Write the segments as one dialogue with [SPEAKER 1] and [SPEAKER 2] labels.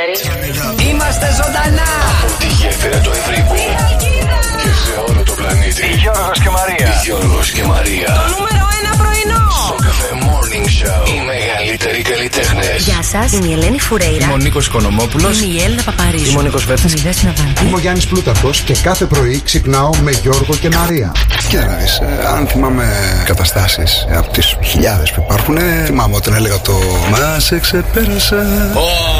[SPEAKER 1] ready?
[SPEAKER 2] Είμαστε ζωντανά!
[SPEAKER 3] Τη γέφυρα του Ευρύπου
[SPEAKER 4] Γεια σας, είμαι η Ελένη Φουρέιρα.
[SPEAKER 5] Είμαι ο Νίκος Οικονομόπουλος.
[SPEAKER 4] Είμαι η Έλληνα Παπαρίζου.
[SPEAKER 5] Είμαι ο Νίκος Βέρτα.
[SPEAKER 4] Είμαι η Δέσποινα Βάντη.
[SPEAKER 6] Είμαι ο Γιάννης Πλούταρχος και κάθε πρωί ξυπνάω με Γιώργο και Μαρία.
[SPEAKER 7] Κοίτα να δεις, ε, αν θυμάμαι καταστάσεις ε, από τις χιλιάδες που υπάρχουν, ε, θυμάμαι όταν έλεγα το «Μα σε ξεπέρασα».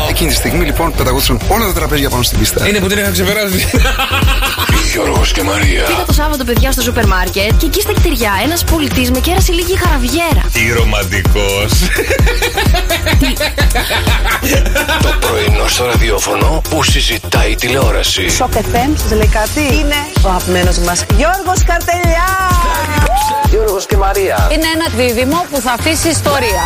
[SPEAKER 7] Εκείνη τη στιγμή λοιπόν πεταγόντουσαν όλα τα τραπέζια πάνω στην πίστα.
[SPEAKER 5] Είναι που την είχα ξεπεράσει.
[SPEAKER 3] Γιώργος και Μαρία.
[SPEAKER 4] Πήγα το Σάββατο, παιδιά, στο σούπερ μάρκετ και εκεί στα κτηριά ένας πολιτής με κέρασε λίγη χαραβιέρα.
[SPEAKER 5] Τι ρομαντικός.
[SPEAKER 3] Το πρωινό στο ραδιόφωνο που συζητάει η τηλεόραση.
[SPEAKER 2] Σοκ FM, σας λέει κάτι. Είναι ο αγαπημένος μας Γιώργος Καρτελιά.
[SPEAKER 8] Γιώργος και Μαρία.
[SPEAKER 1] Είναι ένα δίδυμο που θα αφήσει ιστορία.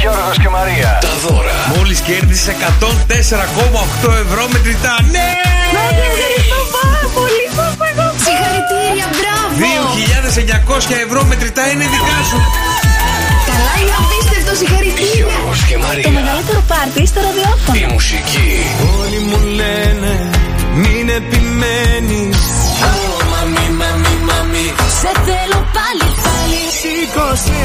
[SPEAKER 8] Γιώργος και Μαρία.
[SPEAKER 3] Τα δώρα.
[SPEAKER 5] Μόλις κέρδισες 104,8 ευρώ μετρητά. Ναι! 2.900 ευρώ μετρητά είναι δικά σου.
[SPEAKER 4] Καλά, είναι απίστευτο, συγχαρητήρια!
[SPEAKER 3] Γιώργος και Μαρία.
[SPEAKER 4] Το μεγαλύτερο πάρτι στο ραδιόφωνο.
[SPEAKER 3] Η μουσική.
[SPEAKER 9] Όλοι μου λένε μην επιμένεις
[SPEAKER 4] Σε θέλω πάλι, πάλι.
[SPEAKER 9] Σήκωσε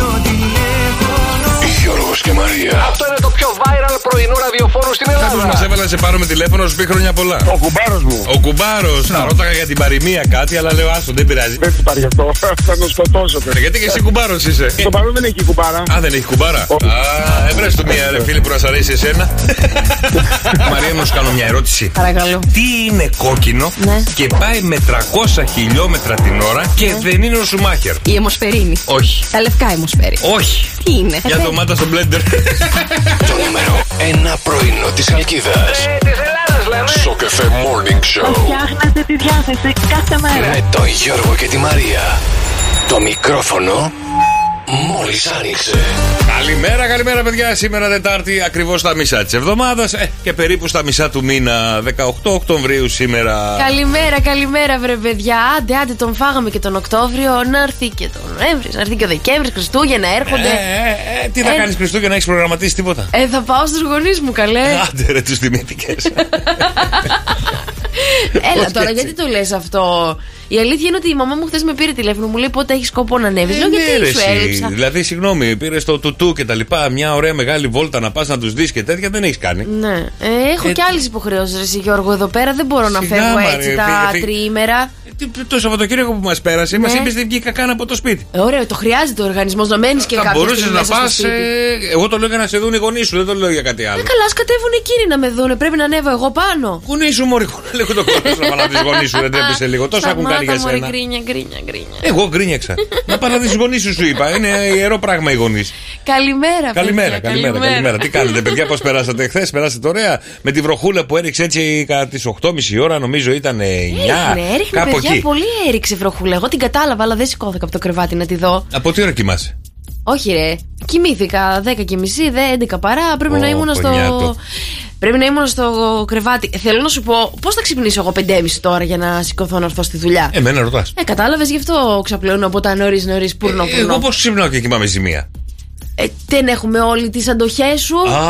[SPEAKER 9] το τηλέφωνο
[SPEAKER 3] Γιώργος και Μαρία.
[SPEAKER 8] Αυτό είναι το πιο viral πρωινό ραδιοφόρο στην
[SPEAKER 5] Κάποιος μας
[SPEAKER 8] Ελλάδα.
[SPEAKER 5] έβαλε να σε πάρουμε τηλέφωνο, σου πει χρόνια πολλά.
[SPEAKER 8] Ο κουμπάρος μου.
[SPEAKER 5] Ο κουμπάρος. Θα ρώταγα για την παροιμία κάτι, αλλά λέω άστο, δεν πειράζει.
[SPEAKER 8] Δεν του πάρει αυτό. Θα τον σκοτώσω.
[SPEAKER 5] Γιατί και εσύ κουμπάρος είσαι.
[SPEAKER 8] Το παρόν δεν έχει κουμπάρα.
[SPEAKER 5] Α, δεν έχει κουμπάρα. Α, έβρες του μία ρε φίλη που να σ' αρέσει εσένα. Μαρία, να σου κάνω μια ερώτηση.
[SPEAKER 4] Παρακαλώ.
[SPEAKER 5] Τι είναι κόκκινο
[SPEAKER 4] Ναι.
[SPEAKER 5] και πάει με 300 χιλιόμετρα την ώρα και δεν είναι ο Σουμάχερ;
[SPEAKER 4] Η αιμοσφαιρίνη.
[SPEAKER 5] Όχι.
[SPEAKER 4] Τα λευκά αιμοσφαίρι.
[SPEAKER 5] Όχι.
[SPEAKER 4] Τι είναι;
[SPEAKER 5] Για ντομάτα στο μπλέντερ.
[SPEAKER 3] Το νούμερο ένα πρωινό της Αλκίδας.
[SPEAKER 8] Ε, της Ελλάδας λέμε.
[SPEAKER 3] Στο καφέ Morning Show.
[SPEAKER 2] Φτιάχνετε τη διάθεση κάθε μέρα.
[SPEAKER 3] Με τον Γιώργο και τη Μαρία. Το μικρόφωνο μόλις άνοιξε.
[SPEAKER 5] Καλημέρα, καλημέρα, παιδιά. Σήμερα Δετάρτη, ακριβώς στα μισά της εβδομάδας και περίπου στα μισά του μήνα, 18 Οκτωβρίου σήμερα.
[SPEAKER 4] Καλημέρα, καλημέρα, βρε παιδιά. Άντε, άντε, τον φάγαμε και τον Οκτώβριο. Να έρθει και τον Νοέμβρη, να έρθει και ο Δεκέμβρη, Χριστούγεννα έρχονται.
[SPEAKER 5] Ε, ε, ε, τι θα
[SPEAKER 4] Ε.
[SPEAKER 5] κάνεις Χριστούγεννα, έχεις προγραμματίσει τίποτα;
[SPEAKER 4] Ε, θα πάω στους γονείς μου, καλέ.
[SPEAKER 5] Άντε ρε, τους θυμήθηκε.
[SPEAKER 4] Έλα
[SPEAKER 5] πώς
[SPEAKER 4] τώρα,
[SPEAKER 5] και έτσι.
[SPEAKER 4] γιατί το λες αυτό; Η αλήθεια είναι ότι η μαμά μου χθες με πήρε τηλέφωνο, μου λέει πότε έχεις σκοπό να ανέβεις. Λέω γιατί σου έλειψα.
[SPEAKER 5] Δηλαδή, συγγνώμη, πήρε το τουτού και τα λοιπά, μια ωραία μεγάλη βόλτα να πας να τους δεις και τέτοια δεν έχεις κάνει.
[SPEAKER 4] Ναι. Ε, έχω
[SPEAKER 5] Ε,
[SPEAKER 4] και άλλες υποχρεώσεις, Ρε εσύ, Γιώργο, εδώ πέρα. Δεν μπορώ να
[SPEAKER 5] Σιγά,
[SPEAKER 4] φεύγω
[SPEAKER 5] μαρε,
[SPEAKER 4] έτσι
[SPEAKER 5] φύγε,
[SPEAKER 4] τα
[SPEAKER 5] φύγε.
[SPEAKER 4] τριήμερα.
[SPEAKER 5] Ε, τι- Το Σαββατοκύριακο που μας πέρασε,
[SPEAKER 4] Ναι.
[SPEAKER 5] μα είπες δεν βγήκα καν από το σπίτι.
[SPEAKER 4] Ε, ωραίο, το χρειάζεται ο οργανισμός να μένεις και
[SPEAKER 5] θα
[SPEAKER 4] κάποια
[SPEAKER 5] μπορούσες
[SPEAKER 4] στιγμή
[SPEAKER 5] να
[SPEAKER 4] μέσα στο
[SPEAKER 5] πας.
[SPEAKER 4] σπίτι.
[SPEAKER 5] εγώ το λέω για να σε δουν οι γονείς σου, δεν το λέω για κάτι άλλο.
[SPEAKER 4] Ε, καλά, ας κατέβουν εκείνοι να με δούνε. Πρέπει να ανέβω εγώ πάνω.
[SPEAKER 5] Γονείς σου, Μωρή, λίγο το κόσμο να πάνε τις γονείς σου, δεν τρέπεσαι λίγο. Τόσο έχουν κάνει για
[SPEAKER 4] Σταμάτα, μωρέ,
[SPEAKER 5] σένα.
[SPEAKER 4] Γκρίνια, γκρίνια, γκρίνια.
[SPEAKER 5] Εγώ γκρίνιαξα. να πάνε να δεις γονείς σου, σου είπα. Είναι ιερό πράγμα οι γονείς.
[SPEAKER 4] Καλημέρα,
[SPEAKER 5] Καλημέρα,
[SPEAKER 4] παιδιά,
[SPEAKER 5] καλημέρα, καλημέρα. Τι κάνετε, παιδιά, πώς περάσατε χθες, περάσατε ωραία. Με τη βροχούλα που έριξε έτσι κατά τις 8.30 ώρα, νομίζω ήταν 9.
[SPEAKER 4] Έριχνε, έριχνε,
[SPEAKER 5] κάπου
[SPEAKER 4] παιδιά,
[SPEAKER 5] εκεί.
[SPEAKER 4] πολύ έριξε βροχούλα. Εγώ την κατάλαβα, αλλά δεν σηκώθηκα από το κρεβάτι να τη δω.
[SPEAKER 5] Από τι ώρα κοιμάσαι;
[SPEAKER 4] Όχι, ρε. Κοιμήθηκα 10 και μισή, δε 11 παρά. Πρέπει
[SPEAKER 5] Ω,
[SPEAKER 4] να ήμουν στο.
[SPEAKER 5] πονιάτο.
[SPEAKER 4] Πρέπει να ήμουν στο κρεβάτι. Θέλω να σου πω, πώς θα ξυπνήσω εγώ 5.30 τώρα για να σηκωθώ να έρθω στη δουλειά;
[SPEAKER 5] Εμένα ρωτάς.
[SPEAKER 4] Ε, κατάλαβες, γι' αυτό ξαπλώνω από τα νωρίς νωρίς πουρνό
[SPEAKER 5] Εγώ
[SPEAKER 4] πουρνό.
[SPEAKER 5] πώς ξυπνάω και κοιμάμαι ζημία;
[SPEAKER 4] Ε, δεν έχουμε όλοι τις αντοχές σου.
[SPEAKER 5] Α,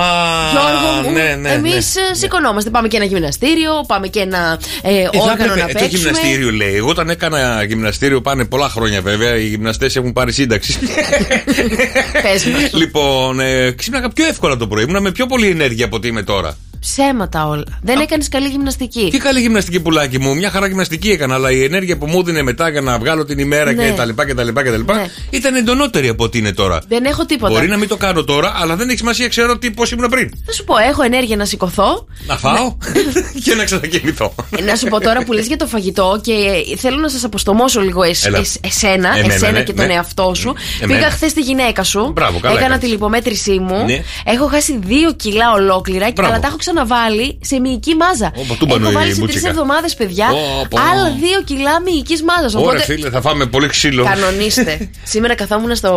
[SPEAKER 4] Γιώργο μου,
[SPEAKER 5] ναι, ναι,
[SPEAKER 4] εμείς
[SPEAKER 5] ναι.
[SPEAKER 4] σηκωνόμαστε. Πάμε και ένα γυμναστήριο, πάμε και ένα ε,
[SPEAKER 5] Ε, θα
[SPEAKER 4] όργανο
[SPEAKER 5] έπρεπε-
[SPEAKER 4] να
[SPEAKER 5] ε, το
[SPEAKER 4] παίξουμε.
[SPEAKER 5] γυμναστήριο λέει. Εγώ όταν έκανα γυμναστήριο πάνε πολλά χρόνια βέβαια. Οι γυμναστές έχουν πάρει σύνταξη.
[SPEAKER 4] Πες μας.
[SPEAKER 5] λοιπόν, ε, ξύπναγα πιο εύκολα το πρωί. Ήμουνα με πιο πολλή ενέργεια από ότι είμαι τώρα.
[SPEAKER 4] Ψέματα όλα. Δεν έκανες καλή γυμναστική.
[SPEAKER 5] Τι καλή γυμναστική πουλάκι μου. Μια χαρά γυμναστική έκανα, αλλά η ενέργεια που μου έδινε μετά για να βγάλω την ημέρα
[SPEAKER 4] Ναι.
[SPEAKER 5] και τα λοιπά και τα λοιπά και τα λοιπά
[SPEAKER 4] Ναι.
[SPEAKER 5] ήταν εντονότερη από ό,τι είναι τώρα.
[SPEAKER 4] Δεν έχω τίποτα.
[SPEAKER 5] Μπορεί να μην το κάνω τώρα, αλλά δεν έχει σημασία, ξέρω τι πώς ήμουν πριν.
[SPEAKER 4] Θα σου πω, έχω ενέργεια να σηκωθώ.
[SPEAKER 5] Να φάω και να ξανακοιμηθώ.
[SPEAKER 4] Ε, να σου πω τώρα που λες για το φαγητό και θέλω να σας αποστομώσω λίγο εσ-
[SPEAKER 5] Έλα.
[SPEAKER 4] εσ- εσένα,
[SPEAKER 5] Εμένα,
[SPEAKER 4] εσένα
[SPEAKER 5] ναι,
[SPEAKER 4] και τον
[SPEAKER 5] ναι.
[SPEAKER 4] εαυτό σου.
[SPEAKER 5] Εμένα.
[SPEAKER 4] Πήγα χθες τη γυναίκα σου.
[SPEAKER 5] Μπράβο, καλά
[SPEAKER 4] Έκανα
[SPEAKER 5] έκανες.
[SPEAKER 4] τη λιπομέτρησή μου.
[SPEAKER 5] Ναι.
[SPEAKER 4] Έχω χάσει δύο κιλά ολόκληρα, και
[SPEAKER 5] Μπράβο.
[SPEAKER 4] αλλά τα έχω ξαναβάλει σε μυϊκή μάζα.
[SPEAKER 5] Ωπα, τούμπανο
[SPEAKER 4] έχω
[SPEAKER 5] η
[SPEAKER 4] βάλει σε τρεις
[SPEAKER 5] μπουτσίκα.
[SPEAKER 4] εβδομάδες, παιδιά,
[SPEAKER 5] Ω, πω.
[SPEAKER 4] άλλα δύο κιλά μυϊκής μάζας.
[SPEAKER 5] Ωραία,
[SPEAKER 4] Οπότε
[SPEAKER 5] φίλε, θα φάμε πολύ ξύλο.
[SPEAKER 4] κανονίστε. Σήμερα καθόμουν στο.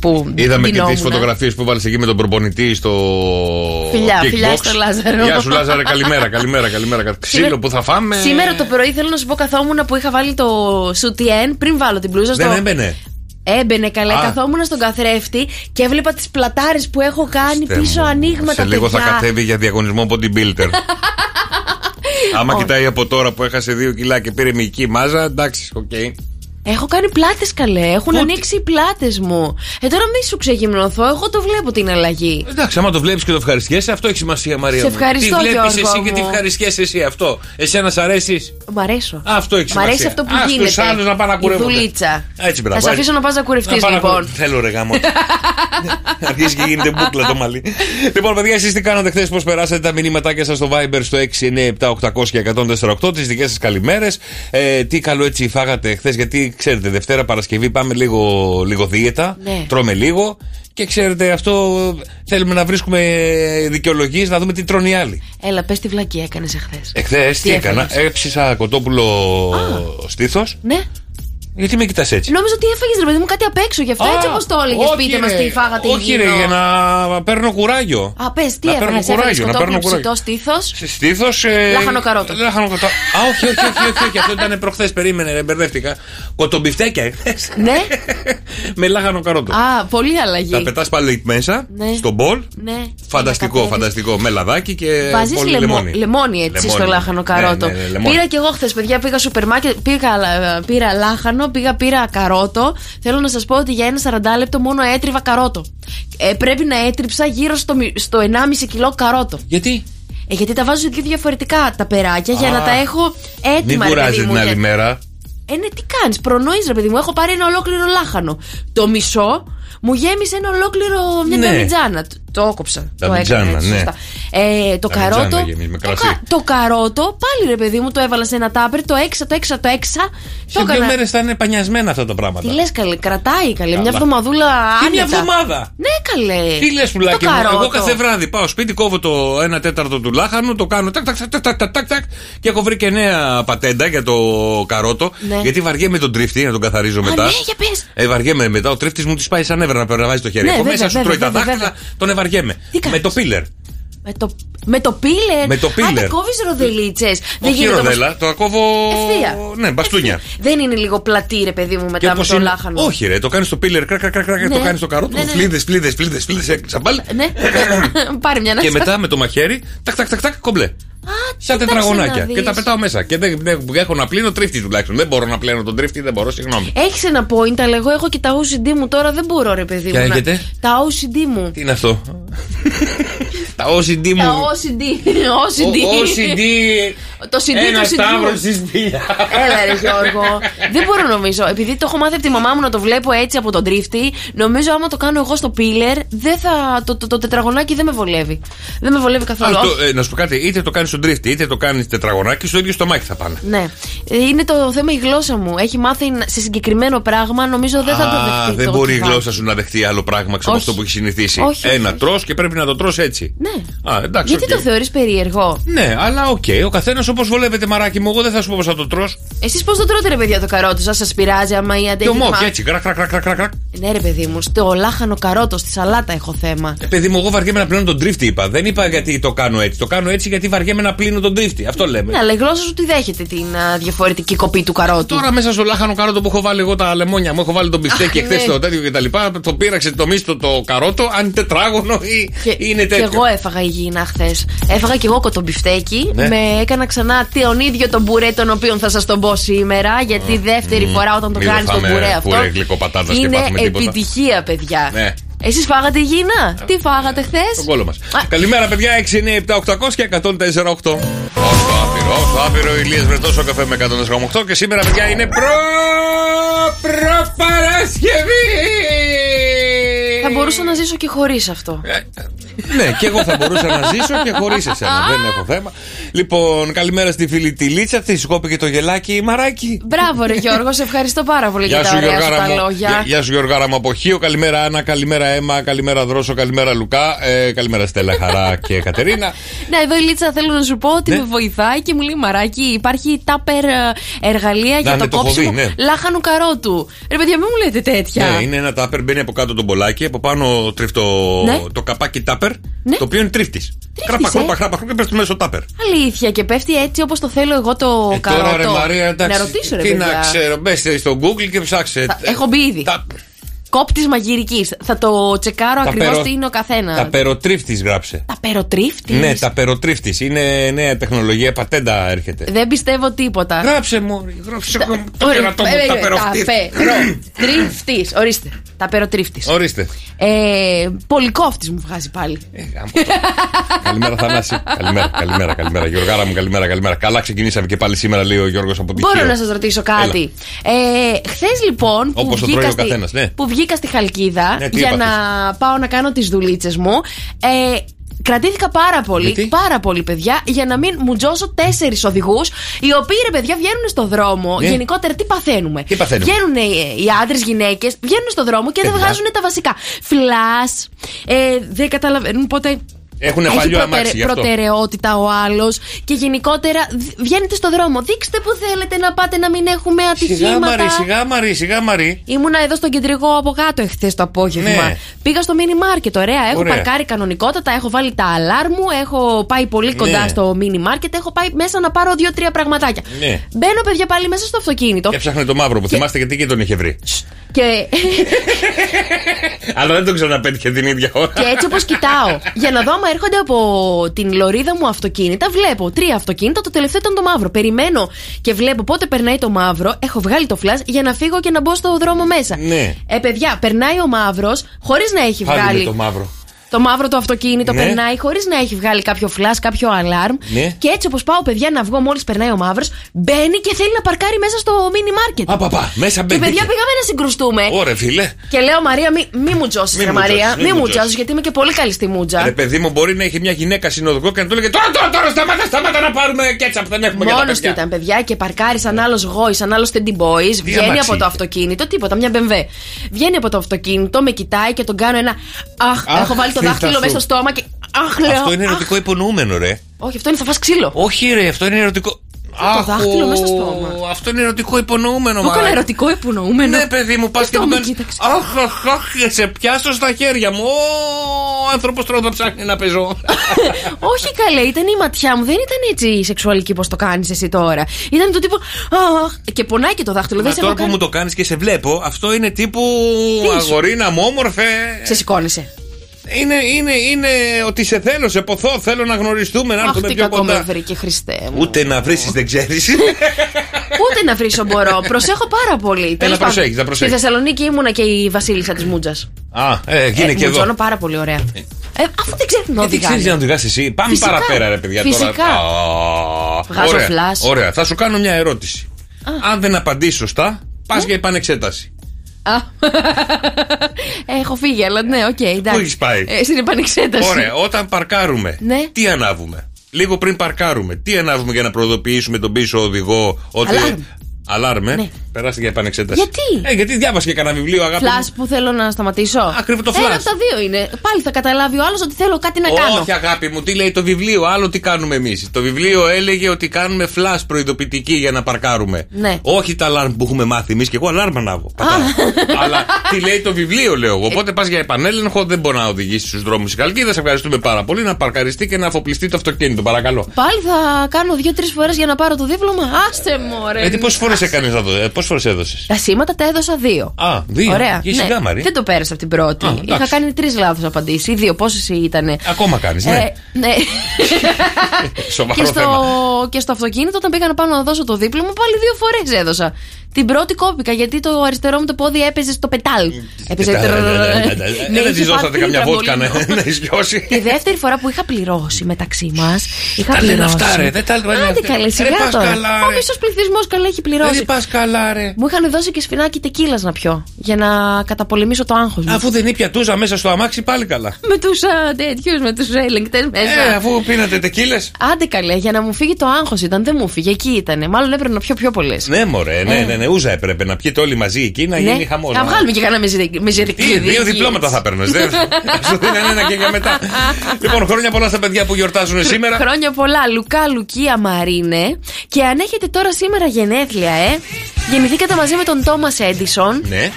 [SPEAKER 4] που
[SPEAKER 5] Είδαμε και τις
[SPEAKER 4] ντυνόμουν.
[SPEAKER 5] φωτογραφίες που 'βαλες εκεί με τον προπονητή στο.
[SPEAKER 4] Φιλιά,
[SPEAKER 5] kickbox.
[SPEAKER 4] φιλιά στο Λάζαρο.
[SPEAKER 5] Γεια σου, Λάζαρε, καλημέρα, καλημέρα, καλημέρα. Ξύλο που θα φάμε.
[SPEAKER 4] Σήμερα το πρωί θέλω να σου πω καθόμουν που είχα βάλει το σουτιέν πριν βάλω την μπλούζα στο.
[SPEAKER 5] Δεν έμπαινε.
[SPEAKER 4] Έμπαινε καλέ,
[SPEAKER 5] Α.
[SPEAKER 4] καθόμουν στον καθρέφτη και έβλεπα τις πλατάρες που έχω κάνει
[SPEAKER 5] Θεέ
[SPEAKER 4] πίσω
[SPEAKER 5] μου.
[SPEAKER 4] ανοίγματα.
[SPEAKER 5] Σε λίγο θα
[SPEAKER 4] παιδιά.
[SPEAKER 5] κατέβει για διαγωνισμό bodybuilder. Άμα κοιτάει από τώρα που έχασε δύο κιλά και πήρε μυϊκή μάζα, εντάξει, οκ.
[SPEAKER 4] Έχω κάνει πλάτες καλέ. Έχουν
[SPEAKER 5] Πότε;
[SPEAKER 4] ανοίξει οι πλάτες μου. Ε, τώρα μη σου ξεγυμνωθώ. Εγώ το βλέπω την αλλαγή.
[SPEAKER 5] Εντάξει, άμα το βλέπεις και το ευχαριστιέσαι, αυτό έχει σημασία, Μαρία.
[SPEAKER 4] Σε
[SPEAKER 5] μου.
[SPEAKER 4] ευχαριστώ,
[SPEAKER 5] Τι βλέπεις
[SPEAKER 4] Γιώργο
[SPEAKER 5] εσύ και τι
[SPEAKER 4] μου.
[SPEAKER 5] ευχαριστιέσαι εσύ αυτό. Εσένα σ' αρέσεις;
[SPEAKER 4] Μ' αρέσω.
[SPEAKER 5] Αυτό έχει
[SPEAKER 4] Μ' αρέσει
[SPEAKER 5] σημασία.
[SPEAKER 4] αυτό που
[SPEAKER 5] Ας
[SPEAKER 4] γίνεται.
[SPEAKER 5] τους άλλους να πάνε να
[SPEAKER 4] Η
[SPEAKER 5] κουρεύονται.
[SPEAKER 4] δουλίτσα.
[SPEAKER 5] Έτσι,
[SPEAKER 4] Θα
[SPEAKER 5] μπράβο.
[SPEAKER 4] σε αφήσω να πας να κουρευτεί
[SPEAKER 5] Να πάω να
[SPEAKER 4] λοιπόν.
[SPEAKER 5] κουρε- Θέλω ρε γάμο. Αρχίζει και γίνεται μπουκλα το μαλλί. λοιπόν, παιδιά, εσείς τι κάνατε χθες, πώς περάσατε τα μηνύματάκια σας στο Viber στο 697-800-1048, τις δικές σας καλημέρες. Ε, τι καλό έτσι φάγατε χθες, γιατί ξέρετε, Δευτέρα Παρασκευή πάμε λίγο, λίγο δίαιτα.
[SPEAKER 4] Ναι.
[SPEAKER 5] Τρώμε λίγο. Και ξέρετε, αυτό θέλουμε να βρίσκουμε δικαιολογίες να δούμε τι τρώνε οι άλλοι.
[SPEAKER 4] Έλα, πες τι βλακή έκανες εχθές.
[SPEAKER 5] Εχθές τι,
[SPEAKER 4] Τι
[SPEAKER 5] έκανα,
[SPEAKER 4] έφαγες;
[SPEAKER 5] έψησα κοτόπουλο στήθος.
[SPEAKER 4] Ναι.
[SPEAKER 5] Γιατί με κοιτάς έτσι;
[SPEAKER 4] Νόμιζα ότι έφαγες ρε παιδί μου κάτι απ' έξω γι' αυτό. έτσι
[SPEAKER 5] Α,
[SPEAKER 4] όπως το έλεγες.
[SPEAKER 5] όχι,
[SPEAKER 4] Πείτε μας
[SPEAKER 5] ρε.
[SPEAKER 4] τι φάγατε
[SPEAKER 5] Όχι, ρε,
[SPEAKER 4] υγιεινό.
[SPEAKER 5] για να παίρνω κουράγιο.
[SPEAKER 4] Α, πες, τι
[SPEAKER 5] Να παίρνω
[SPEAKER 4] έφαγες.
[SPEAKER 5] κουράγιο,
[SPEAKER 4] Έφαγε
[SPEAKER 5] να παίρνω
[SPEAKER 4] κοτόπουλο
[SPEAKER 5] κουράγιο.
[SPEAKER 4] ψητό στήθο.
[SPEAKER 5] Στήθος. Ε,
[SPEAKER 4] Λάχανο καρότο.
[SPEAKER 5] Λάχανο καρότο. Α, όχι, όχι, όχι, όχι, όχι. Αυτό ήταν προχθές. Περίμενε, ρε, μπερδεύτηκα. Κοτομπιφτέκια εχθές.
[SPEAKER 4] Ναι.
[SPEAKER 5] Με λάχανο καρότο.
[SPEAKER 4] Α, πολύ
[SPEAKER 5] Τα
[SPEAKER 4] αλλαγή.
[SPEAKER 5] πετάς πάλι μέσα,
[SPEAKER 4] Ναι.
[SPEAKER 5] στον μπολ.
[SPEAKER 4] Ναι.
[SPEAKER 5] Φανταστικό,
[SPEAKER 4] Ένα
[SPEAKER 5] φανταστικό. Με λαδάκι και
[SPEAKER 4] Βάζεις
[SPEAKER 5] πολύ
[SPEAKER 4] λεμόνι.
[SPEAKER 5] λεμόνι.
[SPEAKER 4] λεμόνι έτσι στο λάχανο καρότο.
[SPEAKER 5] Ναι, ναι, ναι, λεμόνι.
[SPEAKER 4] πήρα και εγώ χθες, παιδιά, πήγα σούπερ μάρκετ, πήγα, ε, πήρα λάχανο, πήγα πήρα καρότο. Θέλω να σας πω ότι για ένα 40 λεπτό μόνο έτριβα καρότο. Ε, πρέπει να έτριψα γύρω στο, μι- στο 1,5 κιλό καρότο.
[SPEAKER 5] Γιατί;
[SPEAKER 4] Ε, γιατί τα βάζω δύο διαφορετικά τα περάκια για
[SPEAKER 5] Α,
[SPEAKER 4] να τα έχω
[SPEAKER 5] Μην
[SPEAKER 4] έτοιμα, ρε
[SPEAKER 5] κουράζει
[SPEAKER 4] παιδί μου.
[SPEAKER 5] την άλλη
[SPEAKER 4] για-
[SPEAKER 5] μέρα.
[SPEAKER 4] Ε, ναι, τι κάνεις, προνοεί, ρε παιδί μου. Έχω πάρει ένα ολόκληρο λάχανο. Το μισό μου γέμισε ένα ολόκληρο μια
[SPEAKER 5] Ναι.
[SPEAKER 4] νταμιτζάνα. Το- Το έκοψα. Το
[SPEAKER 5] Νταμιτζάνα,
[SPEAKER 4] έκανα έτσι,
[SPEAKER 5] ναι.
[SPEAKER 4] σωστά. Ε, το
[SPEAKER 5] Νταμιτζάνα
[SPEAKER 4] καρότο.
[SPEAKER 5] γεμίζει με
[SPEAKER 4] το,
[SPEAKER 5] κρασί.
[SPEAKER 4] το καρότο, πάλι ρε παιδί μου, το έβαλα σε ένα τάπερ, το έξα, το έξα, το έξα.
[SPEAKER 5] Σε
[SPEAKER 4] το
[SPEAKER 5] δύο
[SPEAKER 4] έκανα.
[SPEAKER 5] μέρες θα είναι πανιασμένα αυτά τα πράγματα.
[SPEAKER 4] Τι λες, καλέ, κρατάει καλέ. Μια
[SPEAKER 5] Καλά.
[SPEAKER 4] εβδομαδούλα
[SPEAKER 5] Τι μια
[SPEAKER 4] άνετα.
[SPEAKER 5] εβδομάδα.
[SPEAKER 4] Ναι, καλέ.
[SPEAKER 5] Τι λες, πουλάκι
[SPEAKER 4] Το
[SPEAKER 5] μου, εγώ
[SPEAKER 4] καρότο.
[SPEAKER 5] κάθε βράδυ πάω σπίτι, κόβω το 1 τέταρτο του λάχανου, το κάνω τάκ, τάκ, τάκ, τάκ, τάκ, τάκ, τάκ, και έχω βρει και νέα πατέντα για το καρότο.
[SPEAKER 4] Ναι.
[SPEAKER 5] Γιατί βαριέμαι τον τρίφτη, να τον καθαρίζω μετά.
[SPEAKER 4] ναι, για πες.
[SPEAKER 5] Ε, βαριέμαι μετά. Ο τρίφτης μου τη πάει σαν έβρα να περναβάζει το χέρι.
[SPEAKER 4] Ναι,
[SPEAKER 5] από
[SPEAKER 4] βέβαια,
[SPEAKER 5] μέσα σου
[SPEAKER 4] βέβαια,
[SPEAKER 5] τρώει τα
[SPEAKER 4] βέβαια,
[SPEAKER 5] δάχτυλα,
[SPEAKER 4] βέβαια.
[SPEAKER 5] τον ευαριέμαι.
[SPEAKER 4] Τι
[SPEAKER 5] Με
[SPEAKER 4] κάνεις;
[SPEAKER 5] το πίλερ.
[SPEAKER 4] Με το, με το πίλερ;
[SPEAKER 5] Με το
[SPEAKER 4] Α,
[SPEAKER 5] πίλερ.
[SPEAKER 4] τα κόβεις ροδελίτσες.
[SPEAKER 5] Όχι ροδέλα, το κόβω.
[SPEAKER 4] Ευθεία.
[SPEAKER 5] Ναι, μπαστούνια.
[SPEAKER 4] Δεν είναι λίγο πλατή, ρε παιδί μου,
[SPEAKER 5] Και
[SPEAKER 4] μετά με
[SPEAKER 5] όπως
[SPEAKER 4] το
[SPEAKER 5] είναι-
[SPEAKER 4] λάχανο.
[SPEAKER 5] Όχι, ρε, το κάνεις στο πίλερ, κρακ, κρακ, κρακ, κρακ,
[SPEAKER 4] Ναι.
[SPEAKER 5] το κάνεις στο καρότο.
[SPEAKER 4] Ναι, ναι.
[SPEAKER 5] Φλίδες, φλίδες, φλίδες, φλίδες, ξαμπάλ.
[SPEAKER 4] Ναι. Πάρε μια
[SPEAKER 5] Και
[SPEAKER 4] ανάσα.
[SPEAKER 5] μετά με το μαχαίρι, τάκ, τάκ, τάκ, τάκ, κομπλέ. Σαν
[SPEAKER 4] κοίταξε
[SPEAKER 5] τετραγωνάκια.
[SPEAKER 4] να
[SPEAKER 5] Και τα
[SPEAKER 4] δεις.
[SPEAKER 5] πετάω μέσα. Και δεν, δεν- έχω να πλύνω τρίφτη τουλάχιστον. Δεν μπορώ να πλένω τον τρίφτη, δεν μπορώ, συγγνώμη.
[SPEAKER 4] Έχεις ένα point, αλλά εγώ έχω και τα OCD μου τώρα, δεν μπορώ, ρε παιδί
[SPEAKER 5] Ποια
[SPEAKER 4] μου. να-
[SPEAKER 5] έχετε;
[SPEAKER 4] Τα OCD μου.
[SPEAKER 5] Τι είναι αυτό; τα OCD μου.
[SPEAKER 4] Τα OCD. OCD.
[SPEAKER 5] Ο- OCD.
[SPEAKER 4] Το CD
[SPEAKER 5] Ένα
[SPEAKER 4] του CD.
[SPEAKER 5] σταύρο στη σπηλιά.
[SPEAKER 4] Έλα ρε Γιώργο Δεν μπορώ νομίζω Επειδή το έχω μάθει από τη μαμά μου να το βλέπω έτσι από τον τρίφτη Νομίζω άμα το κάνω εγώ στο πίλερ δεν θα, το, το, το τετραγωνάκι δεν με βολεύει Δεν με βολεύει καθόλου
[SPEAKER 5] Αυτό,
[SPEAKER 4] Όχι.
[SPEAKER 5] ε, να σου πω κάτι, είτε το κάνεις στον τρίφτη, είτε το κάνεις τετραγωνάκι, στο ίδιο στομάχι θα πάνε.
[SPEAKER 4] Ναι Ε, Είναι το θέμα η γλώσσα μου Έχει μάθει να- σε συγκεκριμένο πράγμα Νομίζω δεν θα το
[SPEAKER 5] Α,
[SPEAKER 4] δεχτεί
[SPEAKER 5] δεν
[SPEAKER 4] το
[SPEAKER 5] μπορεί η
[SPEAKER 4] τυφά.
[SPEAKER 5] γλώσσα σου να δεχτεί άλλο πράγμα ξέρω από
[SPEAKER 4] Όχι.
[SPEAKER 5] αυτό που έχεις συνηθίσει.
[SPEAKER 4] Όχι, όχι,
[SPEAKER 5] Ένα
[SPEAKER 4] όχι.
[SPEAKER 5] τρώω και πρέπει να το τρώω έτσι.
[SPEAKER 4] Ναι
[SPEAKER 5] Α, εντάξει,
[SPEAKER 4] Γιατί
[SPEAKER 5] οκ.
[SPEAKER 4] το θεωρείς περίεργο;
[SPEAKER 5] Ναι, αλλά οκ, ο καθένας όπως βολεύεται Μαράκι μου, εγώ δεν θα σου πω πώς θα το τρώω.
[SPEAKER 4] Εσείς πώς το τρώτε ρε παιδιά το καρότο σας Σας πειράζει άμα η
[SPEAKER 5] Και
[SPEAKER 4] αντέχει
[SPEAKER 5] ομόχι
[SPEAKER 4] μα-
[SPEAKER 5] έτσι, κρακ, κρακ, κρακ, κρακ, κρακ.
[SPEAKER 4] Ναι ρε παιδί μου Στο λάχανο καρότο στη σαλάτα έχω θέμα
[SPEAKER 5] Ε, παιδί μου, εγώ βαριέμαι να πλύνω τον τρίφτη, είπα. Δεν είπα γιατί το κάνω έτσι. Το κάνω έτσι γιατί βαριέμαι να πλύνω τον τρίφτη. Αυτό λέμε.
[SPEAKER 4] Ναι αλλά η γλώσσα σου τη δέχεται την α, διαφορετική κοπή του καρότου
[SPEAKER 5] Τώρα μέσα στο λάχανο καρότο που έχω βάλει εγώ τα λεμόνια μου, έχω βάλει τον μπιστέκι
[SPEAKER 4] Αχ,
[SPEAKER 5] εχθές
[SPEAKER 4] ναι.
[SPEAKER 5] το τέτοιο και τα λοιπά. Το πήραξε το μίστο το καρότο, αν είναι τετράγωνο ή
[SPEAKER 4] Και,
[SPEAKER 5] είναι
[SPEAKER 4] και
[SPEAKER 5] τέτοιο.
[SPEAKER 4] εγώ έφαγα υγιεινά χθες. Έφαγα και εγώ κοτομπιφτέκι.
[SPEAKER 5] Ναι.
[SPEAKER 4] Με έκανα ξανά τον ίδιο τον μπουρέ τον οποίο θα σας τον πω σήμερα. Γιατί δεύτερη φορά όταν το
[SPEAKER 5] Μην το
[SPEAKER 4] κάνεις τον
[SPEAKER 5] φάμε
[SPEAKER 4] μπουρέ αυτό.
[SPEAKER 5] φουρέ γλυκοπατάτας και
[SPEAKER 4] είναι
[SPEAKER 5] πάθουμε τίποτα.
[SPEAKER 4] επιτυχία, παιδιά.
[SPEAKER 5] Ναι.
[SPEAKER 4] Εσείς φάγατε υγιεινά; Τι φάγατε χθες;
[SPEAKER 5] Τον κόλλο μας.
[SPEAKER 4] Α.
[SPEAKER 5] Καλημέρα, παιδιά. 6, 9, 7, 800 και 104, 8. Όσο άπειρο, όσο άπειρο ηλίες βρετό ο καφέ με 148 και σήμερα, παιδιά, είναι προ. προπαρασκευή!
[SPEAKER 4] Θα μπορούσα να ζήσω και χωρίς αυτό.
[SPEAKER 5] Ε, ναι, και εγώ θα μπορούσα να ζήσω και χωρίς εσένα. Δεν έχω θέμα. Λοιπόν, καλημέρα στη φίλη τη Λίτσα. Τη σου κόπηκε το γελάκι η Μαράκι.
[SPEAKER 4] Μπράβο, ρε Γιώργο, σε ευχαριστώ πάρα πολύ για
[SPEAKER 5] Γεια
[SPEAKER 4] τα
[SPEAKER 5] σου,
[SPEAKER 4] ωραία σου
[SPEAKER 5] Γιώργάρα
[SPEAKER 4] τα
[SPEAKER 5] μου. Γεια-
[SPEAKER 4] λόγια.
[SPEAKER 5] Γεια σου, Γιώργάρα μου από Χίο. Καλημέρα, Άννα. Καλημέρα, Έμα. Καλημέρα, Δρόσο. Καλημέρα, Λουκά. Ε, καλημέρα, Στέλλα, Χαρά και Κατερίνα.
[SPEAKER 4] Ναι, εδώ η Λίτσα θέλω να σου πω ότι
[SPEAKER 5] Ναι.
[SPEAKER 4] με βοηθάει και μου λέει Μαράκι, υπάρχει τάπερ ε, εργαλεία για
[SPEAKER 5] ναι,
[SPEAKER 4] το
[SPEAKER 5] το έχω
[SPEAKER 4] κόψιμο
[SPEAKER 5] δει, ναι.
[SPEAKER 4] λάχανου καρότου. Ρε παιδιά, μην μου λέτε τέτοια.
[SPEAKER 5] Ναι, είναι ένα τάπερ, μπαίνει από κάτω το μπολάκι, από πάνω τρίφει το,
[SPEAKER 4] Ναι.
[SPEAKER 5] το καπάκι τάπερ,
[SPEAKER 4] Ναι.
[SPEAKER 5] το οποίο είναι τρίφτης. Κράπα,
[SPEAKER 4] ε.
[SPEAKER 5] κράπα, κράπα, κράπα, πες το μέσο τάπερ.
[SPEAKER 4] Αλήθεια και πέφτει έτσι όπως το θέλω εγώ το καρότο.
[SPEAKER 5] Ε, τώρα ρε Μαρία, εντάξει.
[SPEAKER 4] Να ρωτήσω ρε
[SPEAKER 5] Τι
[SPEAKER 4] παιδιά.
[SPEAKER 5] να ξέρω, μπες στο Google και ψάξε.
[SPEAKER 4] Θα- έχω μπει ήδη.
[SPEAKER 5] Τα-
[SPEAKER 4] Κόπτης μαγειρικής. Θα το τσεκάρω
[SPEAKER 5] Τα
[SPEAKER 4] ακριβώς
[SPEAKER 5] περο-
[SPEAKER 4] τι είναι ο καθένας.
[SPEAKER 5] Τα περοτρίφτη γράψε.
[SPEAKER 4] Τα περοτρίφτη.
[SPEAKER 5] Ναι, τα περοτρίφτη. Είναι νέα τεχνολογία, πατέντα έρχεται.
[SPEAKER 4] Δεν πιστεύω τίποτα.
[SPEAKER 5] Γράψε μου, γράψε μου. Το
[SPEAKER 4] Ωραία,
[SPEAKER 5] κερατό μου,
[SPEAKER 4] ε,
[SPEAKER 5] τα
[SPEAKER 4] ε,
[SPEAKER 5] περοχτή.
[SPEAKER 4] περοτρίφτη. Ορίστε. Τα περοτρίφτη.
[SPEAKER 5] Ορίστε.
[SPEAKER 4] Ε, Πολυκόφτης μου βγάζει πάλι.
[SPEAKER 5] Ε, γάμο το. καλημέρα, Θανάση. καλημέρα, καλημέρα, καλημέρα. Γιωργάρα μου, καλημέρα, καλημέρα. Καλά ξεκινήσαμε και πάλι σήμερα, λέει ο Γιώργος από την
[SPEAKER 4] Μπορώ
[SPEAKER 5] Χίο.
[SPEAKER 4] να σας ρωτήσω κάτι. Ε, Χθες λοιπόν που
[SPEAKER 5] Όπως το
[SPEAKER 4] βγήκα,
[SPEAKER 5] τρώει ο
[SPEAKER 4] στη,
[SPEAKER 5] καθένας, ναι.
[SPEAKER 4] που βγήκα στη Χαλκίδα
[SPEAKER 5] Ναι, τι
[SPEAKER 4] για
[SPEAKER 5] έπαθες;
[SPEAKER 4] να πάω να κάνω τις δουλίτσες μου. Ε, Κρατήθηκα πάρα πολύ,
[SPEAKER 5] Γιατί;
[SPEAKER 4] πάρα πολύ παιδιά, για να μην μου τζώσω τέσσερις οδηγούς, οι οποίοι ρε παιδιά βγαίνουν στο δρόμο.
[SPEAKER 5] Ναι.
[SPEAKER 4] Γενικότερα, τι παθαίνουμε;
[SPEAKER 5] Τι παθαίνουμε;
[SPEAKER 4] Βγαίνουν ε, οι άντρες, γυναίκες, βγαίνουν στο δρόμο και δεν
[SPEAKER 5] Παιδιά.
[SPEAKER 4] βγάζουν τα βασικά. Φλα, ε, δεν καταλαβαίνουν πότε.
[SPEAKER 5] Έχουνε
[SPEAKER 4] Έχει
[SPEAKER 5] παλιό
[SPEAKER 4] προτεραι-
[SPEAKER 5] αμάξι γι' αυτό.
[SPEAKER 4] προτεραιότητα ο άλλος και γενικότερα δ- βγαίνετε στο δρόμο. Δείξτε που θέλετε να πάτε να μην έχουμε
[SPEAKER 5] Σιγά
[SPEAKER 4] ατυχήματα.
[SPEAKER 5] Μαρή, σιγά Μαρή, σιγά Μαρή.
[SPEAKER 4] Ήμουνα εδώ στον κεντρικό από κάτω εχθές το απόγευμα.
[SPEAKER 5] Ναι.
[SPEAKER 4] Πήγα στο mini market, ωραία. Έχω
[SPEAKER 5] Ωραία.
[SPEAKER 4] παρκάρει κανονικότατα, έχω βάλει τα αλάρμ μου, έχω πάει πολύ κοντά
[SPEAKER 5] Ναι.
[SPEAKER 4] στο mini market, έχω πάει μέσα να πάρω δύο-τρία πραγματάκια.
[SPEAKER 5] Ναι.
[SPEAKER 4] Μπαίνω, παιδιά, πάλι μέσα στο αυτοκίνητο.
[SPEAKER 5] Έψαχνε το μαύρο που θυμάστε γιατί και τον είχε βρει.
[SPEAKER 4] Και,
[SPEAKER 5] Αλλά δεν τον ξαναπέτυχε την ίδια ώρα.
[SPEAKER 4] και έτσι όπως κοιτάω, για να δω άμα έρχονται από την λωρίδα μου αυτοκίνητα, βλέπω τρία αυτοκίνητα, το τελευταίο ήταν το μαύρο. Περιμένω και βλέπω πότε περνάει το μαύρο, έχω βγάλει το φλα για να φύγω και να μπω στο δρόμο μέσα.
[SPEAKER 5] Ναι.
[SPEAKER 4] Ε, παιδιά, περνάει ο μαύρος χωρίς να έχει
[SPEAKER 5] Πάλι με
[SPEAKER 4] βγάλει.
[SPEAKER 5] το μαύρο.
[SPEAKER 4] Το μαύρο το αυτοκίνητο
[SPEAKER 5] Ναι.
[SPEAKER 4] περνάει χωρίς να έχει βγάλει κάποιο flash, κάποιο alarm.
[SPEAKER 5] Ναι.
[SPEAKER 4] Και έτσι όπως πάω, παιδιά, να βγω μόλις περνάει ο μαύρος, μπαίνει και θέλει να παρκάρει μέσα στο mini market.
[SPEAKER 5] Α, παπά, μέσα
[SPEAKER 4] και
[SPEAKER 5] μπαίνει.
[SPEAKER 4] παιδιά, πήγαμε να συγκρουστούμε.
[SPEAKER 5] Ωραία, φίλε.
[SPEAKER 4] Και λέω, Μαρία, μη, μη μου τζώσεις,
[SPEAKER 5] Μη
[SPEAKER 4] ρε
[SPEAKER 5] μου
[SPEAKER 4] Μαρία.
[SPEAKER 5] τζώσεις, μη
[SPEAKER 4] Μη
[SPEAKER 5] μου
[SPEAKER 4] μου
[SPEAKER 5] τζώσεις.
[SPEAKER 4] τζώσεις, γιατί είμαι και πολύ καλή στη μούτζα.
[SPEAKER 5] Ρε παιδί μου, μπορεί να έχει μια γυναίκα συνοδικό και να του λέγε Τώρα, τώρα, τώρα, σταμάτα, σταμάτα να πάρουμε κέτσαπ. Δεν έχουμε για τα
[SPEAKER 4] Μόνος του
[SPEAKER 5] παιδιά.
[SPEAKER 4] ήταν, παιδιά, και παρκάρει σαν άλλος γόη, σαν άλλος Teddy Boys. Βγαίνει
[SPEAKER 5] αμάξι
[SPEAKER 4] από το
[SPEAKER 5] είχε;
[SPEAKER 4] αυτοκίνητο, τίποτα, μια BMW. Βγαίνει από το αυτοκίνητο, με κοιτάει και τον κάνω ένα. Αχ,
[SPEAKER 5] Αχ,
[SPEAKER 4] έχω βάλει το
[SPEAKER 5] φίλτα
[SPEAKER 4] δάχτυλο
[SPEAKER 5] σου.
[SPEAKER 4] μέσα στο στόμα και. Αχ, λέω.
[SPEAKER 5] Αυτό είναι
[SPEAKER 4] «Αχ».
[SPEAKER 5] ερωτικό υπονοούμενο, ρε.
[SPEAKER 4] Όχι, αυτό είναι θα φας ξύλο.
[SPEAKER 5] Όχι, ρε, αυτό είναι ερωτικό. Αχ,
[SPEAKER 4] δάχτυλο
[SPEAKER 5] ο-
[SPEAKER 4] μέσα στο στόμα.
[SPEAKER 5] Αυτό είναι ερωτικό υπονοούμενο,
[SPEAKER 4] Μου έκανε
[SPEAKER 5] μαλάκα.
[SPEAKER 4] ερωτικό υπονοούμενο.
[SPEAKER 5] Ναι, παιδί μου, πας
[SPEAKER 4] Αυτό
[SPEAKER 5] και μου
[SPEAKER 4] με
[SPEAKER 5] κάνει.
[SPEAKER 4] κοίταξε.
[SPEAKER 5] Αχ, αχ, αχ, σε πιάσω στα χέρια μου. Ο άνθρωπος τώρα θα ψάχνει να πεζό.
[SPEAKER 4] Όχι καλέ, ήταν η ματιά μου. Δεν ήταν έτσι η σεξουαλική πώς το κάνεις εσύ τώρα. Ήταν το τύπο. Αχ, και πονάει και το δάχτυλο.
[SPEAKER 5] Μα
[SPEAKER 4] Δεν σε
[SPEAKER 5] τώρα
[SPEAKER 4] έχω
[SPEAKER 5] που
[SPEAKER 4] κάνει.
[SPEAKER 5] μου το κάνεις και σε βλέπω, αυτό είναι τύπου
[SPEAKER 4] Τι σου;
[SPEAKER 5] αγορίνα μου, όμορφε.
[SPEAKER 4] Σε σηκώνεσαι.
[SPEAKER 5] Είναι, είναι, είναι ότι σε θέλω, σε ποθώ, θέλω να γνωριστούμε, να
[SPEAKER 4] Αχ,
[SPEAKER 5] έρθουμε
[SPEAKER 4] τι
[SPEAKER 5] πιο
[SPEAKER 4] κακό με
[SPEAKER 5] κοντά.
[SPEAKER 4] βρήκε, Χριστέ μου.
[SPEAKER 5] Ούτε να βρεις δεν ξέρεις.
[SPEAKER 4] Ούτε να βρίσω μπορώ. Προσέχω πάρα πολύ. Τέλος πάντων,
[SPEAKER 5] προσέχεις, να προσέχεις.
[SPEAKER 4] Στη Θεσσαλονίκη ήμουνα και η Βασίλισσα της Μούτζας.
[SPEAKER 5] Α, ε, γίνει και εδώ.
[SPEAKER 4] Μουτζώνω πάρα πολύ ωραία. Ε, αφού δεν ξέρεις να
[SPEAKER 5] Γιατί ξέρεις να
[SPEAKER 4] οδηγάνε.
[SPEAKER 5] οδηγάς εσύ. Πάμε
[SPEAKER 4] Φυσικά.
[SPEAKER 5] παραπέρα, ρε παιδιά
[SPEAKER 4] Φυσικά.
[SPEAKER 5] τώρα. Α,
[SPEAKER 4] Βγάζω
[SPEAKER 5] ωραία,
[SPEAKER 4] φλας.
[SPEAKER 5] Ωραία, θα σου κάνω μια ερώτηση. Αν δεν απαντήσεις σωστά, πας για επανεξέταση.
[SPEAKER 4] Α. Έχω φύγει, αλλά ναι, οκ, εντάξει.
[SPEAKER 5] έχεις πάει;
[SPEAKER 4] Ε, στην επανεξέταση.
[SPEAKER 5] Ωραία, όταν παρκάρουμε,
[SPEAKER 4] Ναι.
[SPEAKER 5] τι ανάβουμε; Λίγο πριν παρκάρουμε, τι ανάβουμε για να προειδοποιήσουμε τον πίσω οδηγό ότι.
[SPEAKER 4] Αλάρμ.
[SPEAKER 5] Αλάρμ, ε.
[SPEAKER 4] Ναι.
[SPEAKER 5] Περάστε για επανεξέταση.
[SPEAKER 4] Γιατί;
[SPEAKER 5] Ε, γιατί διάβασε και κανένα βιβλίο, αγάπη. μου.
[SPEAKER 4] Φλας που θέλω να σταματήσω.
[SPEAKER 5] Ακριβώς το
[SPEAKER 4] Ένα
[SPEAKER 5] φλας.
[SPEAKER 4] από τα δύο είναι. Πάλι θα καταλάβει ο άλλος ότι θέλω κάτι να κάνω.
[SPEAKER 5] Όχι, αγάπη μου, τι λέει το βιβλίο, άλλο τι κάνουμε εμείς. Το βιβλίο έλεγε ότι κάνουμε flash προειδοποιητική για να παρκάρουμε.
[SPEAKER 4] Ναι.
[SPEAKER 5] Όχι τα alarm που έχουμε μάθει εμείς και εγώ alarm ανάβω. πατάω. Αλλά τι λέει το βιβλίο, λέω εγώ. Οπότε πας για επανέλεγχο, δεν μπορεί να οδηγήσει στους δρόμους τη Καλκίδα. Σε ευχαριστούμε πάρα πολύ. Να παρκαριστεί και να αφοπλιστεί το αυτοκίνητο, παρακαλώ.
[SPEAKER 4] Πάλι θα κάνω δύο-τρεις φορές για να πάρω το δίπλωμα. Άστε μου, ρε.
[SPEAKER 5] Γιατί πόσες φορές έκανες να δω, πόσες φορές έδωσες;
[SPEAKER 4] Τα σήματα τα έδωσα δύο.
[SPEAKER 5] Α, δύο.
[SPEAKER 4] Ωραία.
[SPEAKER 5] Και σιγά, Μαρή.
[SPEAKER 4] Δεν το πέρασα από την πρώτη.
[SPEAKER 5] Α, εντάξει.
[SPEAKER 4] Είχα κάνει τρεις λάθος απαντήσεις. Δύο, πόσες ήταν.
[SPEAKER 5] Ακόμα κάνεις, ναι.
[SPEAKER 4] Ε, ναι.
[SPEAKER 5] Σοβαρό
[SPEAKER 4] και, στο,
[SPEAKER 5] θέμα.
[SPEAKER 4] και στο αυτοκίνητο, όταν πήγα να πάω να δώσω το δίπλωμα, πάλι δύο φορές έδωσα. Την πρώτη κόπηκα γιατί το αριστερό μου το πόδι έπαιζε στο πετάλ. Έπαιζε.
[SPEAKER 5] Ε,
[SPEAKER 4] Ναι,
[SPEAKER 5] Δεν τη
[SPEAKER 4] είχε
[SPEAKER 5] δώσατε
[SPEAKER 4] πάθει
[SPEAKER 5] καμιά βότκα
[SPEAKER 4] τραμπολίνο.
[SPEAKER 5] να να ισιώσει.
[SPEAKER 4] Τη δεύτερη φορά που είχα πληρώσει μεταξύ μα. Είχα
[SPEAKER 5] Τα λένε
[SPEAKER 4] πληρώσει.
[SPEAKER 5] αυτά, ρε, δεν τα λένε
[SPEAKER 4] Άντε
[SPEAKER 5] αυτά.
[SPEAKER 4] καλέ,
[SPEAKER 5] Ρε,
[SPEAKER 4] σιγά
[SPEAKER 5] πας
[SPEAKER 4] τώρα.
[SPEAKER 5] καλά,
[SPEAKER 4] Ο
[SPEAKER 5] ρε.
[SPEAKER 4] μισό πληθυσμό καλά έχει πληρώσει.
[SPEAKER 5] Δεν πα καλά, ρε.
[SPEAKER 4] Μου είχαν δώσει και σφινάκι τεκίλα να πιω για να καταπολεμήσω το άγχο μου.
[SPEAKER 5] Αφού δεν ήπια τούζα μέσα στο αμάξι, πάλι καλά.
[SPEAKER 4] Με του τέτοιου, με του ελεγκτέ μέσα.
[SPEAKER 5] Ε, αφού πίνατε τεκίλε.
[SPEAKER 4] Άντε καλέ, για να μου φύγει το άγχο ήταν. Δεν μου φύγε, εκεί ήταν. Μάλλον έπρεπε να πιω πιο πολλέ.
[SPEAKER 5] Ναι, μωρέ, ναι, ναι, ναι, ούζα έπρεπε να πιείτε όλοι μαζί εκεί να γίνει χαμό.
[SPEAKER 4] Να βγάλουμε και κανένα μεζερική.
[SPEAKER 5] Δύο διπλώματα θα παίρνες. Δεν σου δίνανε ένα και για μετά. Λοιπόν, χρόνια πολλά στα παιδιά που γιορτάζουν σήμερα.
[SPEAKER 4] Χρόνια πολλά, Λουκά, Λουκία, Μαρίνε. Και αν έχετε τώρα σήμερα γενέθλια, ε. Γεννηθήκατε μαζί με τον Τόμα Έντισον.
[SPEAKER 5] Ναι.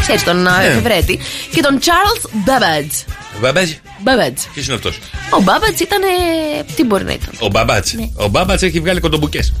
[SPEAKER 4] Ξέρεις τον
[SPEAKER 5] Ναι.
[SPEAKER 4] ε, εφευρέτη. Και τον Charles Babbage.
[SPEAKER 5] Μπαμπάτζ.
[SPEAKER 4] Babbage.
[SPEAKER 5] Ποιος είναι αυτός;
[SPEAKER 4] Ο Babbage ήταν. ε, Τι μπορεί να ήταν;
[SPEAKER 5] Ο Μπαμπάτζ. Ο Μπαμπάτζ έχει βγάλει κοντομπουκές.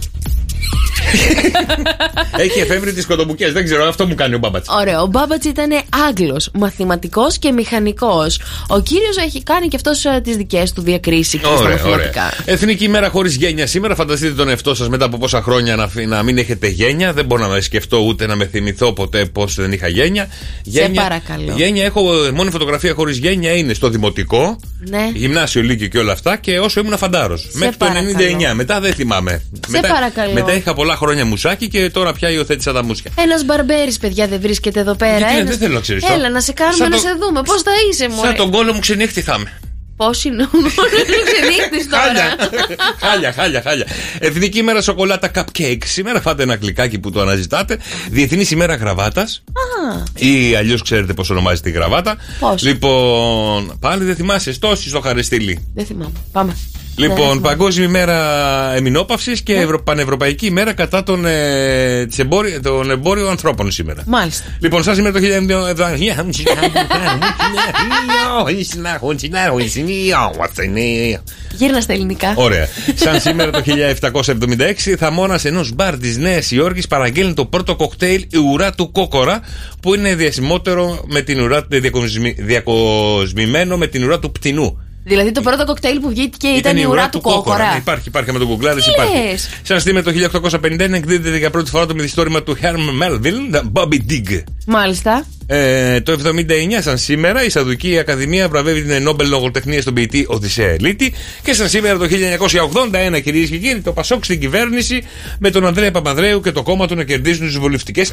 [SPEAKER 5] Έχει εφεύρει τις κοτομπουκέ. Δεν ξέρω, αυτό μου κάνει ο μπάμπατς.
[SPEAKER 4] Ωραίο. Ο Μπάμπατς ήταν Άγγλος, μαθηματικός και μηχανικός. Ο κύριος έχει κάνει και αυτός τις δικές του διακρίσεις και στα
[SPEAKER 5] Ωραία, ωραία.
[SPEAKER 4] μαθηματικά.
[SPEAKER 5] Εθνική ημέρα χωρίς γένεια σήμερα. Φανταστείτε τον εαυτό σας μετά από πόσα χρόνια να, φυ- να μην έχετε γένεια. Δεν μπορώ να με σκεφτώ ούτε να με θυμηθώ ποτέ πώ δεν είχα γένεια. γένεια
[SPEAKER 4] παρακαλώ.
[SPEAKER 5] Γένεια έχω. ε, Μόνη φωτογραφία χωρίς γένεια είναι στο δημοτικό.
[SPEAKER 4] Ναι.
[SPEAKER 5] Γυμνάσιο, λύκειο και όλα αυτά και όσο ήμουν φαντάρος. Μέχρι το
[SPEAKER 4] παρακαλώ.
[SPEAKER 5] 99. Μετά δεν θυμάμαι. μετά,
[SPEAKER 4] παρακαλώ.
[SPEAKER 5] Μετά είχα πολλά χρόνια μουσάκι και τώρα πια υιοθέτησα τα μουσια.
[SPEAKER 4] Ένας μπαρμπέρι, παιδιά, δεν βρίσκεται εδώ πέρα.
[SPEAKER 5] Γιατί,
[SPEAKER 4] Ένας-
[SPEAKER 5] δεν θέλω να ξέρεις το.
[SPEAKER 4] Έλα, να σε κάνουμε
[SPEAKER 5] Σαν
[SPEAKER 4] να
[SPEAKER 5] το-
[SPEAKER 4] σε δούμε. Πώς θα είσαι, Μωρέ;
[SPEAKER 5] Σαν τον κόλλο μου ξενύχτη θα είμαι.
[SPEAKER 4] Πώς είναι ο ξενύχτη τώρα.
[SPEAKER 5] Χάλια. χάλια, χάλια, χάλια. Εθνική ημέρα σοκολάτα cupcake. Σήμερα φάτε ένα γλυκάκι που το αναζητάτε. Διεθνής ημέρα γραβάτας. Ή αλλιώς ξέρετε πώς ονομάζεται η γραβάτα.
[SPEAKER 4] Πώς;
[SPEAKER 5] Λοιπόν, πάλι δεν θυμάσαι, τόση στο χαριστήλι.
[SPEAKER 4] Δεν θυμάμαι. Πάμε.
[SPEAKER 5] Λοιπόν,
[SPEAKER 4] Ναι,
[SPEAKER 5] Παγκόσμια ημέρα εμινόπαυση και Ευρω... Πανευρωπαϊκή ημέρα κατά των, ε, της εμπόρι... των εμπόριων ανθρώπων σήμερα.
[SPEAKER 4] Μάλιστα.
[SPEAKER 5] Λοιπόν, σα σήμερα το 1970.
[SPEAKER 4] Γύρνα στα ελληνικά.
[SPEAKER 5] Ωραία. Σαν σήμερα το 1776, θαμώνα ενό μπαρ τη Νέα Υόρκη παραγγέλνει το πρώτο κοκτέιλ η ουρά του κόκορα, που είναι διασημότερο με την ουρά, διακοσμη- διακοσμημένο με την ουρά του πτηνού.
[SPEAKER 4] Δηλαδή το πρώτο κοκτέιλ που βγήκε ήταν, η ουρά του κόκορα.
[SPEAKER 5] Ναι, υπάρχει, υπάρχει με τον Κουγκλάδε.
[SPEAKER 4] Τι
[SPEAKER 5] Υπάρχει.
[SPEAKER 4] λες;
[SPEAKER 5] Σαν στιγμή το 1851 εκδίδεται για πρώτη φορά το μυθιστόρημα του Herman Melville, The Bobby Dig.
[SPEAKER 4] Μάλιστα.
[SPEAKER 5] Ε, το 79 σαν σήμερα η Σαδουκή Ακαδημία βραβεύει την Νόμπελ Λογοτεχνία στον ποιητή Οδυσσέα Ελίτη και σαν σήμερα το 1981 κυρίες και κύριοι το Πασόκ στην κυβέρνηση με τον Ανδρέα Παπανδρέου και το κόμμα του να κερδίζουν τις βουλευτικές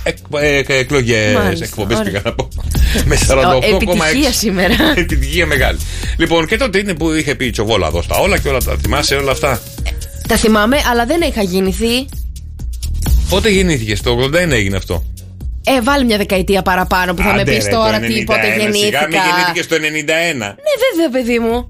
[SPEAKER 5] εκλογές.
[SPEAKER 4] Μάλιστα,
[SPEAKER 5] Εκπομπές
[SPEAKER 4] ωραία.
[SPEAKER 5] πήγα να πω. με
[SPEAKER 4] Ο,
[SPEAKER 5] 48,6.
[SPEAKER 4] επιτυχία σήμερα.
[SPEAKER 5] Επιτυχία μεγάλη. Λοιπόν, και τότε είναι που είχε πει η Τσοβόλα εδώ στα όλα και όλα τα θυμάσαι όλα αυτά.
[SPEAKER 4] Τα θυμάμαι, αλλά δεν είχα γεννηθεί.
[SPEAKER 5] Πότε γεννήθηκε, το 81 έγινε αυτό.
[SPEAKER 4] Ε, βάλει μια δεκαετία παραπάνω που θα με
[SPEAKER 5] Άντε,
[SPEAKER 4] πεις
[SPEAKER 5] ρε,
[SPEAKER 4] τώρα
[SPEAKER 5] το
[SPEAKER 4] τι,
[SPEAKER 5] 91,
[SPEAKER 4] πότε
[SPEAKER 5] Σιγά
[SPEAKER 4] γεννήθηκα.
[SPEAKER 5] μην γεννήθηκε το 91.
[SPEAKER 4] Ναι, βέβαια, παιδί μου.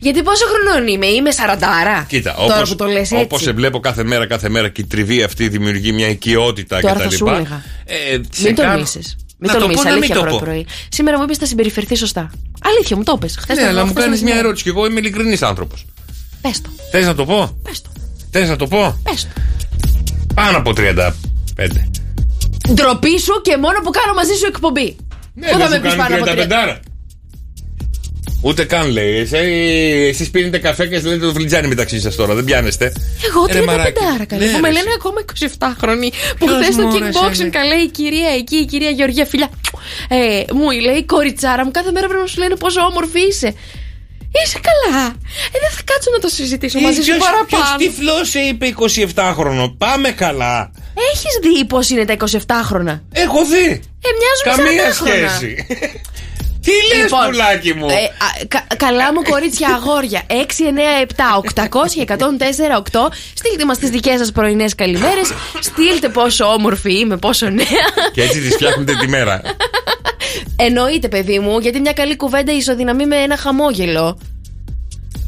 [SPEAKER 4] Γιατί πόσο χρονών είμαι, είμαι σαραντάρα.
[SPEAKER 5] Κοίτα,
[SPEAKER 4] Τώρα
[SPEAKER 5] όπως,
[SPEAKER 4] που το λες έτσι.
[SPEAKER 5] όπως σε βλέπω κάθε μέρα, κάθε μέρα και η τριβή αυτή δημιουργεί μια οικειότητα
[SPEAKER 4] Τώρα
[SPEAKER 5] κτλ.
[SPEAKER 4] θα σου έλεγα.
[SPEAKER 5] Ε, σε
[SPEAKER 4] Μην
[SPEAKER 5] κάνω-
[SPEAKER 4] τολμήσει. Μην
[SPEAKER 5] Να το πω,
[SPEAKER 4] τολμήσει,
[SPEAKER 5] να μην
[SPEAKER 4] αλήθεια
[SPEAKER 5] το
[SPEAKER 4] πρωί
[SPEAKER 5] πω.
[SPEAKER 4] πρωί. Σήμερα μου είπες θα συμπεριφερθείς σωστά. Αλήθεια, μου το πες. Χθες
[SPEAKER 5] Ναι,
[SPEAKER 4] το-
[SPEAKER 5] αλλά μου
[SPEAKER 4] χθες το
[SPEAKER 5] κάνεις μια
[SPEAKER 4] μεσημέρι.
[SPEAKER 5] ερώτηση και εγώ είμαι ειλικρινής άνθρωπος.
[SPEAKER 4] Πες το,
[SPEAKER 5] Θες να το πω,
[SPEAKER 4] πες το,
[SPEAKER 5] Θες να το πω;
[SPEAKER 4] πες το.
[SPEAKER 5] Πάνω από 35.
[SPEAKER 4] Ντροπή σου και μόνο που κάνω μαζί σου εκπομπή.
[SPEAKER 5] Ναι,
[SPEAKER 4] Πού
[SPEAKER 5] δεν
[SPEAKER 4] θα με
[SPEAKER 5] σου
[SPEAKER 4] πεις
[SPEAKER 5] κάνει
[SPEAKER 4] πάνω από
[SPEAKER 5] 35.
[SPEAKER 4] 30.
[SPEAKER 5] Ούτε καν λέει. Εσείς πίνετε καφέ και λέτε το φλιτζάνι μεταξύ σας τώρα. Δεν πιάνεστε.
[SPEAKER 4] Εγώ
[SPEAKER 5] Ρε,
[SPEAKER 4] 35
[SPEAKER 5] μαράκι.
[SPEAKER 4] καλέ.
[SPEAKER 5] Ναι,
[SPEAKER 4] που με
[SPEAKER 5] ρε,
[SPEAKER 4] λένε ακόμα 27 χρονή. Που
[SPEAKER 5] Ποιος
[SPEAKER 4] χθες στο
[SPEAKER 5] μου, ρε,
[SPEAKER 4] kickboxing
[SPEAKER 5] σένα.
[SPEAKER 4] καλέ η κυρία εκεί, η κυρία Γεωργία Φιλιά. Ε, μου λέει η κοριτσάρα μου κάθε μέρα πρέπει να σου λένε πόσο όμορφη είσαι. Είσαι καλά. Ε, δεν θα κάτσω να το συζητήσω μαζί σου
[SPEAKER 5] Ποιο
[SPEAKER 4] παραπάνω.
[SPEAKER 5] τυφλό σε είπε 27χρονο. Πάμε καλά.
[SPEAKER 4] Έχεις δει πώς είναι τα 27χρονα.
[SPEAKER 5] Έχω δει.
[SPEAKER 4] Ε, μοιάζουν
[SPEAKER 5] Καμία
[SPEAKER 4] 40 χρόνια.
[SPEAKER 5] σχέση. Τι λες πουλάκι μου;
[SPEAKER 4] ε, α, κα- καλά μου κορίτσια αγόρια 6, 9, 7, 800 1048 Στείλτε μας τις δικές σας πρωινές καλημέρες Στείλτε πόσο όμορφη είμαι, πόσο νέα
[SPEAKER 5] Και έτσι τη φτιάχνετε τη μέρα.
[SPEAKER 4] Εννοείται παιδί μου Γιατί μια καλή κουβέντα ισοδυναμεί με ένα χαμόγελο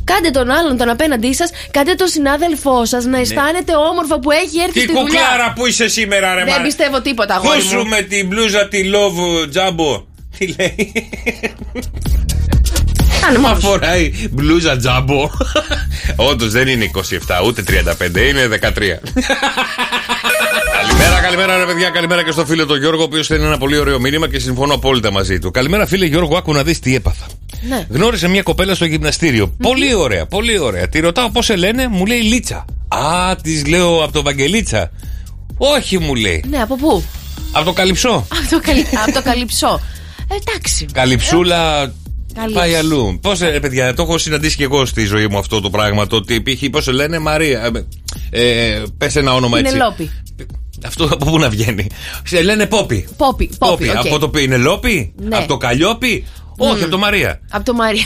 [SPEAKER 4] Κάντε τον άλλον τον απέναντί σας Κάντε τον συνάδελφό σας να αισθάνεται όμορφα που έχει έρθει
[SPEAKER 5] Τι
[SPEAKER 4] στη δουλειά
[SPEAKER 5] κουκλάρα που είσαι σήμερα, ρε
[SPEAKER 4] Δεν
[SPEAKER 5] μα.
[SPEAKER 4] πιστεύω τίποτα αγόρι
[SPEAKER 5] Χούσου
[SPEAKER 4] μου
[SPEAKER 5] με την μπλούζα τη Love Jumbo; Τι λέει.
[SPEAKER 4] Κάνε
[SPEAKER 5] Μα
[SPEAKER 4] μόνος σου.
[SPEAKER 5] φοράει μπλούζα τζάμπο. Όντως δεν είναι 27 ούτε 35, είναι 13. Καλημέρα, καλημέρα ρε παιδιά, καλημέρα και στο φίλο τον Γιώργο, ο οποίος θέλει ένα πολύ ωραίο μήνυμα και συμφωνώ απόλυτα μαζί του. Καλημέρα, φίλε Γιώργο, άκου να δεις τι έπαθα.
[SPEAKER 4] Ναι.
[SPEAKER 5] Γνώρισα μια κοπέλα στο γυμναστήριο. Πολύ ωραία, πολύ ωραία. Τη ρωτάω πώς σε λένε, μου λέει Λίτσα. Α, της λέω από το Βαγγελίτσα. Όχι, μου λέει.
[SPEAKER 4] Ναι από πού;
[SPEAKER 5] Από το Καλυψό.
[SPEAKER 4] Από το, καλυ... από το καλυψό Ε, Εντάξει
[SPEAKER 5] Καλυψούλα.
[SPEAKER 4] Καλύψη.
[SPEAKER 5] Πάει αλλού. Πώς, ε, παιδιά, το έχω συναντήσει και εγώ στη ζωή μου αυτό το πράγμα. Το ότι π.χ. πώς σε λένε Μαρία. Ε, ε, Πες ένα όνομα έτσι.
[SPEAKER 4] Πηνελόπη
[SPEAKER 5] Αυτό από πού να βγαίνει; Σε λένε Πόπι.
[SPEAKER 4] Πόπι, Πόπι, οκ.
[SPEAKER 5] Από το Πηνελόπη.
[SPEAKER 4] Ναι.
[SPEAKER 5] Από το Καλλιόπη. Όχι, από το Μαρία.
[SPEAKER 4] Από το Μαρία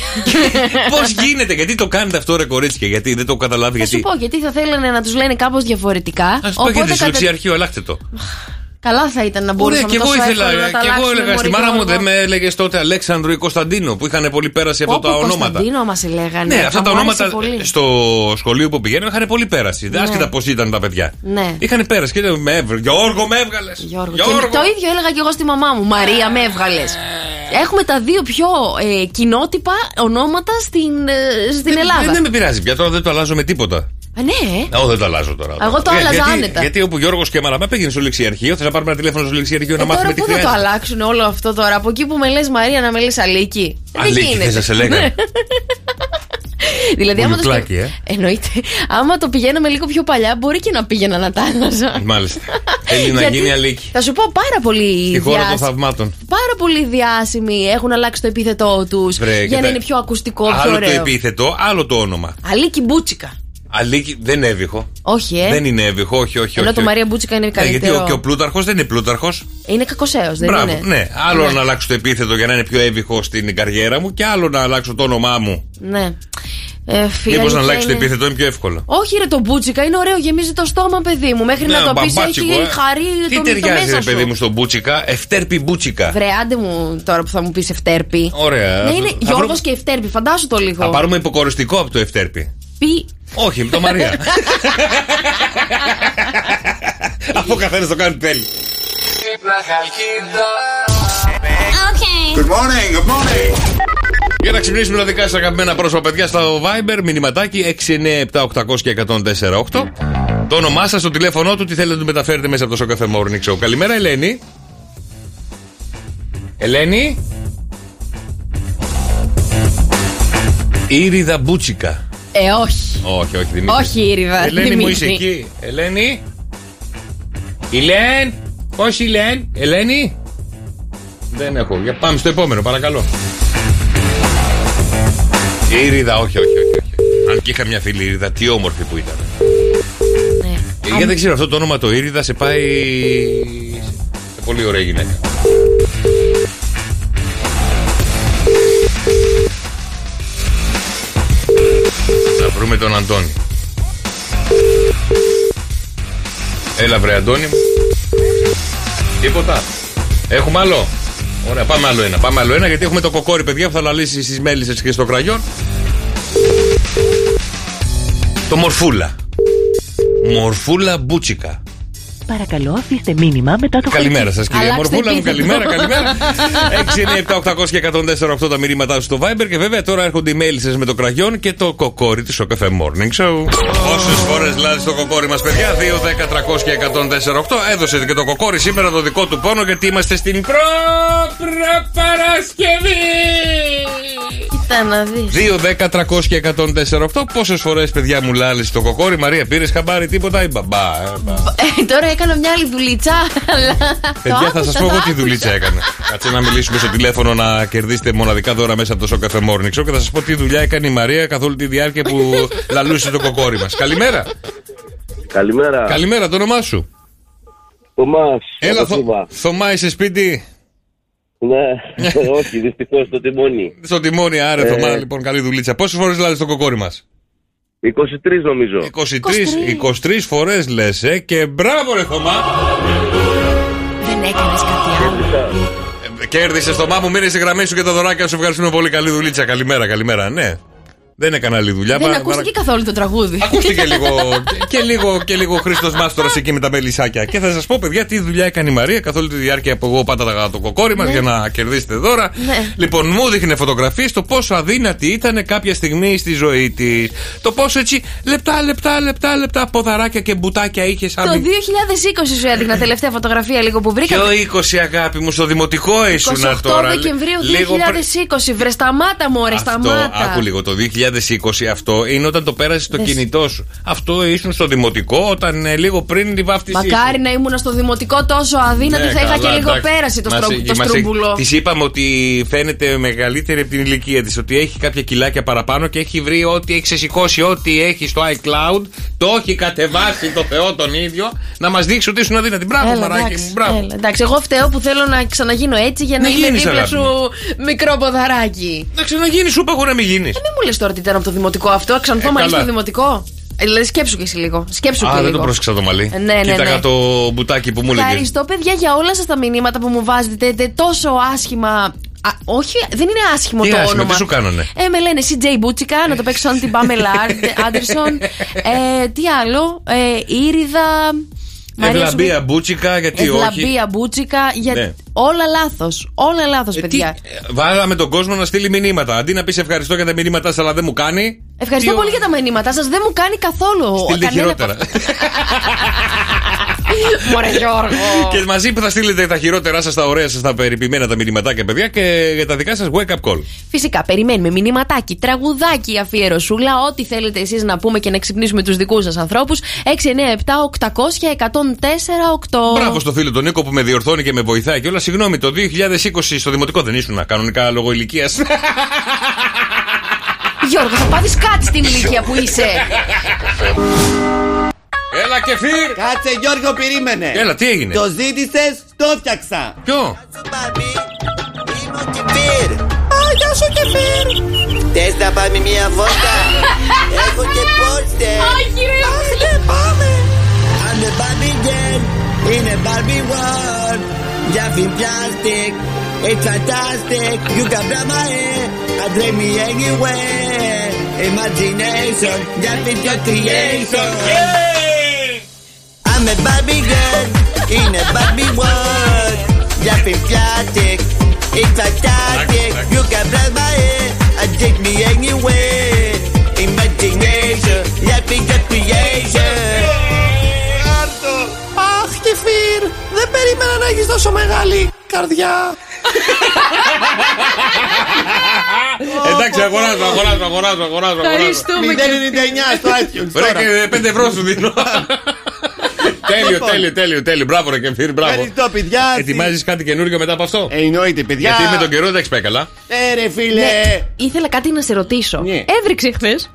[SPEAKER 5] Πώς γίνεται, γιατί το κάνετε αυτό ρε κορίτσια, γιατί δεν το έχω καταλάβει.
[SPEAKER 4] Θα σου
[SPEAKER 5] γιατί.
[SPEAKER 4] πω γιατί θα θέλανε να τους λένε κάπως διαφορετικά.
[SPEAKER 5] Α το έχετε στο ληξιαρχείο, αλλάξτε το.
[SPEAKER 4] Καλά θα ήταν να
[SPEAKER 5] Ωραία,
[SPEAKER 4] μπορούσαμε
[SPEAKER 5] και εγώ
[SPEAKER 4] τόσο
[SPEAKER 5] ήθελα.
[SPEAKER 4] εύκολα να τα
[SPEAKER 5] Και εγώ
[SPEAKER 4] αλλάξουμε,
[SPEAKER 5] έλεγα στη
[SPEAKER 4] μωρή
[SPEAKER 5] μάνα μου,
[SPEAKER 4] Γιώργο.
[SPEAKER 5] δεν με έλεγες τότε Αλέξανδρο ή Κωνσταντίνο που είχαν πολύ πέραση αυτά
[SPEAKER 4] Όπου
[SPEAKER 5] τα ονόματα.
[SPEAKER 4] Κωνσταντίνο μας λέγανε.
[SPEAKER 5] Ναι, αυτά τα
[SPEAKER 4] μου άρεσε
[SPEAKER 5] ονόματα
[SPEAKER 4] πολύ.
[SPEAKER 5] στο σχολείο που πηγαίνω είχαν πολύ πέρασει. Δεν
[SPEAKER 4] Ναι.
[SPEAKER 5] άσχετα πώς ήταν τα παιδιά.
[SPEAKER 4] Ναι.
[SPEAKER 5] Είχαν πέρασει και με έβγαλε. Γιώργο, με έβγαλες.
[SPEAKER 4] Γιώργο. Και το ίδιο έλεγα και εγώ στη μαμά μου. Μαρία, με έβγαλες. Έχουμε τα δύο πιο ε, κοινότυπα ονόματα στην, ε, στην Ελλάδα.
[SPEAKER 5] Δεν, δεν με πειράζει πια, τώρα δεν το αλλάζω με τίποτα.
[SPEAKER 4] Α, ναι.
[SPEAKER 5] Όχι, δεν το αλλάζω τώρα.
[SPEAKER 4] Εγώ το
[SPEAKER 5] Για-
[SPEAKER 4] άλλαζα
[SPEAKER 5] γιατί,
[SPEAKER 4] άνετα.
[SPEAKER 5] Γιατί όπου Γιώργος και Μαραμά πήγαινε στο ληξιαρχείο, θες να πάρουμε ένα τηλέφωνο στο ληξιαρχείο να
[SPEAKER 4] Ε,
[SPEAKER 5] μάθουμε
[SPEAKER 4] τώρα
[SPEAKER 5] τι
[SPEAKER 4] πού θα το
[SPEAKER 5] χρειάζεται.
[SPEAKER 4] αλλάξουν όλο αυτό τώρα; Από εκεί που με λες Μαρία να με λες Αλίκη. Δεν
[SPEAKER 5] Αλίκη,
[SPEAKER 4] γίνεται.
[SPEAKER 5] θες να σε λέγανε.
[SPEAKER 4] δηλαδή, άμα το,
[SPEAKER 5] Μπουλιουκλάκι,
[SPEAKER 4] σκε- Εννοείται. Άμα το πηγαίναμε λίγο πιο παλιά, μπορεί και να πήγαινα να τα άλλαζα.
[SPEAKER 5] Μάλιστα. Θέλει να
[SPEAKER 4] Γιατί-
[SPEAKER 5] γίνει αλήκη.
[SPEAKER 4] Θα σου πω πάρα πολύ
[SPEAKER 5] Στη χώρα των
[SPEAKER 4] διάσημοι.
[SPEAKER 5] θαυμάτων.
[SPEAKER 4] Πάρα πολύ διάσημοι έχουν αλλάξει το επίθετό τους
[SPEAKER 5] Βρε,
[SPEAKER 4] για
[SPEAKER 5] κοίτα,
[SPEAKER 4] να είναι πιο ακουστικό, πιο
[SPEAKER 5] Άλλο το
[SPEAKER 4] ωραίο.
[SPEAKER 5] επίθετο, άλλο το όνομα.
[SPEAKER 4] Αλίκη Μπούτσικα.
[SPEAKER 5] Αλίκη δεν είναι έβυχο.
[SPEAKER 4] Όχι, ε.
[SPEAKER 5] Δεν είναι έβυχο, όχι, όχι.
[SPEAKER 4] Ενώ
[SPEAKER 5] όχι,
[SPEAKER 4] το
[SPEAKER 5] όχι.
[SPEAKER 4] Μαρία Μπούτσικα είναι
[SPEAKER 5] Ναι, γιατί
[SPEAKER 4] καλύτερο.
[SPEAKER 5] ο, και ο Πλούταρχος δεν είναι Πλούταρχος.
[SPEAKER 4] Είναι κακοσέω, δεν
[SPEAKER 5] Μπράβο,
[SPEAKER 4] είναι.
[SPEAKER 5] ναι. Άλλο να αλλάξω το επίθετο για να είναι πιο έβυχο στην καριέρα μου και άλλο να αλλάξω το όνομά μου.
[SPEAKER 4] Ναι. Ε, φίλε,
[SPEAKER 5] Μήπως να
[SPEAKER 4] αλήθεια
[SPEAKER 5] αλλάξεις το
[SPEAKER 4] είναι-
[SPEAKER 5] επίθετο είναι πιο εύκολο.
[SPEAKER 4] Όχι, ρε, το μπούτσικα είναι ωραίο, γεμίζει το στόμα, παιδί μου. Μέχρι
[SPEAKER 5] Ναι,
[SPEAKER 4] να το πεις,
[SPEAKER 5] μπαμπάτσικο,
[SPEAKER 4] έχει
[SPEAKER 5] ε.
[SPEAKER 4] χαρί
[SPEAKER 5] Τι
[SPEAKER 4] το, το
[SPEAKER 5] ταιριάζει,
[SPEAKER 4] μέσα
[SPEAKER 5] ρε παιδί
[SPEAKER 4] σου.
[SPEAKER 5] μου, στο μπούτσικα; Ευτέρπη μπούτσικα.
[SPEAKER 4] Βρε, άντε μου τώρα που θα μου πεις Ευτέρπη.
[SPEAKER 5] Ωραία.
[SPEAKER 4] Ναι,
[SPEAKER 5] Θα-
[SPEAKER 4] είναι
[SPEAKER 5] θα
[SPEAKER 4] Γιώργος
[SPEAKER 5] βρούμε-
[SPEAKER 4] και Ευτέρπη, φαντάσου το λίγο.
[SPEAKER 5] Θα πάρουμε υποκοριστικό από το Ευτέρπη.
[SPEAKER 4] Πει.
[SPEAKER 5] Όχι, με το Μαρία. Αφού ο καθένας το κάνει τέλει.
[SPEAKER 7] Good morning, good morning.
[SPEAKER 5] Για να ξυπνήσουμε τα δικά σας αγαπημένα πρόσωπα, παιδιά, στο Viber, μηνυματάκι 697-800 και 104-8. Το όνομά σας, το τηλέφωνό του, τι θέλετε να του μεταφέρετε μέσα από το Σοκαφέ Morning Show. Καλημέρα, Ελένη. Ελένη. Ήριδα Μπούτσικα.
[SPEAKER 4] Ε, όχι.
[SPEAKER 5] Όχι, όχι, Δημήτρης.
[SPEAKER 4] Όχι, Ήριδα.
[SPEAKER 5] Ελένη μου είσαι
[SPEAKER 4] Δημήτρη.
[SPEAKER 5] εκεί. Ελένη. Ηλέν. Πώ Ηλέν. Ελένη. Δεν έχω. Για πάμε στο επόμενο, παρακαλώ. Ήριδα, όχι, όχι, όχι. όχι. Αν και είχα μια φίλη Ήριδα, τι όμορφη που ήταν.
[SPEAKER 4] Ναι.
[SPEAKER 5] Ε, γιατί δεν ξέρω, αυτό το όνομα το Ήριδα σε πάει σε πολύ ωραία γυναίκα. Τον Αντώνη. Έλα βρε Αντώνη μου. Τίποτα. Έχουμε άλλο. Ωραία, πάμε άλλο ένα. Πάμε άλλο ένα γιατί έχουμε το κοκόρι, παιδιά, που θα λαλήσει στις μέλισσες και στο κραγιόν. Το μορφούλα. Μορφούλα μπούτσικα.
[SPEAKER 10] Παρακαλώ, αφήστε μήνυμα μετά το
[SPEAKER 5] Καλημέρα σας, κυρία
[SPEAKER 4] Αλλάξτε
[SPEAKER 5] Μορφούλα μου.
[SPEAKER 4] επίθετο.
[SPEAKER 5] Καλημέρα, καλημέρα. 6, 9, 7, 800 και 104, 8 τα μηνύματά σου στο Viber. Και βέβαια τώρα έρχονται οι μέλισσε με το κραγιόν και το κοκόρι του Σοκαφέ Morning Show. Πόσε φορές λάζει το κοκόρι μας, παιδιά. 2, 10, 300 και 104, 8. Έδωσε και το κοκόρι σήμερα το δικό του πόνο γιατί είμαστε στην προ. προ- Παρασκευή.
[SPEAKER 4] Κοίτα να δεις.
[SPEAKER 5] 2, 10, 300 και 104, 8. Πόσες φορές, παιδιά μου, λάλησε το κοκόρι. Μαρία, πήρες χαμπάρι τίποτα ή μπαμπά. ε, μπα.
[SPEAKER 4] Ε, τώρα έκανα μια άλλη δουλίτσα. αλλά το
[SPEAKER 5] Παιδιά, θα
[SPEAKER 4] άκουσα,
[SPEAKER 5] σας πω
[SPEAKER 4] το
[SPEAKER 5] εγώ τι
[SPEAKER 4] άκουσα.
[SPEAKER 5] δουλίτσα έκανα. Κάτσε να μιλήσουμε στο τηλέφωνο να κερδίσετε μοναδικά δώρα μέσα από το Σοκαφέ Morning Show και θα σας πω τι δουλειά έκανε η Μαρία καθ' όλη τη διάρκεια που λαλούσε το κοκόρι μας. Καλημέρα.
[SPEAKER 8] Καλημέρα.
[SPEAKER 5] Καλημέρα, το όνομά σου.
[SPEAKER 8] Θωμάς.
[SPEAKER 5] Έλα,
[SPEAKER 8] από
[SPEAKER 5] Θω...
[SPEAKER 8] Τούμπα.
[SPEAKER 5] Θωμά, είσαι σπίτι;
[SPEAKER 8] Ναι, όχι, δυστυχώς το τιμόνι.
[SPEAKER 5] Στο τιμόνι, άρε,
[SPEAKER 8] Ε.
[SPEAKER 5] Θωμά, λοιπόν, καλή δουλίτσα. Πόσες φορές λάλησε το κοκόρι μας;
[SPEAKER 8] 23 νομίζω.
[SPEAKER 5] 23, 23 φορές λες, ε, και μπράβο, ρε Θωμά.
[SPEAKER 4] Δεν έκανες κάτι άλλο.
[SPEAKER 5] Κέρδισε το μου, μείνε στη γραμμή σου και τα δωράκια σου. Ευχαριστούμε πολύ. Καλή δουλίτσα. Καλημέρα, καλημέρα. Ναι. Δεν έκανα άλλη δουλειά.
[SPEAKER 4] Δεν
[SPEAKER 5] παρα-
[SPEAKER 4] ακούστηκε καθόλου το τραγούδι.
[SPEAKER 5] Ακούστηκε λίγο και, και λίγο, και λίγο Χρήστος Μάστορας εκεί με τα μελισσάκια. Και θα σας πω, παιδιά, τι δουλειά έκανε η Μαρία καθ' όλη τη διάρκεια που εγώ πάταγα το κοκόρι μας για να κερδίσετε δώρα.
[SPEAKER 4] Ναι.
[SPEAKER 5] Λοιπόν, μου δείχνε φωτογραφίες το πόσο αδύνατη ήταν κάποια στιγμή στη ζωή της. Το πόσο έτσι λεπτά, λεπτά, λεπτά, λεπτά ποδαράκια και μπουτάκια είχες σαν.
[SPEAKER 4] Το
[SPEAKER 5] μη-
[SPEAKER 4] 2020 σου έδειχνα τελευταία φωτογραφία λίγο που βρήκα.
[SPEAKER 5] Ποιο 20 αγάπη μου, στο δημοτικό ήσουν
[SPEAKER 4] 28
[SPEAKER 5] τώρα.
[SPEAKER 4] Δεκεμβρίου
[SPEAKER 5] Λίγο πριν-
[SPEAKER 4] 2020. Βρε σταμάτα μου, ρε
[SPEAKER 5] Αυτό,
[SPEAKER 4] σταμάτα.
[SPEAKER 5] άκου λίγο, το 2020 αυτό είναι όταν το πέρασε στο
[SPEAKER 4] Δες.
[SPEAKER 5] κινητό σου. Αυτό ήσουν στο δημοτικό όταν ε, λίγο πριν τη βάφτιση.
[SPEAKER 4] Μακάρι να ήμουν στο δημοτικό τόσο αδύνατη,
[SPEAKER 5] Ναι,
[SPEAKER 4] θα είχα και λίγο πέραση το, στρο... το στρούμπουλο.
[SPEAKER 5] Της είπαμε ότι φαίνεται μεγαλύτερη από την ηλικία της, ότι έχει κάποια κιλάκια παραπάνω και έχει βρει ότι έχει ξεσηκώσει ό,τι έχει στο iCloud, το έχει κατεβάσει το Θεό τον ίδιο, να μας δείξει ότι ήσουν αδύνατη. Μπράβο,
[SPEAKER 4] Έλα,
[SPEAKER 5] μαράκι
[SPEAKER 4] εντάξει,
[SPEAKER 5] μου, μπράβο.
[SPEAKER 4] έλα, εντάξει, εγώ φταίω που θέλω να ξαναγίνω έτσι για να,
[SPEAKER 5] Να
[SPEAKER 4] είμαι
[SPEAKER 5] γίνεις,
[SPEAKER 4] δίπλα
[SPEAKER 5] αγάπη
[SPEAKER 4] σου μικρό ποδαράκι.
[SPEAKER 5] Να ξαναγίνεις, σου είπα εγώ να μην γίνεις.
[SPEAKER 4] Ε, μην μου λες τώρα τι ήταν από το δημοτικό αυτό. Ξανθώ
[SPEAKER 5] Ε,
[SPEAKER 4] μαλλί
[SPEAKER 5] καλά.
[SPEAKER 4] στο δημοτικό. Ε, δηλαδή σκέψου και εσύ λίγο. Σκέψου και
[SPEAKER 5] Α,
[SPEAKER 4] λίγο.
[SPEAKER 5] δεν το πρόσεξα το μαλλί.
[SPEAKER 4] Ε, ναι, ναι,
[SPEAKER 5] Κοίταγα
[SPEAKER 4] ναι.
[SPEAKER 5] το μπουτάκι που μου έλεγε.
[SPEAKER 4] Ευχαριστώ, παιδιά, για όλα σας τα μηνύματα που μου βάζετε τε- τόσο άσχημα. Α, όχι, δεν είναι άσχημο
[SPEAKER 5] Τι
[SPEAKER 4] το
[SPEAKER 5] άσχημο,
[SPEAKER 4] όνομα.
[SPEAKER 5] τι σου κάνανε;
[SPEAKER 4] Ε, με λένε CJ Μπούτσικα, να το παίξω σαν την Πάμελα Άντερσον. Ε, τι άλλο, ε, Ήριδα. Μαρία, σου
[SPEAKER 5] Ευλαμπία μπούτσικα, γιατί όχι;
[SPEAKER 4] Ευλαμπία, μπούτσικα, για...
[SPEAKER 5] Ναι.
[SPEAKER 4] όλα λάθος. Όλα λάθος,
[SPEAKER 5] Ε,
[SPEAKER 4] παιδιά.
[SPEAKER 5] τι, ε, βάλαμε τον κόσμο να στείλει μηνύματα. Αντί να πεις ευχαριστώ για τα μηνύματά σας, αλλά δεν μου κάνει.
[SPEAKER 4] Ευχαριστώ
[SPEAKER 5] τι-
[SPEAKER 4] πολύ για τα μηνύματά σας. Δεν μου κάνει καθόλου.
[SPEAKER 5] Στείλτε
[SPEAKER 4] κανένα
[SPEAKER 5] χειρότερα.
[SPEAKER 4] από- Μωρέ Γιώργο.
[SPEAKER 5] και μαζί που θα στείλετε τα χειρότερά σας, τα ωραία σας, τα περιποιημένα τα μηνυματάκια, παιδιά, και για τα δικά σας wake up call.
[SPEAKER 4] Φυσικά, περιμένουμε μηνυματάκι, τραγουδάκι, αφιερωσούλα, ό,τι θέλετε εσείς να πούμε και να ξυπνήσουμε τους δικούς σας ανθρώπους. 697 800 1048.
[SPEAKER 5] Μπράβο στο φίλο τον Νίκο που με διορθώνει και με βοηθάει και όλα. Συγγνώμη, το 2020 στο δημοτικό δεν ήσουν κανονικά λόγω ηλικίας.
[SPEAKER 4] Γιώργο, θα πάθεις κάτι στην ηλικία που είσαι.
[SPEAKER 5] Έλα και φύρ!
[SPEAKER 11] Κάτσε Γιώργο, περίμενε.
[SPEAKER 5] Έλα, τι έγινε;
[SPEAKER 11] Το ζήτησες, το φτιάξα.
[SPEAKER 5] Ποιο;
[SPEAKER 11] Κεφίρ. Α, γεια σου Κεφίρ. Θες να πάμε μια βόλτα; Έχω και πόρτε.
[SPEAKER 4] Όχι, ρε.
[SPEAKER 11] Αχ, ναι, πάμε. I'm a Barbie girl in a Barbie world. Jumping plastic, it's fantastic. You can grab my hair and drag me anywhere. Imagination, that is your creation. I'm Είμαι Barbie φίρ, δεν περίμενα να έχεις τόσο μεγάλη καρδιά
[SPEAKER 5] Εντάξει, αγοράζω, αγοράζω, αγοράζω, αγοράζω.
[SPEAKER 4] Ευχαριστούμε.
[SPEAKER 11] 0,99 στο iTunes.
[SPEAKER 5] Ωραία, 5 ευρώ σου δίνω. Τέλειο,
[SPEAKER 11] Λοιπόν.
[SPEAKER 5] τέλειο, τέλειο, τέλειο. Μπράβο, ρε Κεφίρ, μπράβο.
[SPEAKER 11] Ευχαριστώ, παιδιά.
[SPEAKER 5] Ετοιμάζεις κάτι καινούργιο μετά από αυτό;
[SPEAKER 11] Ε, Εννοείται, παιδιά.
[SPEAKER 5] Γιατί με τον καιρό δεν έχεις πάει καλά.
[SPEAKER 11] Ε, ρε φίλε.
[SPEAKER 4] Ναι, ήθελα κάτι να σε ρωτήσω.
[SPEAKER 11] Ναι.
[SPEAKER 4] Έβριξε χθες.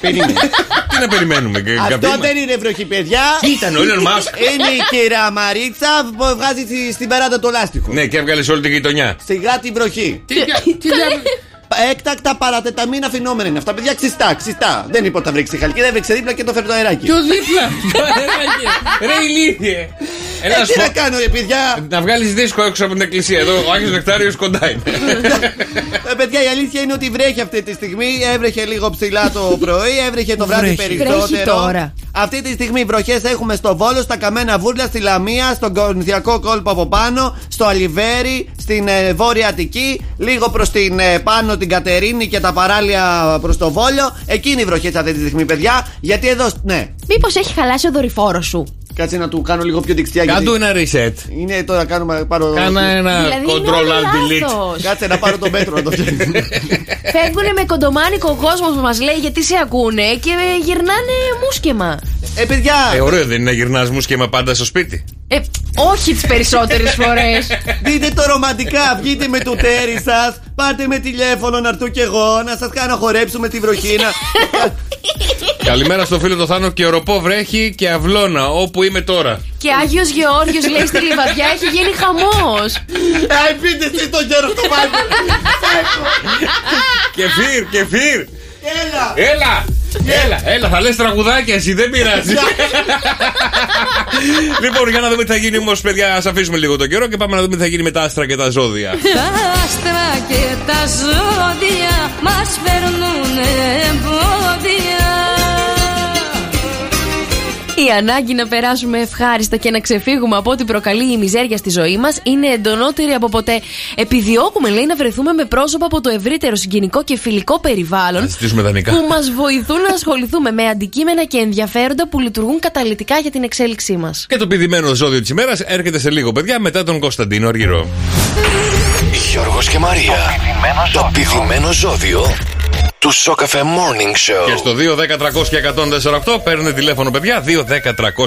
[SPEAKER 11] Περίμενε.
[SPEAKER 5] Τι να περιμένουμε, και
[SPEAKER 11] Αυτό
[SPEAKER 5] καπνίμα.
[SPEAKER 11] δεν είναι βροχή, παιδιά.
[SPEAKER 5] Τι ήταν, ο Elon Musk.
[SPEAKER 11] Είναι η κυρία Μαρίτσα που βγάζει στη- στην περάτα το λάστιχο.
[SPEAKER 5] Ναι, και έβγαλες όλη την γειτονιά.
[SPEAKER 11] Σιγά την βροχή.
[SPEAKER 5] Τι δια- τι δια-
[SPEAKER 11] Έκτακτα παρατεταμίνα φαινόμενα είναι αυτά. Παιδιά ξιστά, ξιστά. Δεν είπε ότι θα βρέξει η χαλκίδα, έβρεξε δίπλα και το φέρνει το αεράκι.
[SPEAKER 5] Ποιο δίπλα. Ρε ηλίθιε.
[SPEAKER 11] Ε,
[SPEAKER 5] Έλα
[SPEAKER 11] τι
[SPEAKER 5] σου
[SPEAKER 11] να
[SPEAKER 5] πω.
[SPEAKER 11] κάνω, ρε παιδιά;
[SPEAKER 5] Να βγάλεις δίσκο έξω από την εκκλησία. Εδώ ο Άγιος Νεκτάριο κοντά είναι.
[SPEAKER 11] Ε, παιδιά, η αλήθεια είναι ότι βρέχει αυτή τη στιγμή. Έβρεχε λίγο ψηλά το πρωί, έβρεχε το βράδυ
[SPEAKER 5] Βρέχει.
[SPEAKER 11] περισσότερο.
[SPEAKER 4] Βρέχει τώρα.
[SPEAKER 11] Αυτή τη στιγμή βροχές έχουμε στο Βόλο, στα Καμένα Βούρλια, στη Λαμία, στον Κορινθιακό κόλπο από πάνω, στο Αλιβέρι, στην ε, Βόρεια Αττική, λίγο προς την ε, πάνω την Κατερίνη και τα παράλια προς το Βόλιο. Εκείνη η βροχέ αυτή τη στιγμή, παιδιά. Γιατί εδώ, ναι.
[SPEAKER 4] Μήπως έχει χαλάσει ο δορυφόρος σου.
[SPEAKER 11] Κάτσε να του κάνω λίγο πιο δεξιά.
[SPEAKER 5] Κάντου
[SPEAKER 11] γιατί
[SPEAKER 5] ένα reset.
[SPEAKER 11] Είναι τώρα κάνουμε. Πάρω...
[SPEAKER 5] Κάνα ένα
[SPEAKER 4] Δηλαδή είναι
[SPEAKER 5] control
[SPEAKER 4] όλοι
[SPEAKER 5] alt delete.
[SPEAKER 4] λάθος.
[SPEAKER 11] Κάτσε να πάρω το μέτρο να το φτιάξω.
[SPEAKER 4] Φεύγουν με κοντομάνικο κόσμος που μας λέει γιατί σε ακούνε και γυρνάνε μουσκεμα.
[SPEAKER 11] ε, παιδιά,
[SPEAKER 5] Ε, ωραίο δεν είναι να γυρνάς μου σχήμα πάντα στο σπίτι.
[SPEAKER 4] Ε, όχι τις περισσότερες φορές.
[SPEAKER 11] Δείτε το ρομαντικά, βγείτε με το τέρι σας. Πάτε με τηλέφωνο να έρθω κι εγώ να σας κάνω χορέψουμε τη βροχή. Να...
[SPEAKER 5] Καλημέρα στο φίλο το Θάνο και οροπό βρέχει και αυλώνα όπου είμαι τώρα.
[SPEAKER 4] και Άγιος Γεώργιος λέει στη λιβαδιά έχει γίνει χαμός.
[SPEAKER 11] Αϊ, πείτε εσείς τον καιρό στο μάτι.
[SPEAKER 5] Κεφίρ, κεφίρ!
[SPEAKER 11] Έλα.
[SPEAKER 5] Έλα! Έλα, έλα, θα λες τραγουδάκια εσύ, δεν πειράζει. λοιπόν, για να δούμε τι θα γίνει όμως, παιδιά, ας αφήσουμε λίγο τον καιρό και πάμε να δούμε τι θα γίνει με τα άστρα και τα ζώδια.
[SPEAKER 12] Τα άστρα και τα ζώδια μας φέρνουν
[SPEAKER 4] Η ανάγκη να περάσουμε ευχάριστα και να ξεφύγουμε από ό,τι προκαλεί η μιζέρια στη ζωή μας είναι εντονότερη από ποτέ. Επιδιώκουμε, λέει, να βρεθούμε με πρόσωπα από το ευρύτερο συγγενικό και φιλικό
[SPEAKER 5] Να
[SPEAKER 4] περιβάλλον
[SPEAKER 5] ζητήσουμε δανεικά.
[SPEAKER 4] που μας βοηθούν να ασχοληθούμε με αντικείμενα και ενδιαφέροντα που λειτουργούν καταλητικά για την εξέλιξή μας.
[SPEAKER 5] Και το πηδημένο ζώδιο της ημέρας έρχεται σε λίγο, παιδιά, μετά τον Κωνσταντίνο Αργυρό.
[SPEAKER 3] Γιώργος και Μαρία. Το πηδημένο ζώδιο του Σοκαφέ Morning Show.
[SPEAKER 5] Και στο 2 10 και 148 παίρνουν τηλέφωνο, παιδιά. 2 10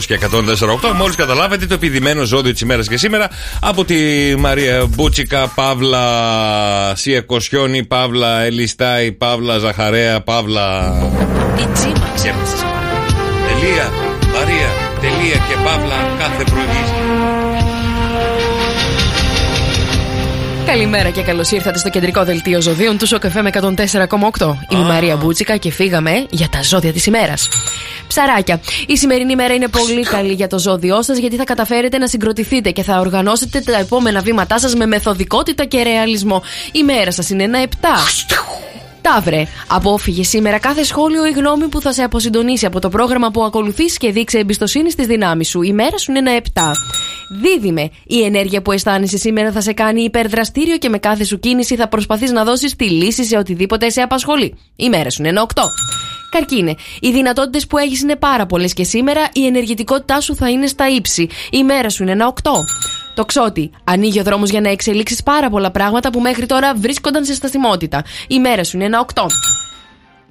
[SPEAKER 5] και 148. Μόλις καταλάβετε το επιδημένο ζώδιο της ημέρας και σήμερα από τη Μαρία Μπούτσικα, Παύλα Σία Κοσιόνη, Παύλα Ελιστάη, Παύλα Ζαχαρέα, Παύλα.
[SPEAKER 4] Τι τσίμα,
[SPEAKER 5] Ξέπεσες. Τελεία, Μαρία, τελεία και Παύλα κάθε πρωί.
[SPEAKER 4] Καλημέρα και καλώς ήρθατε στο κεντρικό δελτίο ζωδίων του ΣΟΚΕΦΕ με 104,8. Είμαι η Μαρία Μπούτσικα και φύγαμε για τα ζώδια της ημέρας. Ψαράκια. Η σημερινή μέρα είναι πολύ καλή για το ζώδιό σας γιατί θα καταφέρετε να συγκροτηθείτε και θα οργανώσετε τα επόμενα βήματά σας με μεθοδικότητα και ρεαλισμό. Η μέρα σας είναι ένα 7. Ταύρε, απόφυγε σήμερα κάθε σχόλιο ή γνώμη που θα σε αποσυντονίσει από το πρόγραμμα που ακολουθείς και δείξε εμπιστοσύνη στις δυνάμεις σου. Η μέρα σου είναι ένα 7. Δίδυμε, η ενέργεια που αισθάνεσαι σήμερα θα σε κάνει υπερδραστήριο και με κάθε σου κίνηση θα προσπαθείς να δώσεις τη λύση σε οτιδήποτε σε απασχολεί. Η μέρα σου είναι ένα 8. Καρκίνε. Οι δυνατότητες που έχεις είναι πάρα πολλές και σήμερα η ενεργητικότητά σου θα είναι στα ύψη. Η μέρα σου είναι ένα 8. Το ξότι. Ανοίγει ο δρόμος για να εξελίξεις πάρα πολλά πράγματα που μέχρι τώρα βρίσκονταν σε στασιμότητα. Η μέρα σου είναι ένα 8.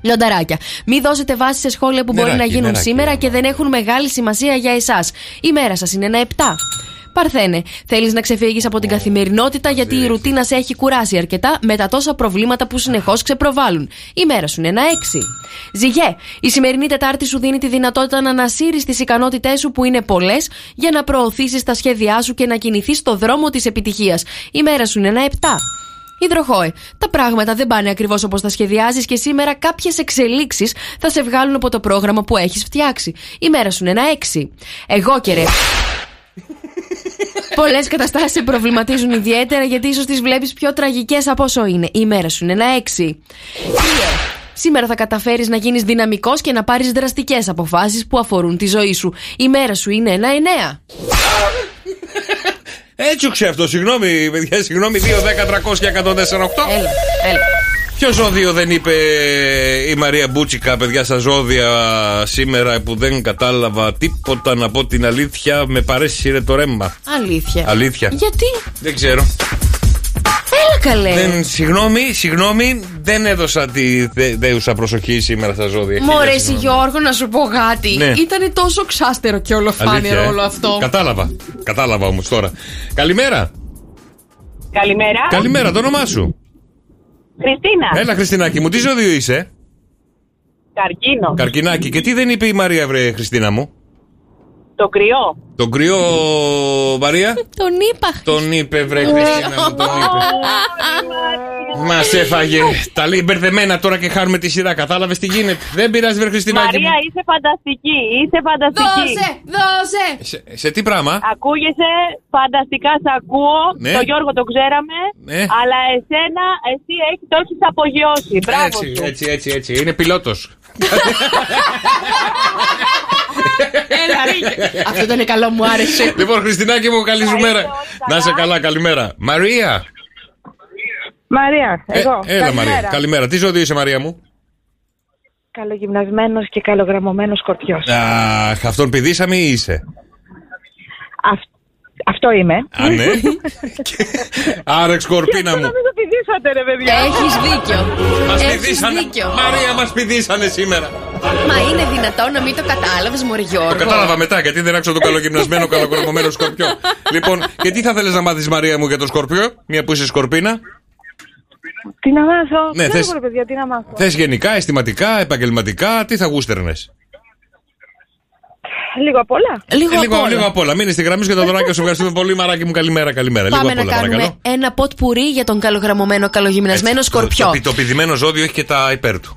[SPEAKER 4] Λιονταράκια. Μην δώσετε βάση σε σχόλια που μπορεί
[SPEAKER 5] Νεράκι,
[SPEAKER 4] να γίνουν
[SPEAKER 5] νεράκι,
[SPEAKER 4] σήμερα και δεν έχουν μεγάλη σημασία για εσάς. Η μέρα σας είναι ένα 7. Παρθένε, θέλεις να ξεφύγεις από την καθημερινότητα γιατί η ρουτίνα σε έχει κουράσει αρκετά με τα τόσα προβλήματα που συνεχώς ξεπροβάλλουν. Η μέρα σου είναι ένα 6. Ζυγέ, η σημερινή Τετάρτη σου δίνει τη δυνατότητα να ανασύρεις τις ικανότητές σου που είναι πολλές για να προωθήσεις τα σχέδιά σου και να κινηθείς στο δρόμο της επιτυχίας. Η μέρα σου είναι ένα 7. Υδροχόε, τα πράγματα δεν πάνε ακριβώς όπως τα σχεδιάζεις και σήμερα κάποιες εξελίξεις θα σε βγάλουν από το πρόγραμμα που έχεις φτιάξει. Η μέρα σου είναι ένα 6. Εγώ και ρε. Πολλές καταστάσεις σε προβληματίζουν ιδιαίτερα γιατί ίσως τις βλέπεις πιο τραγικές από όσο είναι. Η μέρα σου είναι ένα 6. Κύριε, Σήμερα θα καταφέρεις να γίνεις δυναμικός και να πάρεις δραστικές αποφάσεις που αφορούν τη ζωή σου. Η μέρα σου είναι ένα 9.
[SPEAKER 5] Έτσουξε αυτό, συγγνώμη, παιδιά, συγγνώμη. 2, 10, 300 και 104, 8.
[SPEAKER 4] Έλα, έλα.
[SPEAKER 5] Ποιος ζώδιο δεν είπε η Μαρία Μπούτσικα, παιδιά, στα ζώδια σήμερα που δεν κατάλαβα τίποτα να πω την αλήθεια. Με παρέσυρε το ρέμα.
[SPEAKER 4] Αλήθεια.
[SPEAKER 5] Αλήθεια.
[SPEAKER 4] Γιατί;
[SPEAKER 5] Δεν ξέρω.
[SPEAKER 4] Έλα καλέ.
[SPEAKER 5] Δεν, συγγνώμη, συγγνώμη, δεν έδωσα τη δε- δέουσα προσοχή σήμερα στα ζώδια.
[SPEAKER 4] Μου
[SPEAKER 5] Χίλια
[SPEAKER 4] αρέσει
[SPEAKER 5] συγγνώμη.
[SPEAKER 4] Γιώργο να σου πω κάτι.
[SPEAKER 5] Ναι.
[SPEAKER 4] Ήταν τόσο ξάστερο και όλο
[SPEAKER 5] Αλήθεια,
[SPEAKER 4] φάνηρο
[SPEAKER 5] ε;
[SPEAKER 4] όλο αυτό.
[SPEAKER 5] Κατάλαβα. Κατάλαβα όμως τώρα. Καλημέρα.
[SPEAKER 13] Καλημέρα.
[SPEAKER 5] Καλημέρα, το όνομά σου.
[SPEAKER 13] Χριστίνα.
[SPEAKER 5] Έλα, Χριστινάκη μου, τι ζώδιο είσαι;
[SPEAKER 13] Καρκίνο.
[SPEAKER 5] Καρκινάκι. Και τι δεν είπε η Μαρία, βρε Χριστίνα μου;
[SPEAKER 13] Το κρυό.
[SPEAKER 5] Τον κρυό Μαρία;
[SPEAKER 4] Τον είπα.
[SPEAKER 5] Τον είπε, βρε Χριστίνα μου, τον είπε. Μας έφαγε. Τα λέει μπερδεμένα τώρα και χάνουμε τη σειρά. Κατάλαβες τι γίνεται. Δεν πειράζει, βρε Χριστινάκη.
[SPEAKER 13] Μαρία,
[SPEAKER 5] μου.
[SPEAKER 13] είσαι φανταστική. Είσαι φανταστική.
[SPEAKER 4] Δώσε, δώσε.
[SPEAKER 5] Σε, σε τι πράγμα;
[SPEAKER 13] Ακούγεσαι φανταστικά, σ' ακούω.
[SPEAKER 5] Ναι.
[SPEAKER 13] Το Γιώργο το ξέραμε.
[SPEAKER 5] Ναι.
[SPEAKER 13] Αλλά εσένα, εσύ έχεις το έχεις απογειώσεις. Μπράβο
[SPEAKER 5] Έτσι,
[SPEAKER 13] σου.
[SPEAKER 5] έτσι, έτσι, έτσι. Είναι πιλότος.
[SPEAKER 4] Έλα, ρε. Αυτό ήταν καλό, μου άρεσε.
[SPEAKER 5] λοιπόν, Χριστινάκη μου, καλή σου μέρα. Να είσαι καλά, καλημέρα. Μαρία.
[SPEAKER 14] Μαρία,
[SPEAKER 5] Ε,
[SPEAKER 14] εγώ.
[SPEAKER 5] έλα,
[SPEAKER 14] Καλημέρα.
[SPEAKER 5] Μαρία. Καλημέρα. Τι ζώδιο είσαι, Μαρία μου;
[SPEAKER 14] Καλογυμνασμένος και καλογραμμωμένος σκορπιός.
[SPEAKER 5] Αχ, αυτόν πηδήσαμε ή είσαι;
[SPEAKER 14] Αυ- αυτό είμαι.
[SPEAKER 5] Α, ναι. Άρεξ κορπίνα μου.
[SPEAKER 14] Νομίζω πηδήσατε ρε παιδιά.
[SPEAKER 4] Έχεις δίκιο.
[SPEAKER 5] Μας
[SPEAKER 4] Έχεις
[SPEAKER 5] πηδήσανε.
[SPEAKER 4] δίκιο.
[SPEAKER 5] Μαρία, μας πηδήσανε σήμερα.
[SPEAKER 4] Μα είναι δυνατόν να μην το κατάλαβες, Μωρή Γιώργο.
[SPEAKER 5] Το κατάλαβα μετά, γιατί δεν άκουσα το καλογυμνασμένο, καλοκορμωμένο σκορπιό. λοιπόν, και τι θα θέλεις να μάθεις, Μαρία μου, για το σκορπιό, μια που είσαι σκορπίνα;
[SPEAKER 14] Τι να μάθω;
[SPEAKER 5] Ναι,
[SPEAKER 14] Δεν
[SPEAKER 5] θες-
[SPEAKER 14] έχω, ρε παιδιά, τι να μάθω;
[SPEAKER 5] Θες γενικά, αισθηματικά, επαγγελματικά, τι θα γούστερνες;
[SPEAKER 14] Λίγο απ' όλα.
[SPEAKER 4] Λίγο, απ'
[SPEAKER 5] λίγο,
[SPEAKER 4] όλα.
[SPEAKER 5] λίγο απ' όλα. Μείνε στη γραμμή σου και το δωράκι σου. Ευχαριστούμε πολύ, μαράκι μου. Καλημέρα, καλημέρα.
[SPEAKER 4] Πάμε
[SPEAKER 5] λίγο απ'
[SPEAKER 4] να
[SPEAKER 5] όλα,
[SPEAKER 4] κάνουμε
[SPEAKER 5] παρακαλώ.
[SPEAKER 4] ένα ποτ πουρί για τον καλογραμμωμένο, καλογυμνασμένο σκορπιό.
[SPEAKER 5] Το, το, το πηδημένο ζώδιο έχει και τα υπέρ του.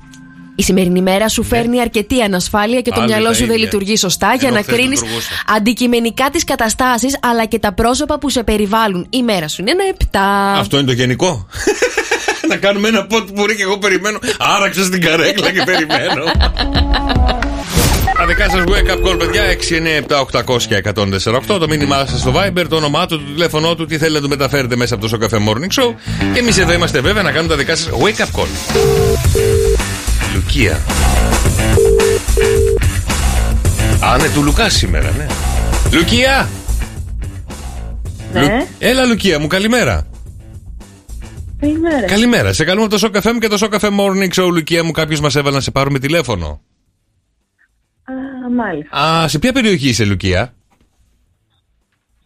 [SPEAKER 4] Η σημερινή μέρα σου φέρνει αρκετή ανασφάλεια και το
[SPEAKER 5] Πάλι
[SPEAKER 4] μυαλό
[SPEAKER 5] τα
[SPEAKER 4] σου δεν
[SPEAKER 5] ίδια.
[SPEAKER 4] λειτουργεί σωστά για
[SPEAKER 5] Ενώ
[SPEAKER 4] να
[SPEAKER 5] χθες
[SPEAKER 4] κρίνεις
[SPEAKER 5] λειτουργούσε.
[SPEAKER 4] αντικειμενικά τις καταστάσεις αλλά και τα πρόσωπα που σε περιβάλλουν. Η μέρα σου είναι ένα επτά.
[SPEAKER 5] Αυτό είναι το γενικό. να κάνουμε ένα πότ που και εγώ περιμένω. Άραξα στην καρέκλα και περιμένω. Τα δικά σας wake up call, παιδιά, 6, 9, 7, 800 και 148. Το μήνυμά σας στο Viber, το όνομά του, το τηλέφωνό του, τι θέλετε να του μεταφέρετε μέσα από το Σοκαφέ Morning Show. Και εμείς εδώ είμαστε βέβαια να κάνουμε τα δικά σας wake up call. Λουκία. Α, ναι, του Λουκά σήμερα, ναι. Λουκία!
[SPEAKER 14] Ναι.
[SPEAKER 5] Λου- Έλα, Λουκία μου, καλημέρα.
[SPEAKER 14] Καλημέρα.
[SPEAKER 5] Καλημέρα. Σε καλούμε από το Σοκαφέ μου και το Σοκαφέ Morning Show, Λουκία μου. Κάποιος μας έβαλε να σε πάρουμε τηλέφωνο.
[SPEAKER 14] Α, μάλιστα.
[SPEAKER 5] Α, σε ποια περιοχή είσαι, Λουκία;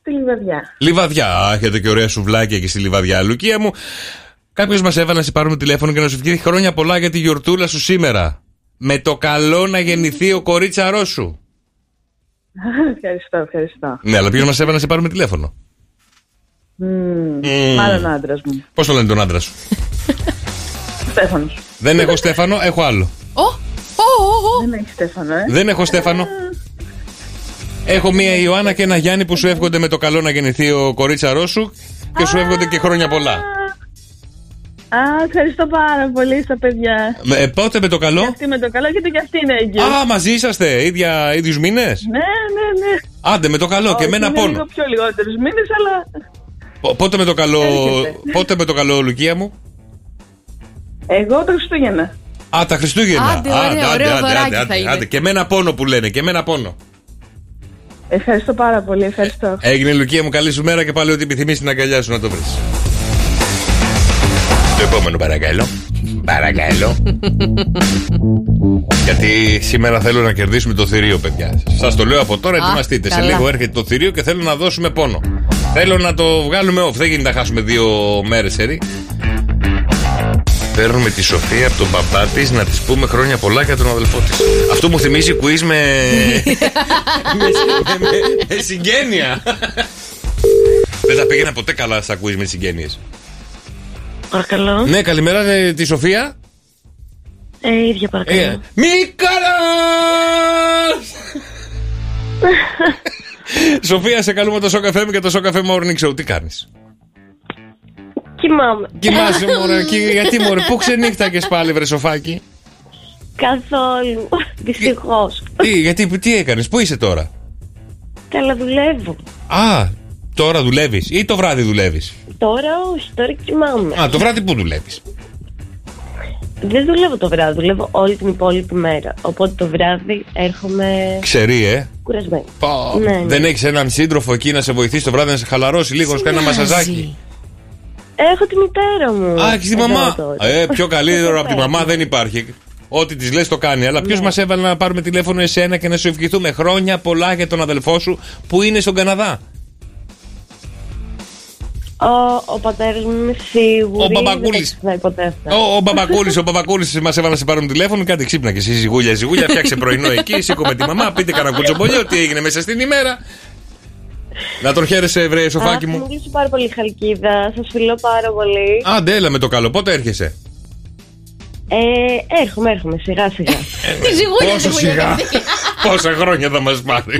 [SPEAKER 14] Στη Λιβαδιά.
[SPEAKER 5] Λιβαδιά. Α, έχετε και ωραία σουβλάκια εκεί στη Λιβαδιά. Λουκία μου, κάποιος μας έβαλε να σε πάρουμε τηλέφωνο και να σου βγει χρόνια πολλά για τη γιορτούλα σου σήμερα. Με το καλό να γεννηθεί ο κορίτσαρός σου.
[SPEAKER 14] ευχαριστώ, ευχαριστώ.
[SPEAKER 5] Ναι, αλλά ποιος μας έβαλε να σε πάρουμε τηλέφωνο;
[SPEAKER 14] Μμμ,
[SPEAKER 5] Μμμ.
[SPEAKER 14] Μάλλον άντρας μου.
[SPEAKER 5] Πώς το λένε τον άντρα σου;
[SPEAKER 14] Στέφανος.
[SPEAKER 5] Δεν έχω Στέφανο, έχω άλλο.
[SPEAKER 4] Ω, ω, ω, ω.
[SPEAKER 14] Δεν έχει Στέφανο, ε.
[SPEAKER 5] Δεν έχω Στέφανο. Έχω μία Ιωάννα και ένα Γιάννη που σου εύχονται με το καλό να γεννηθεί ο κορίτσαρός σου και σου εύχονται και χρόνια πολλά.
[SPEAKER 13] Α, ευχαριστώ πάρα πολύ στα παιδιά.
[SPEAKER 5] Με- ε, πότε με το
[SPEAKER 13] Και
[SPEAKER 5] καλό.
[SPEAKER 13] αυτή με το καλό γιατί και αυτή είναι έγκυος.
[SPEAKER 5] Α, μαζί είσαστε, ίδια, ίδιους μήνες;
[SPEAKER 13] Ναι, ναι, ναι.
[SPEAKER 5] Άντε με το καλό και
[SPEAKER 13] Όχι,
[SPEAKER 5] εμένα
[SPEAKER 13] είναι
[SPEAKER 5] πόνο.
[SPEAKER 13] Λίγο πιο λιγότερους μήνες, αλλά
[SPEAKER 5] Πο- Πότε με το καλό,
[SPEAKER 13] Έρχεται.
[SPEAKER 5] πότε με το καλό, Λουκία μου;
[SPEAKER 13] εγώ τα Χριστούγεννα.
[SPEAKER 5] Α, τα Χριστούγεννα.
[SPEAKER 4] Άντε, ωραίο, ωραίο δωράκι θα
[SPEAKER 5] άντε,
[SPEAKER 4] είναι.
[SPEAKER 5] άντε. Και εμένα πόνο που λένε, και εμένα πόνο.
[SPEAKER 13] Ευχαριστώ πάρα πολύ, ευχαριστώ.
[SPEAKER 5] Έγινε Λουκία μου, καλή σου μέρα και πάλι ό,τι επιθυμείς στην αγκαλιά σου να το βρεις. Το επόμενο παρακαλώ. Παρακαλώ. Γιατί σήμερα θέλω να κερδίσουμε το θηρίο, παιδιά. Σας το λέω από τώρα,
[SPEAKER 4] Α,
[SPEAKER 5] ετοιμαστείτε. Σε
[SPEAKER 4] καλά.
[SPEAKER 5] λίγο έρχεται το θηρίο και θέλω να δώσουμε πόνο. Θέλω να το βγάλουμε off. Δεν γίνεται να χάσουμε δύο μέρες, ερή. Παίρνουμε τη Σοφία από τον παπά της να της πούμε χρόνια πολλά για τον αδελφό της. Αυτό μου θυμίζει quiz με. με, με- με συγγένεια. Δεν τα πήγαινα ποτέ καλά στα quiz με συγγένειες.
[SPEAKER 13] Παρακαλώ.
[SPEAKER 5] Ναι, καλημέρα ε, τη Σοφία.
[SPEAKER 13] Ε, ίδια παρακαλώ.
[SPEAKER 5] Ε, Μίκαλας! Σοφία, σε καλούμε το Σοκαφέ μου και το Σοκαφέ Morning Show. Τι κάνεις;
[SPEAKER 15] Κοιμάμαι.
[SPEAKER 5] Κοιμάσαι, μωρέ. και- Γιατί, μωρέ, πού ξενύχτακες πάλι, βρε σοφάκι;
[SPEAKER 15] Καθόλου. Δυστυχώς.
[SPEAKER 5] Τι, γιατί, τι έκανες, πού είσαι τώρα;
[SPEAKER 15] Καλά δουλεύω.
[SPEAKER 5] Α, τώρα δουλεύεις ή το βράδυ δουλεύεις;
[SPEAKER 15] Τώρα όχι, τώρα κοιμάμαι.
[SPEAKER 5] Α, το βράδυ πού δουλεύεις;
[SPEAKER 15] Δεν δουλεύω το βράδυ, δουλεύω όλη την υπόλοιπη μέρα. Οπότε το βράδυ έρχομαι
[SPEAKER 5] Ξερή, ε;
[SPEAKER 15] κουρασμένη.
[SPEAKER 5] Πω,
[SPEAKER 15] Ναι, ναι.
[SPEAKER 5] Δεν έχεις έναν σύντροφο εκεί να σε βοηθήσει το βράδυ να σε χαλαρώσει λίγο, να σου κάνει ένα μασαζάκι;
[SPEAKER 15] Έχω τη μητέρα μου.
[SPEAKER 5] Α, έχεις τη
[SPEAKER 15] εδώ
[SPEAKER 5] μαμά;
[SPEAKER 15] τώρα.
[SPEAKER 5] Ε, πιο καλύτερο
[SPEAKER 15] Στο
[SPEAKER 5] από τη
[SPEAKER 15] σπίτι.
[SPEAKER 5] μαμά δεν υπάρχει. Ό,τι της λες το κάνει. Αλλά ποιος
[SPEAKER 15] Ναι.
[SPEAKER 5] μας έβαλε να πάρουμε τηλέφωνο εσένα και να σου ευχηθούμε χρόνια πολλά για τον αδελφό σου που είναι στον Καναδά;
[SPEAKER 15] Ο, ο πατέρας μου είναι σίγουρη.
[SPEAKER 5] Ο Μπαμπακούλης.
[SPEAKER 15] Δεν τα ξεχνάει ποτέ αυτά.
[SPEAKER 5] Ο, ο Μπαμπακούλης, ο Μπαμπακούλης μας έβαλε να σε πάρουμε τηλέφωνο. Κάτι ξύπνα και εσύ, ζυγούλια, ζυγούλια. Φτιάξε πρωινό εκεί, σήκω με τη μαμά, πείτε κανένα κουτσομπολιό, τι έγινε μέσα στην ημέρα. Να τον χαίρεσαι, βρε, σοφάκι
[SPEAKER 15] Αχ,
[SPEAKER 5] μου.
[SPEAKER 15] Μου μιλήσει πάρα πολύ χαλκίδα. Σας φιλώ πάρα πολύ.
[SPEAKER 5] Άντε, έλα με το καλό. Πότε έρχεσαι;
[SPEAKER 15] Ε, έρχομαι, έρχομαι, σιγά σιγά.
[SPEAKER 4] Τι ζυγούλια,
[SPEAKER 5] Πόσο σιγά. Πόσα χρόνια θα μας πάρει.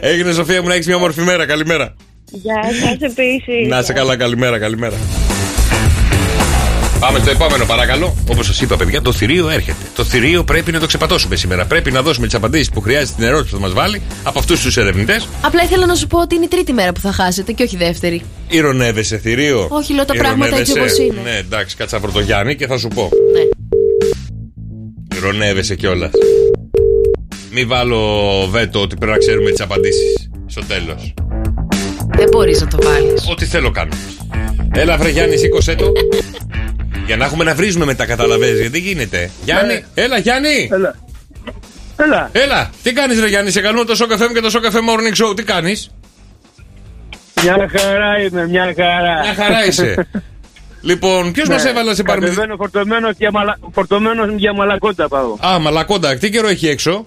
[SPEAKER 5] Έγινε, Σοφία μου, να έχεις μια όμορφη μέρα. Καλημέρα.
[SPEAKER 15] Γεια σα επίσης.
[SPEAKER 5] Να είσαι καλά, καλημέρα, καλημέρα. Πάμε στο επόμενο, παρακαλώ. Όπως σας είπα, παιδιά, το θηρίο έρχεται. Το θηρίο πρέπει να το ξεπατώσουμε σήμερα. Πρέπει να δώσουμε τις απαντήσεις που χρειάζεται στην ερώτηση που θα μας βάλει από αυτούς τους ερευνητές.
[SPEAKER 4] Απλά ήθελα να σου πω ότι είναι η τρίτη μέρα που θα χάσετε και όχι η δεύτερη.
[SPEAKER 5] Ηρωνεύεσαι, θηρίο.
[SPEAKER 4] Όχι, λέω τα πράγματα έτσι
[SPEAKER 5] Ηρωνεύεσαι.
[SPEAKER 4] όπως είναι.
[SPEAKER 5] Ναι, εντάξει, κάτσα πρώτο Γιάννη και θα σου πω.
[SPEAKER 4] Ναι.
[SPEAKER 5] Ηρωνεύεσαι κιόλας. Μη βάλω βέτο ότι πρέπει να ξέρουμε τις απαντήσεις στο τέλος.
[SPEAKER 4] Δεν μπορείς να το βάλεις.
[SPEAKER 5] Ό,τι θέλω κάνω. Έλα, βρε Γιάννη, σήκωσέ το. Για να έχουμε να βρίζουμε μετά, καταλαβαίνει. Γιατί γίνεται. Γιάννη, έλα, Γιάννη.
[SPEAKER 16] Έλα. Έλα.
[SPEAKER 5] Έλα, τι κάνεις, Ρε Γιάννη, σε καλούμε το Σοκαφέ μου και το Σοκαφέ Morning Show. Τι κάνεις;
[SPEAKER 16] Μια χαρά είμαι, μια χαρά.
[SPEAKER 5] Μια χαρά είσαι. λοιπόν, ποιος μας έβαλε να σε πάρουμε;
[SPEAKER 16] Κατεβαίνω φορτωμένος για, μαλα... φορτωμένος για μαλακόντα πάω.
[SPEAKER 5] Α, μαλακόντα, τι καιρό έχει έξω;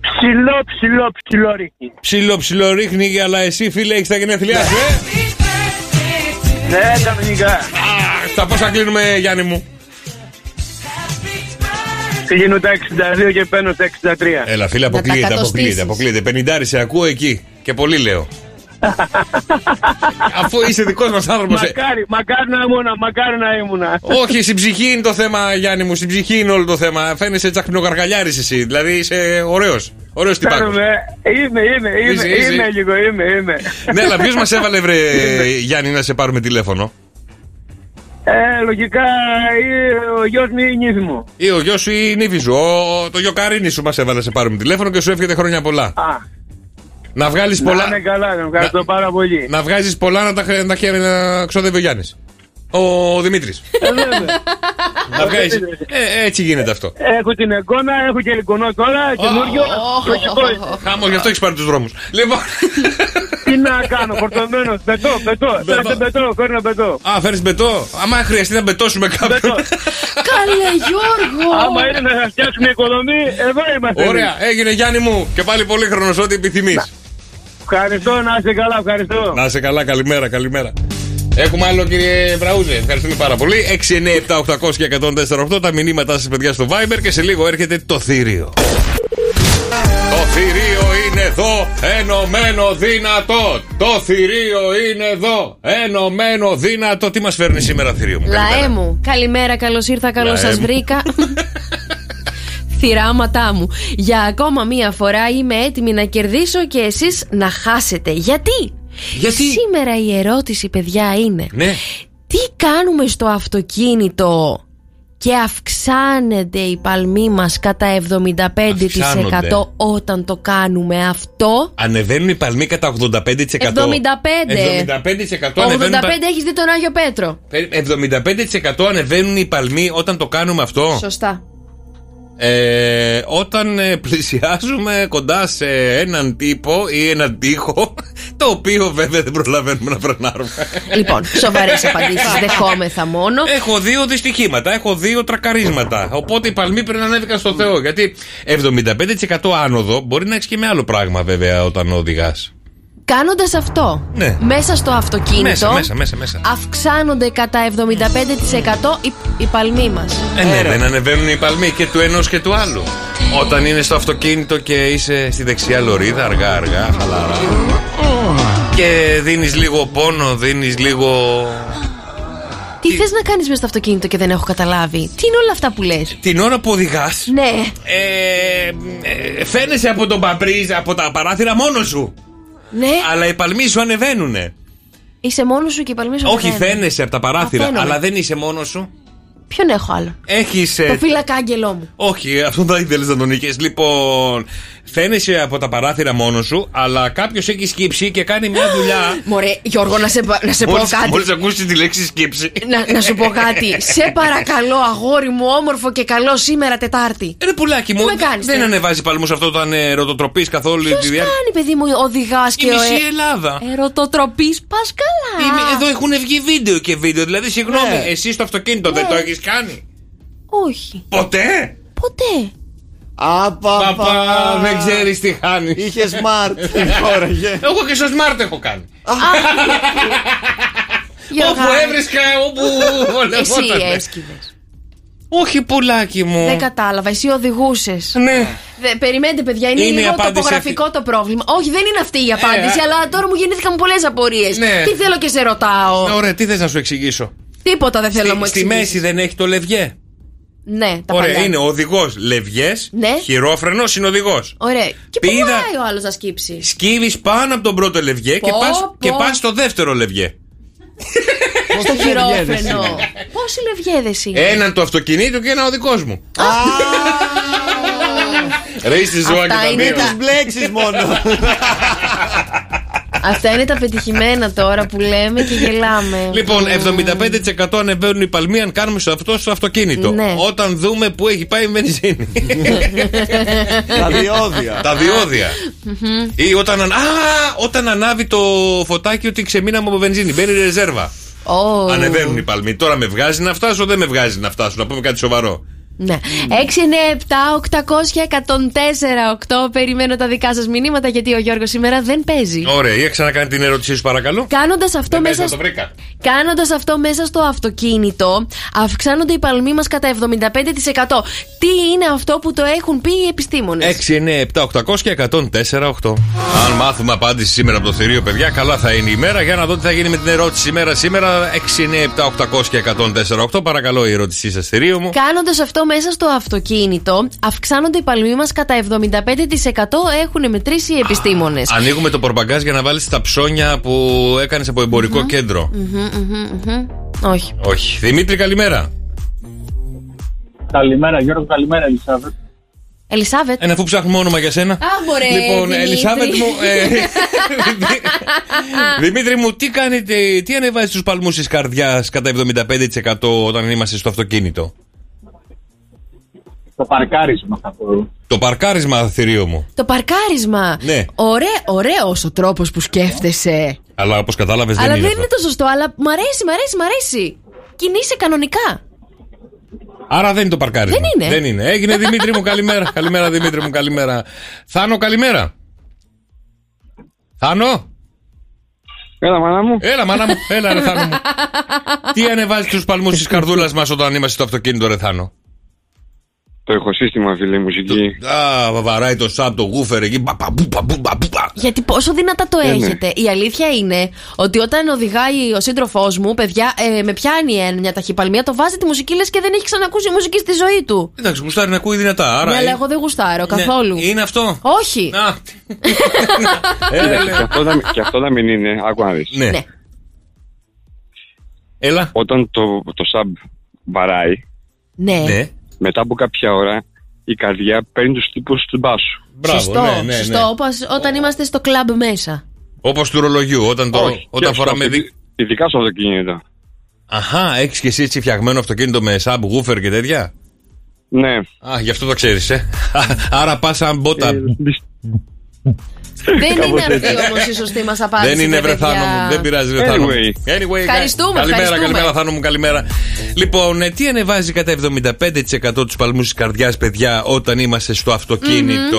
[SPEAKER 16] Ψηλό, ψηλό, ψηλό ρίχνει.
[SPEAKER 5] Ψιλο, ψιλο ρίχνει, αλλά εσύ φίλε έχεις τα γενέθλιά σου, ε;
[SPEAKER 16] Ναι, κανονικά.
[SPEAKER 5] Τα πόσα κλείνουμε, Γιάννη μου.
[SPEAKER 16] Κλείνω τα 62 και παίρνω τα 63.
[SPEAKER 5] Έλα, φίλε, αποκλείεται, αποκλείεται, αποκλείεται. Πενιντάρι σε ακούω εκεί. Και πολύ λέω. Αφού είσαι δικός μας άνθρωπος.
[SPEAKER 16] Μακάρι, μακάρι να ήμουν, μακάρι να ήμουν.
[SPEAKER 5] Όχι, στην ψυχή είναι το θέμα, Γιάννη μου. Στην ψυχή είναι όλο το θέμα. Φαίνεσαι τσακνογαργαλιάρη εσύ. Δηλαδή είσαι ωραίος. Ωραίος τυπάκος.
[SPEAKER 16] Φαίνομαι, είμαι, είμαι, είμαι,
[SPEAKER 5] Είσαι, είσαι.
[SPEAKER 16] είμαι λίγο, είμαι, είμαι.
[SPEAKER 5] ναι, αλλά ποιος μας έβαλε, βρε Γιάννη, να σε πάρουμε τηλέφωνο;
[SPEAKER 16] Ε, λογικά ή ο γιος μου ή η νύφη μου.
[SPEAKER 5] Ή ο γιος σου ή η νύφη σου. Ο, το γιοκαρίνι σου μας έβαλε να σε πάρουμε τηλέφωνο και σου εύχεται χρόνια πολλά.
[SPEAKER 16] Α,
[SPEAKER 5] Να βγάλεις
[SPEAKER 16] να
[SPEAKER 5] πολλά.
[SPEAKER 16] είναι καλά, να ευχαριστώ πάρα πολύ.
[SPEAKER 5] Να βγάζεις πολλά να τα, χρε- να, τα, να ξοδεύει ο Γιάννης. Ο Δημήτρης.
[SPEAKER 16] Ε, βέβαια.
[SPEAKER 5] να βγάζει. Ε, έτσι γίνεται αυτό.
[SPEAKER 16] Έχω την εικόνα, έχω και εικονό τώρα, καινούριο. λογικό.
[SPEAKER 5] Χάμο, γι' αυτό έχεις πάρει τους δρόμους. Λοιπόν.
[SPEAKER 16] Τι να κάνω, φορτωμένος, πετώ, πετώ. Φέρετε πετώ, φέρνω πετώ.
[SPEAKER 5] Α, φέρεις μπετό. Άμα χρειαστεί να μπετώσουμε κάποιον.
[SPEAKER 4] Καλέ, Γιώργο!
[SPEAKER 16] Άμα είναι να σας φτιάξουμε οικοδομή, εδώ είμαστε.
[SPEAKER 5] Ωραία, έγινε Γιάννη μου και πάλι πολύ χρόνο ό,τι επιθυμείς.
[SPEAKER 16] Ευχαριστώ, να είστε καλά, ευχαριστώ.
[SPEAKER 5] Να είσαι καλά, καλημέρα, καλημέρα. Έχουμε άλλο κύριε Βραούζε. Ευχαριστούμε πάρα πολύ. 6, 9, 7, 800 και 148 τα μηνύματά σας, παιδιά, στο Viber και σε λίγο έρχεται το θηρίο. Το θηρίο είναι εδώ, ενωμένο δυνατό. Το θηρίο είναι εδώ, ενωμένο δυνατό. Τι μας φέρνει σήμερα, θηρίο μου.
[SPEAKER 4] Λαέ
[SPEAKER 5] καλημέρα.
[SPEAKER 4] μου, καλημέρα, καλώς ήρθα, καλώς
[SPEAKER 5] Λαέ
[SPEAKER 4] σας
[SPEAKER 5] μου.
[SPEAKER 4] βρήκα. Θυράματά μου. Για ακόμα μία φορά είμαι έτοιμη να κερδίσω και εσείς να χάσετε. Γιατί;
[SPEAKER 5] Γιατί;
[SPEAKER 4] Σήμερα η ερώτηση, παιδιά, είναι
[SPEAKER 5] Ναι.
[SPEAKER 4] τι κάνουμε στο αυτοκίνητο και αυξάνεται η παλμή μας κατά 75%
[SPEAKER 5] Αυξάνονται.
[SPEAKER 4] όταν το κάνουμε αυτό;
[SPEAKER 5] Ανεβαίνουν οι παλμοί κατά 85%.
[SPEAKER 4] 75.
[SPEAKER 5] 75%
[SPEAKER 4] 85
[SPEAKER 5] ανεβαίνουν. οι πα-
[SPEAKER 4] έχεις δει τον Άγιο Πέτρο.
[SPEAKER 5] 75% ανεβαίνουν οι παλμοί όταν το κάνουμε αυτό.
[SPEAKER 4] Σωστά.
[SPEAKER 5] Ε, όταν ε, πλησιάζουμε κοντά σε έναν τύπο ή έναν τοίχο, το οποίο βέβαια δεν προλαβαίνουμε να φρενάρουμε.
[SPEAKER 4] Λοιπόν, σοβαρές απαντήσεις δεχόμεθα μόνο.
[SPEAKER 5] Έχω δύο δυστυχήματα, έχω δύο τρακαρίσματα. Οπότε οι παλμοί πρέπει να ανέβηκαν στο Θεό. Γιατί 75% άνοδο μπορεί να έχεις και με άλλο πράγμα βέβαια όταν οδηγάς.
[SPEAKER 4] Κάνοντας αυτό,
[SPEAKER 5] Ναι.
[SPEAKER 4] μέσα στο αυτοκίνητο
[SPEAKER 5] Μέσα, μέσα, μέσα, μέσα.
[SPEAKER 4] αυξάνονται κατά 75% οι, οι παλμοί μας.
[SPEAKER 5] Ε, ναι, δεν ανεβαίνουν οι παλμοί και του ενός και του άλλου. Όταν είναι στο αυτοκίνητο και είσαι στη δεξιά λωρίδα, αργά, αργά, χαλαρά. Και δίνεις λίγο πόνο, δίνεις λίγο.
[SPEAKER 4] Τι θες να κάνεις μέσα στο αυτοκίνητο και δεν έχω καταλάβει; Τι είναι όλα αυτά που λες;
[SPEAKER 5] Την ώρα που οδηγάς,
[SPEAKER 4] Ναι.
[SPEAKER 5] ε, ε, φαίνεσαι από τον παπρίζ, από τα παράθυρα μόνος σου.
[SPEAKER 4] Ναι.
[SPEAKER 5] Αλλά οι παλμοί σου ανεβαίνουνε.
[SPEAKER 4] Είσαι μόνος σου και οι παλμοί σου.
[SPEAKER 5] Όχι,
[SPEAKER 4] ανεβαίνουν.
[SPEAKER 5] φαίνεσαι από τα παράθυρα,
[SPEAKER 4] Α, φαίνομαι.
[SPEAKER 5] αλλά δεν είσαι μόνος σου.
[SPEAKER 4] Ποιον έχω άλλο;
[SPEAKER 5] Έχεις.
[SPEAKER 4] Το φύλακα μου.
[SPEAKER 5] Όχι, αυτό δεν ήθελες να τον νικήσεις. Λοιπόν, φαίνεσαι από τα παράθυρα μόνος σου, αλλά κάποιος έχει σκύψει και κάνει μια δουλειά.
[SPEAKER 4] Μωρέ, Γιώργο, να σε, πα- να σε πω κάτι.
[SPEAKER 5] Μόλις ακούσεις τη λέξη σκύψη.
[SPEAKER 4] Να, να σου πω κάτι. σε παρακαλώ, αγόρι μου, όμορφο και καλό σήμερα Τετάρτη.
[SPEAKER 5] Ρε πουλάκι μου,
[SPEAKER 4] Τι με κάνεις,
[SPEAKER 5] δεν
[SPEAKER 4] ε;
[SPEAKER 5] ανεβάζει παλμούς αυτό όταν ερωτοτροπεί καθόλου
[SPEAKER 4] Ποιος
[SPEAKER 5] τη διάρκεια;
[SPEAKER 4] κάνει, παιδί μου, οδηγάς και
[SPEAKER 5] Η
[SPEAKER 4] ο.
[SPEAKER 5] μισή Ελλάδα.
[SPEAKER 4] Ερωτοτροπή, πας καλά.
[SPEAKER 5] Είμαι- Εδώ έχουν βγει βίντεο και βίντεο. Δηλαδή, συγγνώμη,
[SPEAKER 4] Ναι.
[SPEAKER 5] εσύ στο αυτοκίνητο δεν
[SPEAKER 4] Ναι.
[SPEAKER 5] το έχεις κάνει.
[SPEAKER 4] Όχι.
[SPEAKER 5] Ποτέ!
[SPEAKER 4] Ποτέ.
[SPEAKER 17] Απαπα.
[SPEAKER 5] Παπα, δεν ξέρεις τι χάνεις.
[SPEAKER 17] Είχε smart. Φόραγε.
[SPEAKER 5] Εγώ και στο smart έχω κάνει.
[SPEAKER 4] Γιώργα,
[SPEAKER 5] Όπου έβρισκα, όπου
[SPEAKER 4] Εσύ
[SPEAKER 5] βολευόταν.
[SPEAKER 4] έσκυβες.
[SPEAKER 5] Όχι, πουλάκι μου.
[SPEAKER 4] Δεν κατάλαβα, εσύ οδηγούσες.
[SPEAKER 5] Ναι.
[SPEAKER 4] Περιμένετε, παιδιά, είναι,
[SPEAKER 5] Είναι η
[SPEAKER 4] λίγο
[SPEAKER 5] απάντηση
[SPEAKER 4] τοπογραφικό το πρόβλημα. Όχι, δεν είναι αυτή η απάντηση,
[SPEAKER 5] Ε,
[SPEAKER 4] αλλά τώρα μου γεννήθηκαν πολλές απορίες.
[SPEAKER 5] Ναι.
[SPEAKER 4] Τι θέλω και σε ρωτάω.
[SPEAKER 5] Ωραία, τι θες να σου εξηγήσω;
[SPEAKER 4] Τίποτα δεν θέλω να μου
[SPEAKER 5] Στη, στη
[SPEAKER 4] εξηγήσεις.
[SPEAKER 5] μέση δεν έχει το λευγέ;
[SPEAKER 4] Ναι, τα
[SPEAKER 5] Ωραία,
[SPEAKER 4] παλιά.
[SPEAKER 5] είναι οδηγός λευγές,
[SPEAKER 4] Ναι.
[SPEAKER 5] χειρόφρενος συνοδηγό.
[SPEAKER 4] Ωραία. Και πού
[SPEAKER 5] Πήδα-
[SPEAKER 4] πάει ο άλλος να σκύψει.
[SPEAKER 5] Σκύβεις πάνω από τον πρώτο λευγέ και
[SPEAKER 4] Πω,
[SPEAKER 5] πα
[SPEAKER 4] πω.
[SPEAKER 5] και πας στο δεύτερο λευγέ.
[SPEAKER 4] Στο χειρόφρενο. Πόσοι λευγέδες είναι;
[SPEAKER 5] Έναν του αυτοκινήτου και ένα ο δικός μου. Ρε στη ζώα και
[SPEAKER 4] Αυτά
[SPEAKER 5] τα
[SPEAKER 4] είναι
[SPEAKER 5] δύο.
[SPEAKER 4] τα-
[SPEAKER 17] Μπλέξεις μόνο.
[SPEAKER 4] Αυτά είναι τα πετυχημένα τώρα που λέμε και γελάμε.
[SPEAKER 5] Λοιπόν, 75% ανεβαίνουν οι παλμοί αν κάνουμε σε αυτό στο αυτοκίνητο.
[SPEAKER 4] Ναι.
[SPEAKER 5] Όταν δούμε που έχει πάει η βενζίνη.
[SPEAKER 17] Τα διόδια.
[SPEAKER 5] Τα διόδια. Ή όταν, αν- Α, όταν ανάβει το φωτάκι ότι ξεμείναμε από βενζίνη. Μπαίνει η ρεζέρβα.
[SPEAKER 4] Ω.
[SPEAKER 5] Ανεβαίνουν οι παλμοί. Τώρα με βγάζει να φτάσω, δεν με βγάζει να φτάσω. Να πούμε κάτι σοβαρό.
[SPEAKER 4] Ναι. 6, 9, 7, 800, 104, 8. Περιμένω τα δικά σας μηνύματα γιατί ο Γιώργος σήμερα δεν παίζει.
[SPEAKER 5] Ωραία, για ξανακάνει την ερώτησή σου, παρακαλώ.
[SPEAKER 4] Κάνοντας αυτό,
[SPEAKER 5] Δεν παίζει,
[SPEAKER 4] μέσα...
[SPEAKER 5] να το βρήκα.
[SPEAKER 4] Κάνοντας αυτό μέσα στο αυτοκίνητο, αυξάνονται οι παλμοί μας κατά 75%. Τι είναι αυτό που το έχουν πει οι επιστήμονες;
[SPEAKER 5] 6, 9, 7, 800 και 104, 8. Αν μάθουμε απάντηση σήμερα από το θηρίο, παιδιά, καλά θα είναι η μέρα. Για να δω τι θα γίνει με την ερώτηση σήμερα. Σήμερα 6, 9, 7, 800 και 104, 8. Παρακαλώ η ερώτησή σας, θηρίο μου.
[SPEAKER 4] Κάνοντας αυτό μέσα στο αυτοκίνητο, αυξάνονται οι παλμοί μας κατά 75%. Έχουν μετρήσει οι επιστήμονες.
[SPEAKER 5] Ανοίγουμε το πορμπαγκάζ για να βάλεις τα ψώνια που έκανες από εμπορικό κέντρο.
[SPEAKER 4] Όχι.
[SPEAKER 5] Όχι. Δημήτρη, καλημέρα.
[SPEAKER 18] Καλημέρα, Γιώργο, καλημέρα, Ελισάβετ.
[SPEAKER 4] Ελισάβετ.
[SPEAKER 5] Ένα αφού ψάχνουμε όνομα για σένα.
[SPEAKER 4] Α, μωρέ,
[SPEAKER 5] Λοιπόν,
[SPEAKER 4] Δημήτρη.
[SPEAKER 5] Ελισάβετ μου. ε, Δημήτρη μου, τι κάνετε, τι ανεβάζει τους παλμούς της καρδιάς κατά 75% όταν είμαστε στο αυτοκίνητο;
[SPEAKER 18] Το παρκάρισμα θα πω.
[SPEAKER 5] Το παρκάρισμα, θηρίο μου.
[SPEAKER 4] Το παρκάρισμα.
[SPEAKER 5] Ναι.
[SPEAKER 4] Ωραίο, ωραίος ο τρόπος που σκέφτεσαι.
[SPEAKER 5] Αλλά όπως κατάλαβες, δεν
[SPEAKER 4] αλλά
[SPEAKER 5] είναι.
[SPEAKER 4] δεν
[SPEAKER 5] αυτό.
[SPEAKER 4] είναι το σωστό, αλλά μ' αρέσει, μ' αρέσει, μ' αρέσει. Κινείσαι κανονικά.
[SPEAKER 5] Άρα δεν είναι το παρκάρισμα.
[SPEAKER 4] Δεν είναι.
[SPEAKER 5] Δεν είναι. Έγινε Δημήτρη μου, καλημέρα. καλημέρα, Δημήτρη μου, καλημέρα. Θάνο, καλημέρα. Θάνο;
[SPEAKER 18] Έλα, μάνα μου.
[SPEAKER 5] Έλα, μάνα μου. Έλα, ρε Θάνο μου. Τι ανεβάζει τους παλμούς της καρδούλας μας όταν είμαστε στο αυτοκίνητο, ρε Θάνο;
[SPEAKER 19] Το ηχοσύστημα, φίλε, η μουσική.
[SPEAKER 5] Α, βαράει το σαπ, το γούφερ εκεί. πα, πα, που, πα, που, πα, που, πα.
[SPEAKER 4] Γιατί πόσο δυνατά το
[SPEAKER 19] Ε, ναι.
[SPEAKER 4] έχετε. Η αλήθεια είναι ότι όταν οδηγάει ο σύντροφός μου, παιδιά, ε, με πιάνει ε, μια ταχυπαλμία, το βάζει τη μουσική λες και δεν έχει ξανακούσει μουσική στη ζωή του.
[SPEAKER 5] Εντάξει, γουστάρει να ακούει δυνατά. Άρα
[SPEAKER 4] ναι, αλλά
[SPEAKER 5] ε,
[SPEAKER 4] εγώ δεν γουστάρω
[SPEAKER 5] ναι.
[SPEAKER 4] καθόλου.
[SPEAKER 5] Είναι αυτό;
[SPEAKER 4] Όχι.
[SPEAKER 5] Α,
[SPEAKER 19] Κοίταξε,
[SPEAKER 5] έλα.
[SPEAKER 19] και, αυτό να, και αυτό να μην είναι. Άκου να δεις.
[SPEAKER 5] Ναι. Έλα.
[SPEAKER 19] Όταν το, το sub βαράει,
[SPEAKER 4] Ναι.
[SPEAKER 19] Μετά από κάποια ώρα, η καρδιά παίρνει τους τύπους του μπάσου.
[SPEAKER 4] σωστό,
[SPEAKER 5] ναι, ναι,
[SPEAKER 4] σωστό.
[SPEAKER 5] ναι.
[SPEAKER 4] Όπως όταν είμαστε στο κλαμπ μέσα.
[SPEAKER 5] Όπως του ρολογιού, όταν, το,
[SPEAKER 19] Όχι,
[SPEAKER 5] όταν
[SPEAKER 19] και
[SPEAKER 5] φοράμε.
[SPEAKER 19] αυτό,
[SPEAKER 5] δι-
[SPEAKER 19] Ειδικά στο αυτοκίνητο.
[SPEAKER 5] Αχά, έχεις και εσύ έτσι φτιαγμένο αυτοκίνητο με σαμπ, γούφερ και τέτοια;
[SPEAKER 19] Ναι.
[SPEAKER 5] Α, γι' αυτό το ξέρεις, ε. Άρα πας σαν μπότα.
[SPEAKER 4] Δεν είναι
[SPEAKER 5] Κάπως
[SPEAKER 4] αυτή
[SPEAKER 5] έτσι.
[SPEAKER 4] όμως η σωστή μας απάντηση.
[SPEAKER 5] Δεν είναι
[SPEAKER 4] παιδιά.
[SPEAKER 5] βρεθάνο μου, δεν πειράζει βρεθάνο μου.
[SPEAKER 19] Anyway.
[SPEAKER 5] Anyway,
[SPEAKER 4] Ευχαριστούμε,
[SPEAKER 5] καλημέρα,
[SPEAKER 4] ευχαριστούμε.
[SPEAKER 5] καλημέρα, Θάνο μου, καλημέρα. Λοιπόν, ε, τι ανεβάζει κατά 75% τους παλμούς της καρδιάς, παιδιά, όταν είμαστε στο αυτοκίνητο;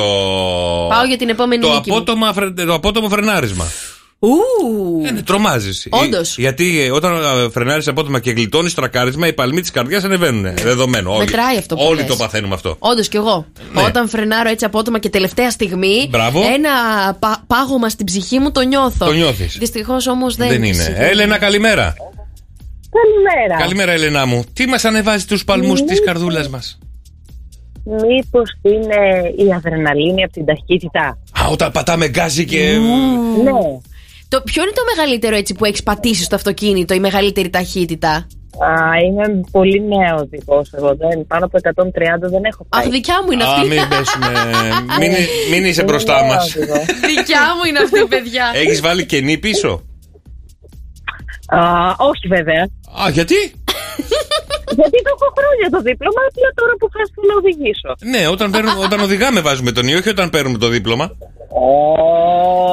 [SPEAKER 4] Πάω για την επόμενη
[SPEAKER 5] Το
[SPEAKER 4] νίκη μου.
[SPEAKER 5] απότομο, φρε- το απότομο φρενάρισμα.
[SPEAKER 4] Ου.
[SPEAKER 5] Ε, ναι, τρομάζει.
[SPEAKER 4] Όντως.
[SPEAKER 5] Γιατί ε, όταν ε, φρενάρεις απότομα και γλιτώνεις τρακάρισμα, οι παλμοί της καρδιάς ανεβαίνουν. Δεδομένο. Όλοι.
[SPEAKER 4] Μετράει αυτό που
[SPEAKER 5] Όλοι
[SPEAKER 4] λες.
[SPEAKER 5] το παθαίνουμε αυτό.
[SPEAKER 4] Όντως κι εγώ.
[SPEAKER 5] Ναι.
[SPEAKER 4] Όταν φρενάρω έτσι απότομα και τελευταία στιγμή,
[SPEAKER 5] Μπράβο.
[SPEAKER 4] ένα πα- πάγωμα στην ψυχή μου το νιώθω.
[SPEAKER 5] Το νιώθεις.
[SPEAKER 4] Δυστυχώς όμως δεν,
[SPEAKER 5] Δεν είναι.
[SPEAKER 4] συμβαίνει.
[SPEAKER 5] Έλενα, καλημέρα.
[SPEAKER 14] Καλημέρα.
[SPEAKER 5] Καλημέρα, Έλενά μου. Τι μας ανεβάζει τους παλμούς
[SPEAKER 14] Ναι.
[SPEAKER 5] τη καρδούλας μας;
[SPEAKER 14] Μήπως είναι η αδρεναλίνη από την ταχύτητα;
[SPEAKER 5] Α, όταν πατάμε γκάζι και.
[SPEAKER 14] Ναι.
[SPEAKER 4] Το, ποιο είναι το μεγαλύτερο έτσι που έχεις πατήσει στο αυτοκίνητο, η μεγαλύτερη ταχύτητα;
[SPEAKER 14] Α, είμαι πολύ νέο δικό εγώ. Δεν, πάνω από 130 δεν έχω πάει.
[SPEAKER 4] Αχ, δικιά μου είναι
[SPEAKER 5] Α,
[SPEAKER 4] αυτή.
[SPEAKER 5] μην πέσουμε. μην, μην είσαι μπροστά μας.
[SPEAKER 4] δικιά μου είναι αυτή, παιδιά.
[SPEAKER 5] Έχεις βάλει κενή πίσω;
[SPEAKER 14] Α, όχι βέβαια.
[SPEAKER 5] Α, γιατί;
[SPEAKER 14] Γιατί το έχω χρόνια το δίπλωμα, απλά τώρα που θα έρθω να οδηγήσω.
[SPEAKER 5] Ναι, όταν, παίρνουμε, όταν οδηγάμε βάζουμε τον ή όχι όταν παίρνουμε το δίπλωμα.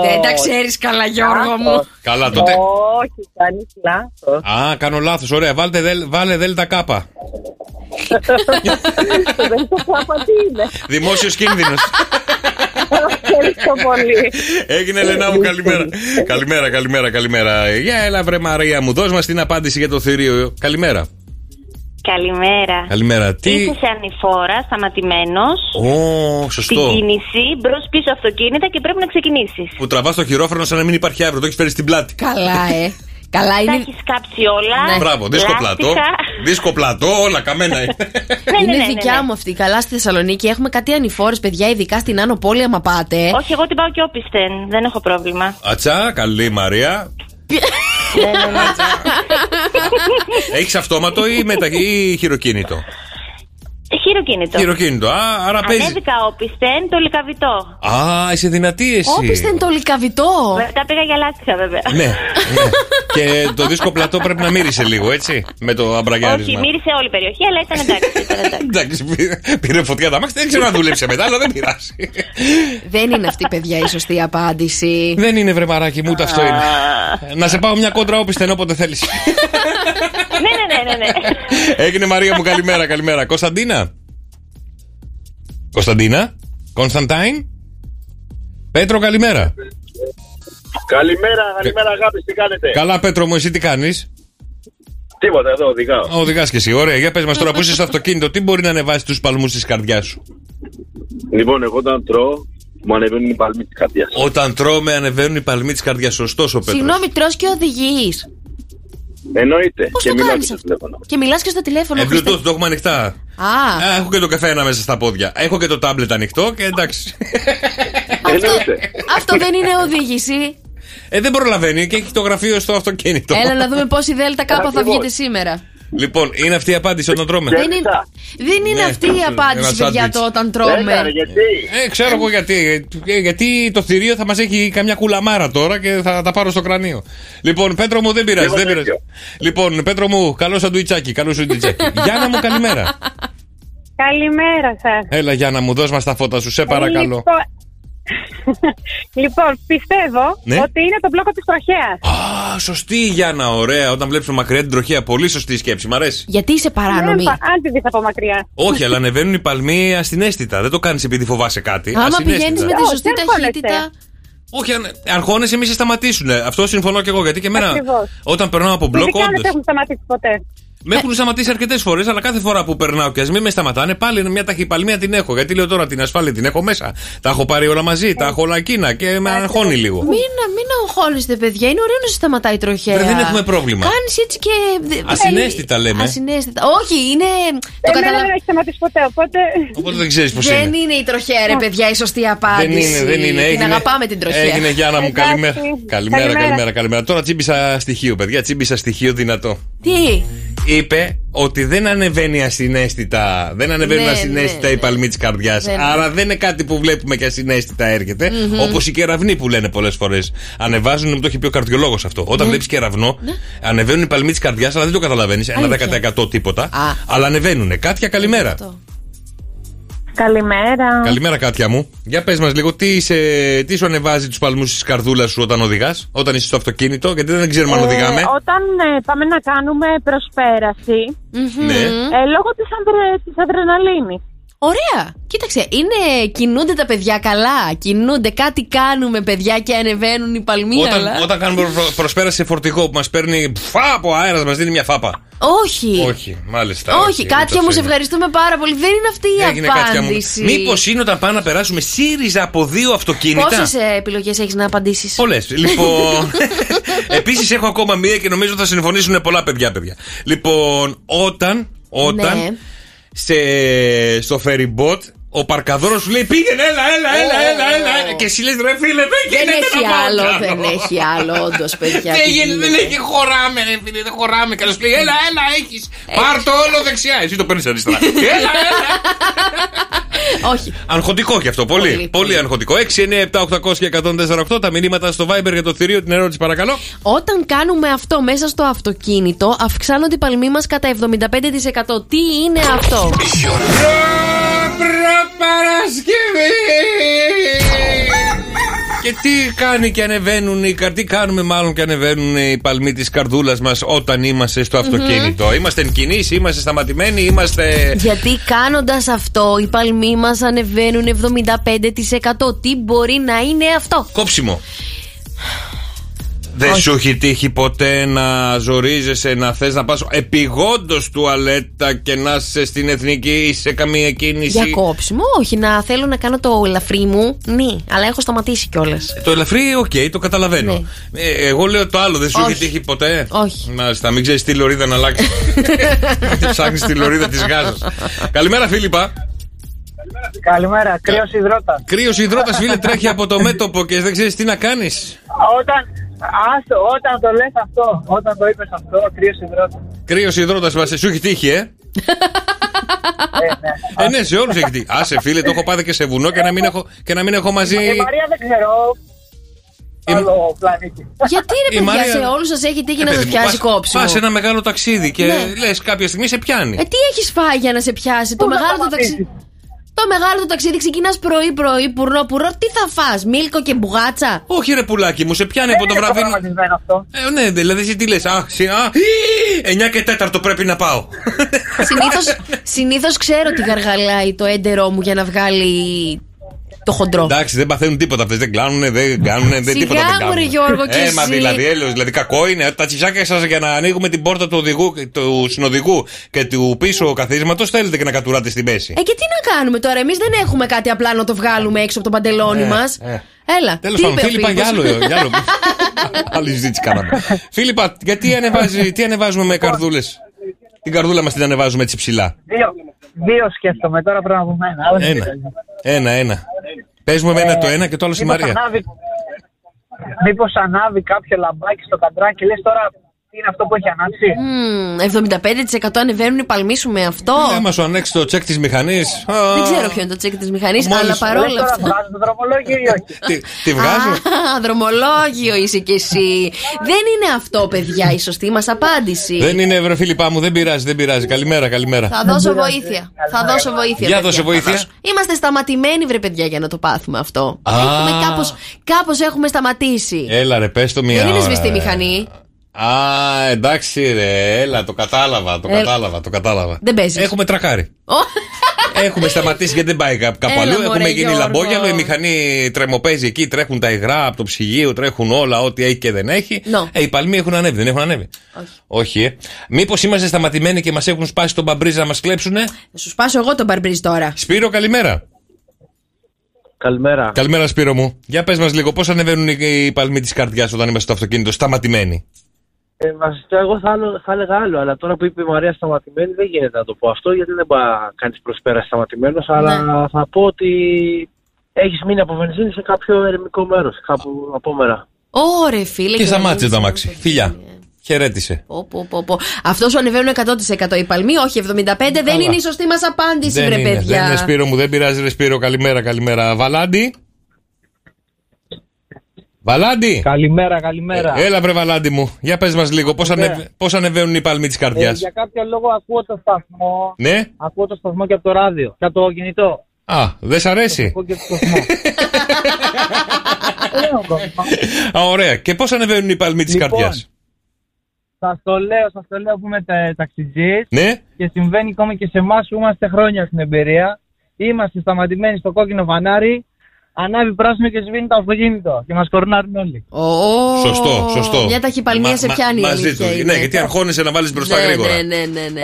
[SPEAKER 4] Δεν τα ξέρεις καλά, Γιώργο μου.
[SPEAKER 5] Καλά, τότε.
[SPEAKER 14] Όχι, κάνεις λάθος.
[SPEAKER 5] Α, κάνω λάθος. Ωραία, βάλτε, δελ- βάλε δέλτα κάπα.
[SPEAKER 14] Δεν το πω τι είναι;
[SPEAKER 5] Δημόσιος κίνδυνος.
[SPEAKER 14] Ευχαριστώ πολύ.
[SPEAKER 5] Έγινε, Ελένα μου, καλημέρα. καλημέρα, καλημέρα, καλημέρα. Για έλα, βρε Μαρία μου, δώσ' μας την απάντηση για το θηρίο. Καλημέρα.
[SPEAKER 20] Καλημέρα.
[SPEAKER 5] Καλημέρα. Τι.
[SPEAKER 20] Είσαι σε ανηφόρα, σταματημένος.
[SPEAKER 5] Ω,
[SPEAKER 20] Στην
[SPEAKER 5] σωστό.
[SPEAKER 20] κίνηση, μπρος πίσω αυτοκίνητα και πρέπει να ξεκινήσεις.
[SPEAKER 5] Που τραβάς το χειρόφρενο σαν να μην υπάρχει αύριο, το έχεις φέρει στην πλάτη.
[SPEAKER 4] Καλά, ε. Καλά
[SPEAKER 20] Τα
[SPEAKER 4] είναι.
[SPEAKER 20] έχεις κάψει όλα.
[SPEAKER 5] Ναι. Μπράβο, δίσκο πλατό.
[SPEAKER 20] λάστιχα.
[SPEAKER 5] Δίσκο πλατό, όλα καμένα είναι.
[SPEAKER 20] Ναι,
[SPEAKER 4] είναι
[SPEAKER 20] ναι, ναι,
[SPEAKER 4] δικιά
[SPEAKER 20] ναι.
[SPEAKER 4] μου αυτή. Καλά στη Θεσσαλονίκη έχουμε κάτι ανηφόρες, παιδιά, ειδικά στην Άνω Πόλη, άμα πάτε.
[SPEAKER 20] Όχι, εγώ την πάω και όπισθεν. Δεν έχω πρόβλημα.
[SPEAKER 5] Ατσά, καλή Μαρία.
[SPEAKER 20] Ναι, ναι, ναι.
[SPEAKER 5] Έχεις αυτόματο ή, μετα... ή χειροκίνητο;
[SPEAKER 20] Χειροκίνητο.
[SPEAKER 5] Χειροκίνητο. Α, άρα παίζεις.
[SPEAKER 20] Ανέβηκα όπισθεν το λικαβιτό.
[SPEAKER 5] Α, είσαι δυνατή εσύ.
[SPEAKER 4] Όπισθεν το λικαβιτό.
[SPEAKER 20] Μετά πήγα για λάστιχα, βέβαια.
[SPEAKER 5] Ναι, ναι. και το δίσκο πλατό πρέπει να μύρισε λίγο, έτσι. Με το
[SPEAKER 20] Όχι,
[SPEAKER 5] αμπραγιάρισμα.
[SPEAKER 20] μύρισε όλη η περιοχή, αλλά ήταν εντάξει. Ήταν εντάξει.
[SPEAKER 5] Εντάξει, πήρε- πήρε φωτιά τα μάξι, δεν ξέρω αν δούλεψε μετά, αλλά δεν πειράζει.
[SPEAKER 4] Δεν είναι αυτή, παιδιά, η σωστή απάντηση.
[SPEAKER 5] δεν είναι βρεμαράκι μου, ούτε αυτό είναι. να σε πάω μια κόντρα όπισθεν όποτε θέλεις.
[SPEAKER 20] ναι, ναι, ναι, ναι, ναι.
[SPEAKER 5] Έγινε Μαρία μου, καλημέρα, καλημέρα. Κωνσταντίνα. Κωνσταντίνα. Κωνσταντάιν. Πέτρο, καλημέρα.
[SPEAKER 18] Καλημέρα, καλημέρα αγάπη, τι κάνετε;
[SPEAKER 5] Καλά, Πέτρο μου, εσύ τι κάνεις;
[SPEAKER 18] Τίποτα εδώ, οδηγάω.
[SPEAKER 5] Οδηγάς και εσύ. Ωραία, για πες μας τώρα που είσαι στο αυτοκίνητο, τι μπορεί να ανεβάσει τους παλμούς της καρδιάς σου;
[SPEAKER 18] Λοιπόν, εγώ όταν τρώω, μου ανεβαίνουν οι παλμοί της καρδιάς.
[SPEAKER 5] Όταν τρώμε, ανεβαίνουν οι παλμοί της καρδιάς. Σωστός ο Πέτρος.
[SPEAKER 4] Συγγνώμη, τρώ και οδηγείς.
[SPEAKER 18] Εννοείται.
[SPEAKER 4] Πώς
[SPEAKER 18] και
[SPEAKER 4] το
[SPEAKER 18] μιλάω
[SPEAKER 4] κάνεις
[SPEAKER 18] και στο
[SPEAKER 4] αυτό;
[SPEAKER 18] τηλέφωνο.
[SPEAKER 4] Και μιλάς και στο τηλέφωνο.
[SPEAKER 5] Ε,
[SPEAKER 4] Χριστέ.
[SPEAKER 5] Bluetooth, το έχουμε ανοιχτά.
[SPEAKER 4] Α,
[SPEAKER 5] Α, έχω και το καφέ μέσα στα πόδια. Έχω και το τάμπλετ ανοιχτό και εντάξει.
[SPEAKER 4] αυτό δεν είναι οδήγηση.
[SPEAKER 5] Ε, δεν προλαβαίνει και έχει το γραφείο στο αυτοκίνητο.
[SPEAKER 4] Έλα να δούμε πόση δέλτα κάπα θα βγείτε σήμερα.
[SPEAKER 5] Λοιπόν, είναι αυτή η απάντηση όταν τρώμε;
[SPEAKER 4] Δεν είναι, δεν είναι
[SPEAKER 5] Ναι,
[SPEAKER 4] αυτή η απάντηση,
[SPEAKER 5] ένα
[SPEAKER 4] παιδιά,
[SPEAKER 5] σάντουιτς.
[SPEAKER 4] το όταν τρώμε.
[SPEAKER 5] Ε, ξέρω εγώ γιατί. Ε, γιατί το θηρίο θα μας έχει καμιά κουλαμάρα τώρα και θα τα πάρω στο κρανίο. Λοιπόν, Πέτρο μου, δεν πειράζει.
[SPEAKER 18] Εγώ
[SPEAKER 5] Δεν
[SPEAKER 18] τέτοιο.
[SPEAKER 5] πειράζει. Λοιπόν, Πέτρο μου, καλό σαντουιτσάκι. Καλό σαντουιτσάκι. Γιάννα μου, καλημέρα.
[SPEAKER 13] Καλημέρα σας.
[SPEAKER 5] Έλα, Γιάννα μου, δώσ' μας τα φώτα σου, σε παρακαλώ.
[SPEAKER 13] Λοιπόν, λοιπόν, πιστεύω
[SPEAKER 5] Ναι.
[SPEAKER 13] ότι είναι το μπλόκο της τροχέας.
[SPEAKER 5] Α, σωστή η Γιάννα, ωραία. Όταν βλέπουμε μακριά την τροχέα, πολύ σωστή η σκέψη. Μ' αρέσει.
[SPEAKER 4] Γιατί είσαι παράνομη;
[SPEAKER 13] Αν τη δεις από μακριά.
[SPEAKER 5] Όχι, αλλά ανεβαίνουν οι παλμοί ασυναίσθητα. Δεν το κάνεις επειδή φοβάσαι κάτι.
[SPEAKER 4] Άμα
[SPEAKER 5] ασυναίσθητα.
[SPEAKER 4] πηγαίνεις με τη
[SPEAKER 13] Όχι,
[SPEAKER 4] σωστή
[SPEAKER 13] δεν χώνεστε.
[SPEAKER 4] ταχύτητα.
[SPEAKER 5] Όχι, αν αρχώνεσαι, μη σε σταματήσουν. Αυτό συμφωνώ και εγώ. Γιατί και εμένα,
[SPEAKER 13] Ακριβώς.
[SPEAKER 5] όταν περνάω από μπλοκ,
[SPEAKER 13] Ειδικά δεν
[SPEAKER 5] όντως.
[SPEAKER 13] σε έχουν σταματήσει ποτέ.
[SPEAKER 5] Με έχουν σταματήσει αρκετές φορές, αλλά κάθε φορά που περνάω και ας μην με σταματάνε, πάλι είναι μια ταχυπαλμία την έχω. Γιατί λέω τώρα την ασφάλεια την έχω μέσα. Τα έχω πάρει όλα μαζί, τα έχω όλα εκείνα και με αγχώνει λίγο.
[SPEAKER 4] Μην, μην αγχώνεστε, παιδιά. Είναι ωραίο να σε σταματάει η τροχέα.
[SPEAKER 5] Βρε, δεν έχουμε πρόβλημα.
[SPEAKER 4] Κάνεις έτσι και.
[SPEAKER 5] Ασυναίσθητα λέμε.
[SPEAKER 4] Ασυναίσθητα. Όχι, είναι. Το
[SPEAKER 13] Εμένα
[SPEAKER 4] καταλαβαίνω.
[SPEAKER 13] δεν έχει σταματήσει ποτέ, οπότε.
[SPEAKER 5] Οπότε δεν ξέρεις πώς
[SPEAKER 4] Δεν
[SPEAKER 5] είναι.
[SPEAKER 4] είναι η τροχέα, ρε παιδιά, η σωστή απάντηση.
[SPEAKER 5] Δεν είναι, δεν είναι.
[SPEAKER 4] Την
[SPEAKER 5] Έγινε,
[SPEAKER 4] αγαπάμε την τροχέα.
[SPEAKER 5] Έγινε Γιάννα μου,
[SPEAKER 13] Εντάξει.
[SPEAKER 5] καλημέρα. Καλημέρα,
[SPEAKER 13] Καλημέρα.
[SPEAKER 5] καλημέρα, καλημέρα. Τώρα τσίμπησα στοιχείο, παιδιά, τσίμπησα στοιχείο δυνατό.
[SPEAKER 4] Τι;
[SPEAKER 5] Είπε ότι δεν ανεβαίνει ασυναίσθητα. Δεν ανεβαίνουν
[SPEAKER 4] Ναι,
[SPEAKER 5] ασυναίσθητα
[SPEAKER 4] ναι,
[SPEAKER 5] οι παλμοί της καρδιάς.
[SPEAKER 4] Δεν-
[SPEAKER 5] Άρα δεν είναι κάτι που βλέπουμε και ασυναίσθητα έρχεται.
[SPEAKER 4] Μμμ.
[SPEAKER 5] Όπως οι κεραυνοί που λένε πολλές φορές. Ανεβάζουν, μου το έχει πει ο καρδιολόγος αυτό. Όταν
[SPEAKER 4] Ναι.
[SPEAKER 5] βλέπεις κεραυνό, ανεβαίνουν οι παλμοί της καρδιάς, αλλά δεν το καταλαβαίνεις. Ένα
[SPEAKER 4] Αλήθεια.
[SPEAKER 5] 10% τίποτα. Αλλά ανεβαίνουν. Κάτια, καλημέρα.
[SPEAKER 13] Καλημέρα.
[SPEAKER 5] Καλημέρα, Κάτια μου. Για πες μας λίγο, τι, σε, τι σου ανεβάζει τους παλμούς της καρδούλας σου όταν οδηγάς, όταν είσαι στο αυτοκίνητο, γιατί δεν ξέρουμε αν
[SPEAKER 13] Ε,
[SPEAKER 5] οδηγάμε.
[SPEAKER 13] όταν ε, πάμε να κάνουμε προσπέραση,
[SPEAKER 5] Ναι.
[SPEAKER 13] ε, λόγω της, ανδρε, της αδρεναλίνης.
[SPEAKER 4] Ωραία. Κοίταξε, είναι, κινούνται τα παιδιά καλά; Κινούνται, κάτι κάνουμε παιδιά και ανεβαίνουν οι παλμοί.
[SPEAKER 5] Όταν,
[SPEAKER 4] αλλά...
[SPEAKER 5] όταν κάνουμε προ- προσπέραση σε φορτηγό που μας παίρνει φά από αέρας, μας δίνει μια φάπα.
[SPEAKER 4] Όχι.
[SPEAKER 5] Όχι, μάλιστα.
[SPEAKER 4] Όχι, Κάτια μου, σε ευχαριστούμε πάρα πολύ. Δεν είναι αυτή η
[SPEAKER 5] Έγινε Κάτια μου.
[SPEAKER 4] απάντηση.
[SPEAKER 5] Μήπως είναι όταν πάμε να περάσουμε ΣΥΡΙΖΑ από δύο αυτοκίνητα;
[SPEAKER 4] Πόσες επιλογές έχεις να απαντήσεις;
[SPEAKER 5] Πολλές. Λοιπόν. Επίσης έχω ακόμα μία και νομίζω θα συμφωνήσουν πολλά παιδιά, παιδιά. Λοιπόν, όταν. Όταν.
[SPEAKER 4] Ναι.
[SPEAKER 5] Σε, στο ferry ο παρκαδόρος σου λέει πήγαινε, έλα, έλα, έλα, έλα, έλα, έλα. Και εσύ λες ρε φίλε, δεν
[SPEAKER 4] Δεν
[SPEAKER 5] γίνεται
[SPEAKER 4] έχει
[SPEAKER 5] να πάω
[SPEAKER 4] άλλο,
[SPEAKER 5] κι
[SPEAKER 4] δεν έχει άλλο, όντως, παιδιά.
[SPEAKER 5] Δεν
[SPEAKER 4] τι
[SPEAKER 5] γίνεται, δεν
[SPEAKER 4] γίνεται.
[SPEAKER 5] έχει, χωράμε, ρε φίλε, δεν χωράμε. Και σου λέει, έλα, έλα, έχεις. Πάρ το όλο δεξιά. Εσύ το παίρνεις αριστερά. έλα, έλα.
[SPEAKER 4] Όχι.
[SPEAKER 5] Αγχωτικό κι αυτό, πολύ. Πολύ,
[SPEAKER 4] Πολύ,
[SPEAKER 5] αγχωτικό. 6, 9, 7, 800 και 148 τα μηνύματα στο Viber για το θηρίο, την ερώτηση παρακαλώ.
[SPEAKER 4] Όταν κάνουμε αυτό μέσα στο αυτοκίνητο, αυξάνονται οι παλμοί μας κατά 75%. Τι είναι αυτό;
[SPEAKER 5] Παρασκευή! Και τι κάνει και ανεβαίνουν οι καρ... Τι κάνουμε μάλλον και ανεβαίνουν οι παλμοί της καρδούλας μας όταν είμαστε στο αυτοκίνητο. Είμαστε εν κινήσεις, είμαστε σταματημένοι, είμαστε.
[SPEAKER 4] Γιατί κάνοντας αυτό, οι παλμοί μας ανεβαίνουν 75%. Τι μπορεί να είναι αυτό;
[SPEAKER 5] Κόψιμο. Δεν σου έχει τύχει ποτέ να ζορίζεσαι, να θες να πας επειγόντως τουαλέτα και να είσαι στην εθνική ή σε καμία κίνηση;
[SPEAKER 4] Για κόψιμο, όχι. Να θέλω να κάνω το ελαφρύ μου. Ναι, αλλά έχω σταματήσει κιόλας.
[SPEAKER 5] Το ελαφρύ, οκ, το καταλαβαίνω. Ε, εγώ λέω το άλλο, δεν σου
[SPEAKER 4] Ναι. Όχι.
[SPEAKER 5] έχει τύχει ποτέ;
[SPEAKER 4] Όχι.
[SPEAKER 5] Μάλιστα, μην ξέρεις τι λωρίδα να αλλάξεις. Τι ψάχνεις τη λωρίδα της Γάζας. Καλημέρα, Φίλιππα.
[SPEAKER 18] Καλημέρα, κρύος υδρότας.
[SPEAKER 5] Κρύος υδρότας, φίλε, τρέχει από το μέτωπο και δεν ξέρεις τι να κάνεις.
[SPEAKER 18] Όταν, άστο, όταν το λες αυτό, όταν το είπες αυτό, κρύος υδρότας.
[SPEAKER 5] Κρύος υδρότας, μα σου έχει τύχει, ε; Ε, ναι, σε όλους έχει τύχει. Άσε, φίλε, το έχω πάθει και σε βουνό και να μην έχω, και να μην έχω μαζί.
[SPEAKER 18] Η Μαρία δεν ξέρω. Άλλο πλανήτη.
[SPEAKER 4] Γιατί ρε
[SPEAKER 5] Η
[SPEAKER 4] παιδιά,
[SPEAKER 5] Μαρία-
[SPEAKER 4] σε όλους σας έχει τύχει
[SPEAKER 5] Ε,
[SPEAKER 4] να
[SPEAKER 5] παιδί
[SPEAKER 4] σα
[SPEAKER 5] μου,
[SPEAKER 4] πιάσει
[SPEAKER 5] πας-
[SPEAKER 4] κόψιμο;
[SPEAKER 5] Πας σε ένα μεγάλο ταξίδι και
[SPEAKER 4] Ναι.
[SPEAKER 5] λες κάποια στιγμή σε πιάνει.
[SPEAKER 4] Ε, τι έχεις φάει για να σε πιάσει, το
[SPEAKER 18] Πού να
[SPEAKER 4] μεγάλο το
[SPEAKER 18] σταματήσεις;
[SPEAKER 4] ταξίδι. Το μεγάλο το ταξίδι ξεκινάς πρωί-πρωί, πουρνό-πουρνό. Τι θα φας, μίλκο και μπουγάτσα;
[SPEAKER 5] Όχι, ρε πουλάκι μου, σε πιάνει από το
[SPEAKER 18] Είναι
[SPEAKER 5] βράδυ.
[SPEAKER 18] προγραμματισμένο αυτό.
[SPEAKER 5] Ε, ναι, δηλαδή εσύ τι λες. Α, συ- α, ή, 9 και 4 πρέπει να πάω.
[SPEAKER 4] Συνήθως, συνήθως ξέρω τι γαργαλάει το έντερό μου για να βγάλει το χοντρό.
[SPEAKER 5] Εντάξει, δεν παθαίνουν τίποτα αυτές. Δεν κλάνουνε, δεν κάνουνε, δεν
[SPEAKER 4] Σιγά
[SPEAKER 5] τίποτα δεν
[SPEAKER 4] μου,
[SPEAKER 5] κάνουν.
[SPEAKER 4] ρε, Γιώργο, κι
[SPEAKER 5] ε, μα
[SPEAKER 4] εσύ.
[SPEAKER 5] δηλαδή, έλεος, δηλαδή κακό είναι. Τα τσιζάκια σας για να ανοίγουμε την πόρτα του, οδηγού, του συνοδηγού και του πίσω καθίσματο θέλετε και να κατουράτε στη μέση.
[SPEAKER 4] Ε, και τι να κάνουμε τώρα, εμείς δεν έχουμε κάτι απλά να το βγάλουμε έξω από το παντελόνι
[SPEAKER 5] Ε,
[SPEAKER 4] μας.
[SPEAKER 5] ε.
[SPEAKER 4] Έλα.
[SPEAKER 5] Τέλος
[SPEAKER 4] τι
[SPEAKER 5] πάντων,
[SPEAKER 4] είπε ο
[SPEAKER 5] Φίλιππα, για άλλο.
[SPEAKER 4] Φίλιππος;
[SPEAKER 5] Για άλλο. Άλλη συζήτηση κάναμε. Φίλιππα, γιατί ανεβάζει, τι ανεβάζουμε με καρδούλες; Την καρδούλα μας την ανεβάζουμε έτσι ψηλά.
[SPEAKER 18] Δύο, δύο σκέφτομαι, τώρα πρέπει να πούμε ένα. αλλά δεν
[SPEAKER 5] Ένα.
[SPEAKER 18] πειράζει.
[SPEAKER 5] Ένα, ένα. Πες μου εμένα το ένα και το άλλο στη
[SPEAKER 18] Μήπως
[SPEAKER 5] Μαρία.
[SPEAKER 18] ανάβει, μήπως ανάβει κάποιο λαμπάκι στο καντράκι, λες τώρα τι είναι αυτό που έχει ανάψει.
[SPEAKER 4] Μμμ, 75% ανεβαίνουν οι παλμοί σου με αυτό.
[SPEAKER 5] Ε, Άμα σου ανοίξει το τσεκ της μηχανής.
[SPEAKER 4] Δεν ξέρω ποιο είναι το τσέκ της μηχανής,
[SPEAKER 5] Μόλις-
[SPEAKER 4] αλλά
[SPEAKER 18] Λες
[SPEAKER 4] παρόλα
[SPEAKER 18] τώρα
[SPEAKER 4] αυτά.
[SPEAKER 18] βγάζω το δρομολόγιο ή όχι;
[SPEAKER 5] Τη βγάζω;
[SPEAKER 4] Α, δρομολόγιο είσαι κι εσύ. Δεν είναι αυτό, παιδιά, η σωστή μας απάντηση.
[SPEAKER 5] Δεν είναι βρε Φίλιππά μου, δεν πειράζει, δεν πειράζει. Καλημέρα, καλημέρα.
[SPEAKER 4] Θα δώσω βοήθεια. Θα δώσω βοήθεια.
[SPEAKER 5] Για
[SPEAKER 4] παιδιά.
[SPEAKER 5] δώσε βοήθεια.
[SPEAKER 4] Θα δώσω. Είμαστε σταματημένοι, βρε παιδιά, για να το πάθουμε αυτό.
[SPEAKER 5] Α.
[SPEAKER 4] Έχουμε κάπως, κάπως έχουμε σταματήσει.
[SPEAKER 5] Έλα ρε, πες το μία
[SPEAKER 4] Δεν είναι
[SPEAKER 5] ώρα,
[SPEAKER 4] σβηστή
[SPEAKER 5] ρε.
[SPEAKER 4] μηχανή.
[SPEAKER 5] Α, εντάξει, ρε, έλα, το κατάλαβα, το
[SPEAKER 4] Ε,
[SPEAKER 5] κατάλαβα, το κατάλαβα.
[SPEAKER 4] Δεν παίζεις.
[SPEAKER 5] Έχουμε τρακάρει. Έχουμε σταματήσει γιατί δεν πάει κάπου κάπου
[SPEAKER 4] Έλα,
[SPEAKER 5] αλλού.
[SPEAKER 4] μωρέ,
[SPEAKER 5] Έχουμε γίνει
[SPEAKER 4] Γιώργο.
[SPEAKER 5] λαμπόγιαλο. Η μηχανή τρεμοπαίζει εκεί, τρέχουν τα υγρά από το ψυγείο, τρέχουν όλα, ό,τι έχει και δεν έχει.
[SPEAKER 4] No.
[SPEAKER 5] Ε, οι παλμοί έχουν ανέβει, δεν έχουν ανέβει. Όχι. ε. Μήπως είμαστε σταματημένοι και μας έχουν σπάσει τον μπαμπρίζ να μας κλέψουνε;
[SPEAKER 4] Θα σου σπάσω εγώ τον μπαρμπρίζ τώρα.
[SPEAKER 5] Σπύρο, καλημέρα.
[SPEAKER 21] Καλημέρα.
[SPEAKER 5] Καλημέρα, Σπύρο μου. Για πες μας λίγο, πώς ανεβαίνουν οι- οι παλμοί της καρδιάς όταν είμαστε στο αυτοκίνητο σταματημένοι;
[SPEAKER 21] Ε, βασικά, εγώ θα, άλλο- θα έλεγα άλλο, αλλά τώρα που είπε η Μαρία σταματημένη, δεν γίνεται να το πω αυτό, γιατί δεν μπορεί να κάνεις προσπέρα σταματημένος, αλλά
[SPEAKER 4] Ναι.
[SPEAKER 21] θα πω ότι έχεις μείνει από βενζίνη σε κάποιο ερημικό μέρος, κάπου απόμερα.
[SPEAKER 4] Ωρε φίλε.
[SPEAKER 5] Και σταμάτησε το αμάξι. Φιλιά. Χαιρέτησε.
[SPEAKER 4] Πω, πω, πω, πω. Αυτός σου ανεβαίνουν 100% οι παλμοί, όχι 75. Δεν είναι η σωστή μας απάντηση,
[SPEAKER 5] Δεν
[SPEAKER 4] βρε
[SPEAKER 5] είναι,
[SPEAKER 4] παιδιά.
[SPEAKER 5] δεν είναι Σπύρο μου, δεν πειράζει, ρε Σπύρο. Καλημέρα, καλημέρα. Βαλάντι. Βαλάντι.
[SPEAKER 18] Καλημέρα, καλημέρα.
[SPEAKER 5] Ε, Έλα, βρε Βαλάντι μου. Για πες μας λίγο, πώς ανεβ... πώς ανεβαίνουν οι παλμοί της
[SPEAKER 18] Ε,
[SPEAKER 5] καρδιά.
[SPEAKER 18] για κάποιο λόγο ακούω το σταθμό.
[SPEAKER 5] Ναι;
[SPEAKER 18] Ακούω το σταθμό και από το ράδιο. Και από το κινητό.
[SPEAKER 5] Α, δεν σ' αρέσει.
[SPEAKER 18] Ακούω και το σταθμό.
[SPEAKER 5] Α, ωραία. Και πώς ανεβαίνουν οι παλμοί της
[SPEAKER 18] Λοιπόν,
[SPEAKER 5] καρδιάς;
[SPEAKER 18] Σα το λέω, σα το λέω που είμαι τα- ταξιτζής
[SPEAKER 5] Ναι;
[SPEAKER 18] και συμβαίνει ακόμη και σε εμάς που είμαστε χρόνια στην εμπειρία. Είμαστε σταματημένοι στο κόκκινο φανάρι, ανάβει πράσινο και σβήνει το αυτοκίνητο και μας κορνάρουν όλοι.
[SPEAKER 5] Σωστό, σωστό.
[SPEAKER 4] Μια ταχυπαλμία
[SPEAKER 5] Μα-
[SPEAKER 4] σε
[SPEAKER 5] μα-
[SPEAKER 4] πιάνει. η
[SPEAKER 5] Μαζί
[SPEAKER 4] αλήθεια
[SPEAKER 5] του.
[SPEAKER 4] είναι.
[SPEAKER 5] Ναι, γιατί αρχώνεσαι να βάλεις μπροστά
[SPEAKER 4] ναι,
[SPEAKER 5] γρήγορα.
[SPEAKER 4] Ναι, ναι, ναι, ναι.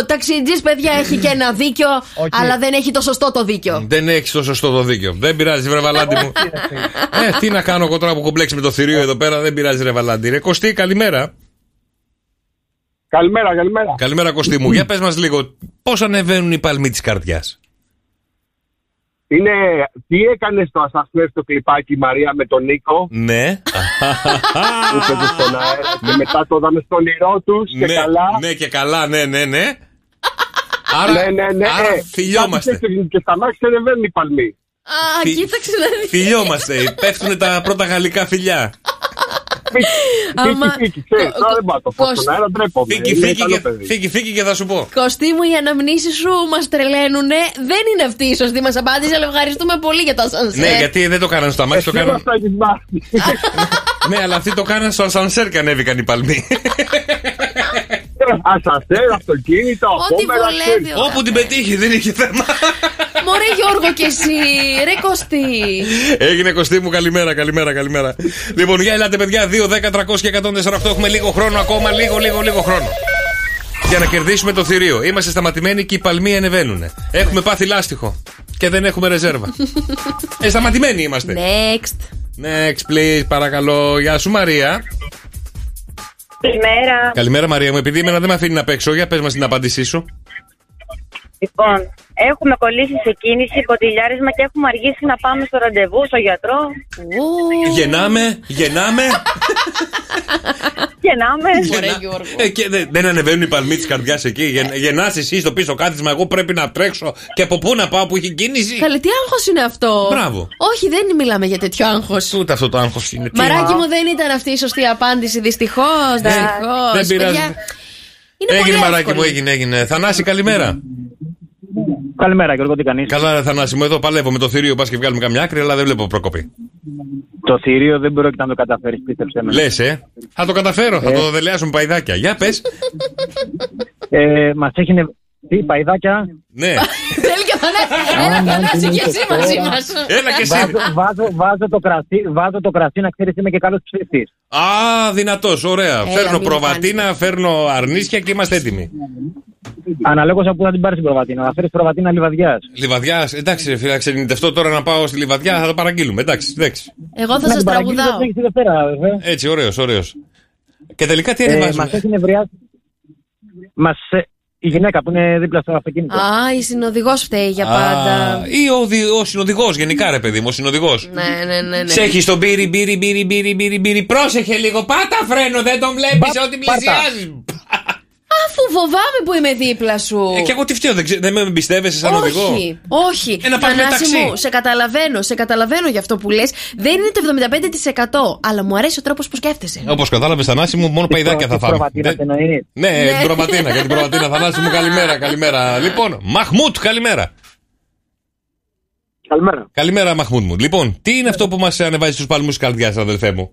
[SPEAKER 4] Ο ταξιτζή, παιδιά, έχει και ένα δίκιο, αλλά δεν έχει το σωστό το δίκιο.
[SPEAKER 5] Δεν έχει το σωστό το δίκιο. Δεν πειράζει, βρε Βαλάντι μου. ε, τι να κάνω εγώ τώρα που έχω μπλέξει με το θηρίο εδώ πέρα, δεν πειράζει, ρε Βαλάντι. Ρε Κωστή, καλημέρα.
[SPEAKER 16] Καλημέρα, καλημέρα.
[SPEAKER 5] Καλημέρα, Κωστή μου. Για πες μας λίγο, πώς ανεβαίνουν οι παλμοί της καρδιάς;
[SPEAKER 16] Είναι, τι έκανες στο ασασμέρ στο κλιπάκι η Μαρία με τον Νίκο;
[SPEAKER 5] Ναι.
[SPEAKER 16] που έπαιζε στον αέρα και μετά το είδαμε στον ήρό τους και
[SPEAKER 5] ναι,
[SPEAKER 16] καλά.
[SPEAKER 5] ναι, και καλά, ναι, ναι, ναι. Άρα,
[SPEAKER 16] ναι, ναι, ναι.
[SPEAKER 5] άρα
[SPEAKER 16] Ε,
[SPEAKER 5] φιλιόμαστε.
[SPEAKER 16] κάτι τέτοιο Και στα μάξι ανεβαίνουν οι παλμοί.
[SPEAKER 4] Α,
[SPEAKER 5] Φι-
[SPEAKER 4] κοίταξε να δεις.
[SPEAKER 5] Φιλιόμαστε. Πέφτουν τα πρώτα γαλλικά φιλιά.
[SPEAKER 4] Άμα-
[SPEAKER 16] Φύγει, φύγει, ξέρεις, τώρα δεν πάω να το πω στον αέρα, ντρέπομαι.
[SPEAKER 5] Φύγει,
[SPEAKER 16] Είναι
[SPEAKER 5] φύγει
[SPEAKER 16] καλό
[SPEAKER 5] και,
[SPEAKER 16] παιδί.
[SPEAKER 5] φύγει, φύγει και θα σου πω.
[SPEAKER 4] Κωστή μου, οι αναμνήσεις σου μας τρελαίνουνε. Δεν είναι αυτή η σωστή μας απάντηση, αλλά ευχαριστούμε πολύ για το ασανσέρ.
[SPEAKER 5] Ναι, γιατί δεν το κάνανε στο αμάξι, το
[SPEAKER 16] Εσύ
[SPEAKER 5] κάνανε.
[SPEAKER 16] μας το έχεις μάθει.
[SPEAKER 5] Ναι, αλλά αυτοί το κάνανε στο ασανσέρ και ανέβηκαν οι παλμοί.
[SPEAKER 16] Ασασέρ, αυτοκίνητο,
[SPEAKER 4] Ό,τι
[SPEAKER 16] απόμερα,
[SPEAKER 4] βολεύει.
[SPEAKER 16] ξέρεις.
[SPEAKER 5] Όπου την πετύχει, δεν είχε θέμα.
[SPEAKER 4] Μωρέ Γιώργο και εσύ, ρε Κωστή.
[SPEAKER 5] Έγινε Κωστή μου, καλημέρα, καλημέρα, καλημέρα. Λοιπόν, για ελάτε, παιδιά, 2, 10, 300 και 148. Έχουμε λίγο χρόνο ακόμα, λίγο, λίγο, λίγο χρόνο. Για να κερδίσουμε το θηρίο. Είμαστε σταματημένοι και οι παλμοί ανεβαίνουν. Έχουμε πάθει λάστιχο. Και δεν έχουμε ρεζέρβα. ε, σταματημένοι είμαστε.
[SPEAKER 4] Next.
[SPEAKER 5] Next, please, παρακαλώ. Γεια σου, Μαρία.
[SPEAKER 20] Καλημέρα.
[SPEAKER 5] Καλημέρα, Μαρία μου. Επειδή εμένα δεν με αφήνει να παίξω, για πες μας την απάντησή σου.
[SPEAKER 20] Λοιπόν, έχουμε κολλήσει σε κίνηση, ποτηλιάρισμα και έχουμε αργήσει να πάμε στο ραντεβού, στο γιατρό.
[SPEAKER 5] Γεννάμε, γεννάμε.
[SPEAKER 20] Γεννάμε.
[SPEAKER 5] Ε, και δεν, δεν ανεβαίνουν οι παλμοί της καρδιάς εκεί. Γεν, Γεννάς εσύ στο πίσω κάθισμα. Εγώ πρέπει να τρέξω. Και από πού να πάω που έχει κίνηση.
[SPEAKER 4] Καλέ, τι άγχος είναι αυτό;
[SPEAKER 5] Μπράβο.
[SPEAKER 4] Όχι, δεν μιλάμε για τέτοιο άγχος.
[SPEAKER 5] Ούτε αυτό το άγχος είναι. Τι-
[SPEAKER 4] Μαράκι μου δεν ήταν αυτή η σωστή απάντηση, δυστυχώς. Δυστυχώς.
[SPEAKER 5] δεν πειράζει.
[SPEAKER 4] Είναι
[SPEAKER 5] έγινε
[SPEAKER 4] πολύ
[SPEAKER 5] μαράκι
[SPEAKER 4] εύκολη.
[SPEAKER 5] μου, έγινε, έγινε. Θανάση, καλημέρα.
[SPEAKER 18] Καλημέρα, Γιώργο, τι κάνεις;
[SPEAKER 5] Καλά, ρε Θανάση μου, εδώ παλεύω με το θηρίο. Πας και βγάλουμε καμιά άκρη, αλλά δεν βλέπω προκοπή.
[SPEAKER 18] Το θηρίο δεν πρόκειται να το καταφέρεις, πίστεψε με.
[SPEAKER 5] Λες, ε; Θα το καταφέρω, θα το δελεάσω με παϊδάκια. Για πες.
[SPEAKER 18] Ε, Μας έχει νευ... Τι, παϊδάκια;
[SPEAKER 5] Ναι.
[SPEAKER 4] Θέλει και Θανάση. Έλα, Θανάση και εσύ μαζί μας.
[SPEAKER 5] Έλα και εσύ.
[SPEAKER 18] Βάζω, βάζω, βάζω, το κρασί, βάζω το κρασί να ξέρεις είμαι και καλός ψήφι.
[SPEAKER 5] Α, δυνατός, ωραία.
[SPEAKER 18] Έλα,
[SPEAKER 5] φέρνω
[SPEAKER 18] μην
[SPEAKER 5] προβατίνα, φέρνω αρνίσια και είμαστε έτοιμοι.
[SPEAKER 18] Αναλόγως από πού θα την πάρεις την προβατίνα. Να φέρεις προβατίνα λιβαδιάς.
[SPEAKER 5] Λιβαδιάς, εντάξει, ρε φίλε, ξενιτευτώ τώρα να πάω στη Λιβαδιά, θα το παραγγείλουμε. Εντάξει, εντάξει.
[SPEAKER 4] Εγώ θα σας τραγουδάω.
[SPEAKER 5] Έτσι, ωραίος, ωραίος. Και τελικά τι
[SPEAKER 18] Ε,
[SPEAKER 5] ανεβάζουμε;
[SPEAKER 18] Μας έχει νευριάσει. Μας, ε, η γυναίκα που είναι δίπλα στο αυτοκίνητο.
[SPEAKER 4] Α, η συνοδηγός φταίει για πάντα.
[SPEAKER 5] Α, ή ο, δι- ο συνοδηγός, γενικά ρε παιδί μου, ο συνοδηγός.
[SPEAKER 4] Ναι, ναι, ναι. ναι.
[SPEAKER 5] Σε έχει τον πύρι, πύρι, πύρι, πύρι, πύρι, πύρι. Πρόσεχε λίγο, πάτα φρένο, δεν τον βλέπεις ότι πλησιάζεις.
[SPEAKER 4] Αφού φοβάμαι που είμαι δίπλα σου.
[SPEAKER 5] Ε, και εγώ τι φταίω, δεν, ξέ- δεν με εμπιστεύεσαι σαν οδηγό;
[SPEAKER 4] Όχι, όχι.
[SPEAKER 5] Ε, να πάρουμε
[SPEAKER 4] Θανάση
[SPEAKER 5] ταξί.
[SPEAKER 4] μου, σε καταλαβαίνω, σε καταλαβαίνω για αυτό που λες. Δεν είναι το 75%. Αλλά μου αρέσει ο τρόπος που σκέφτεσαι.
[SPEAKER 5] Όπως κατάλαβες, Θανάση μου, μόνο παϊδάκια θα φάμε.
[SPEAKER 18] προβατίνα
[SPEAKER 5] Δεν-
[SPEAKER 18] εννοείς.
[SPEAKER 5] Ναι,
[SPEAKER 4] Ναι.
[SPEAKER 5] την προβατίνα, για την προβατίνα. Θανάση μου, καλημέρα, καλημέρα. Λοιπόν, Μαχμούτ, καλημέρα.
[SPEAKER 16] Καλημέρα.
[SPEAKER 5] Καλημέρα, Μαχμούτ μου. Λοιπόν, τι είναι αυτό που μας ανεβάζει στους παλμούς της καρδιάς, αδελφέ μου;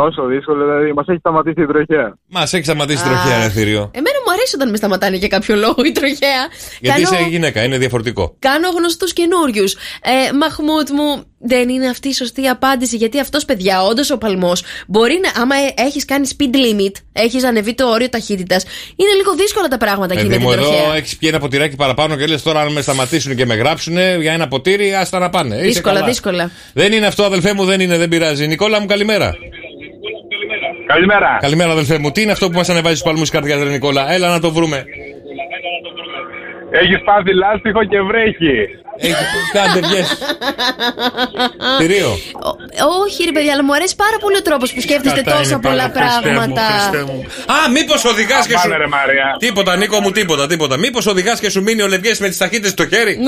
[SPEAKER 22] Τόσο δύσκολο, δηλαδή μας έχει σταματήσει η τροχέα.
[SPEAKER 5] Μας έχει σταματήσει η τροχέα, ρε θηρίο.
[SPEAKER 4] Εμένα μου αρέσει όταν με σταματάνε για κάποιο λόγο η τροχέα.
[SPEAKER 5] Γιατί
[SPEAKER 4] Κάνω-
[SPEAKER 5] είσαι γυναίκα, είναι διαφορετικό.
[SPEAKER 4] Κάνω γνωστούς καινούριους. Ε, Μαχμούτ μου, δεν είναι αυτή η σωστή απάντηση. Γιατί αυτός, παιδιά, όντως ο παλμός μπορεί να. Άμα έχεις κάνει speed limit, έχεις ανεβεί το όριο ταχύτητας, είναι λίγο δύσκολα τα πράγματα εκεί με
[SPEAKER 5] Παιδί
[SPEAKER 4] την
[SPEAKER 5] μου, εδώ
[SPEAKER 4] τροχέα.
[SPEAKER 5] έχεις πιει ένα ποτηράκι παραπάνω και λες τώρα αν με σταματήσουν και με γράψουν για ένα ποτήρι, άστα να πάνε. Είσαι
[SPEAKER 4] Δύσκολα,
[SPEAKER 5] καλά.
[SPEAKER 4] δύσκολα.
[SPEAKER 5] Δεν είναι αυτό, αδελφέ μου, δεν είναι, δεν πειράζει. Νικόλα μου, καλημέρα.
[SPEAKER 16] Καλημέρα.
[SPEAKER 5] Καλημέρα, αδελφέ μου. Τι είναι αυτό που μας ανεβάζεις στου παλμού καρδιά, ρε Νικόλα; Έλα να το βρούμε.
[SPEAKER 16] Έχεις πάθει λάστιχο και βρέχεις.
[SPEAKER 5] Έχεις κάντε βγες. Θηρίο.
[SPEAKER 4] Ω- Όχι, ρε παιδιά, αλλά μου αρέσει πάρα πολύ ο τρόπος που σκέφτεστε
[SPEAKER 5] Κατά
[SPEAKER 4] τόσα
[SPEAKER 5] είναι
[SPEAKER 4] πολλά
[SPEAKER 5] πάρα, Χριστέ μου,
[SPEAKER 4] πράγματα.
[SPEAKER 5] Χριστέ μου. Α, μήπως οδηγάς και σου.
[SPEAKER 16] Πάμε, ρε, Μαρία.
[SPEAKER 5] Τίποτα, Νίκο μου, τίποτα, τίποτα. Μήπως οδηγάς και σου μείνει ο Λευγές με τις ταχύτητες στο χέρι;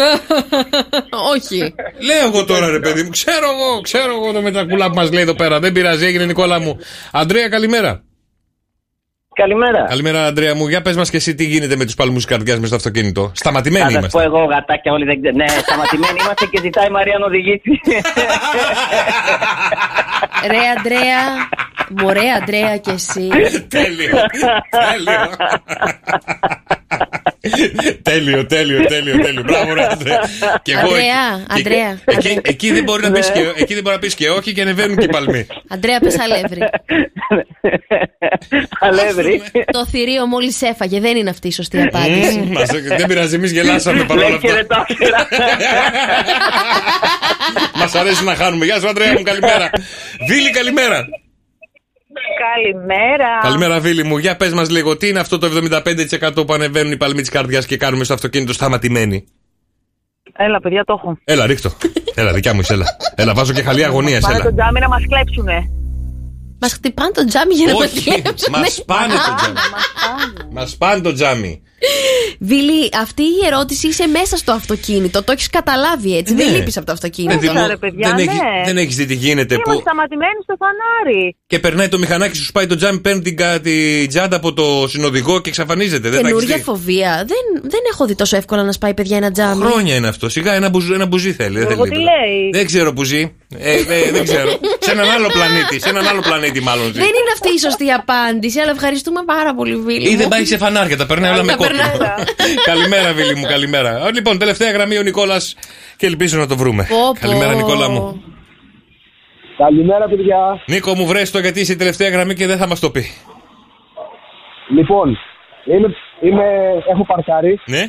[SPEAKER 4] Όχι.
[SPEAKER 5] Λέω εγώ τώρα, ρε παιδί μου, ξέρω εγώ, ξέρω εγώ το με τα κουλά που μας λέει εδώ πέρα. Δεν πειράζει, έγινε Νικόλα μου. Αντρέα, καλημέρα.
[SPEAKER 23] Καλημέρα.
[SPEAKER 5] Καλημέρα, Αντρέα μου. Για πες μας και εσύ τι γίνεται με τους παλμούς καρδιάς μες στο αυτοκίνητο. Σταματημένοι
[SPEAKER 23] Θα σα
[SPEAKER 5] είμαστε.
[SPEAKER 23] πω εγώ γατάκια όλοι δεν ξέρω. Ναι, σταματημένοι είμαστε και ζητάει η Μαρία να οδηγήσει.
[SPEAKER 4] Ρε Αντρέα, μωρέ Αντρέα και εσύ.
[SPEAKER 5] Τέλειο. Τέλειο. τέλειο, τέλειο, τέλειο, τέλειο. Μπράβο, ρε Αντρέα. Και εγώ
[SPEAKER 4] Αντρέα,
[SPEAKER 5] εκεί-
[SPEAKER 4] Αντρέα.
[SPEAKER 5] Εκεί, εκεί δεν μπορεί να πεις και, εκεί δεν μπορεί να πεις και όχι και ανεβαίνουν και οι παλμοί.
[SPEAKER 4] Αντρέα, πες αλεύρι.
[SPEAKER 23] Αλεύρι.
[SPEAKER 4] Το θηρίο μόλις έφαγε, δεν είναι αυτή η σωστή απάντηση.
[SPEAKER 5] Μμμ, μας- δεν πειράζει, εμείς γελάσαμε παρόλα
[SPEAKER 23] Λέει και
[SPEAKER 5] αυτά.
[SPEAKER 23] δεν το άφηρα.
[SPEAKER 5] Μας αρέσει να χάνουμε. Γεια σου, Αντρέα μου, καλημέρα. Βίλη, καλημέρα.
[SPEAKER 20] Καλημέρα.
[SPEAKER 5] Καλημέρα, Βίλη μου. Για πες μας λίγο, τι είναι αυτό το 75% που ανεβαίνουν οι παλμοί της καρδιάς και κάνουμε στο αυτοκίνητο σταματημένοι.
[SPEAKER 20] Έλα, παιδιά, το έχω.
[SPEAKER 5] Έλα, ρίχτω. Έλα, δικιά μου, είσαι, έλα. Έλα, βάζω και χαλή αγωνίας,
[SPEAKER 20] Πάνε
[SPEAKER 5] έλα.
[SPEAKER 20] το τζάμι να μας κλέψουνε.
[SPEAKER 4] Μας χτυπάνε το τζάμι για να το
[SPEAKER 5] Όχι,
[SPEAKER 4] κλέψουν.
[SPEAKER 5] μας πάνε το τζάμι. Μας πάνε το τζάμι.
[SPEAKER 4] Βίλη, αυτή η ερώτηση είσαι μέσα στο αυτοκίνητο. Το έχεις καταλάβει έτσι. Δεν
[SPEAKER 5] Ναι.
[SPEAKER 4] λείπεις από το αυτοκίνητο.
[SPEAKER 5] Παιδί μου,
[SPEAKER 20] ρε, παιδιά,
[SPEAKER 5] δεν,
[SPEAKER 20] ναι.
[SPEAKER 5] έχει, δεν έχεις δει τι γίνεται
[SPEAKER 20] Είμαστε
[SPEAKER 5] που
[SPEAKER 20] σταματημένοι στο φανάρι.
[SPEAKER 5] και περνάει το μηχανάκι σου σπάει το τζάμι, παίρνει την, κα- την τσάντα από το συνοδηγό και εξαφανίζεται. Δεν τα έχεις
[SPEAKER 4] Καινούργια
[SPEAKER 5] δει.
[SPEAKER 4] φοβία. Δεν, δεν έχω δει τόσο εύκολα να σπάει παιδιά ένα τζάμι.
[SPEAKER 5] Χρόνια είναι αυτό. Σιγά ένα, μπουζ, ένα μπουζί θέλει. Δεν,
[SPEAKER 20] Εγώ
[SPEAKER 5] θέλει
[SPEAKER 20] τι
[SPEAKER 5] τίποτα.
[SPEAKER 20] λέει.
[SPEAKER 5] δεν ξέρω που ζει. Ε, ε, δεν ξέρω. σε έναν άλλο πλανήτη. Σε έναν άλλο πλανήτη, μάλλον ζει.
[SPEAKER 4] Δεν είναι αυτή η σωστή απάντηση, αλλά ευχαριστούμε πάρα πολύ, Βίλη.
[SPEAKER 5] Ή δεν
[SPEAKER 4] μου.
[SPEAKER 5] πάει σε φανάρια, τα περνάει όλα με
[SPEAKER 4] Τα
[SPEAKER 5] κόκκινο.
[SPEAKER 4] Περνάει.
[SPEAKER 5] καλημέρα, Βίλη μου, καλημέρα. Α, Λοιπόν, τελευταία γραμμή ο Νικόλας και ελπίζω να το βρούμε.
[SPEAKER 4] Πω, πω.
[SPEAKER 5] Καλημέρα, Νικόλα μου.
[SPEAKER 16] Καλημέρα, παιδιά.
[SPEAKER 5] Νίκο μου, βρες το γιατί είσαι η τελευταία γραμμή και δεν θα μας το πει.
[SPEAKER 16] Λοιπόν, είμαι, είμαι, έχω παρκάρει
[SPEAKER 5] Ναι,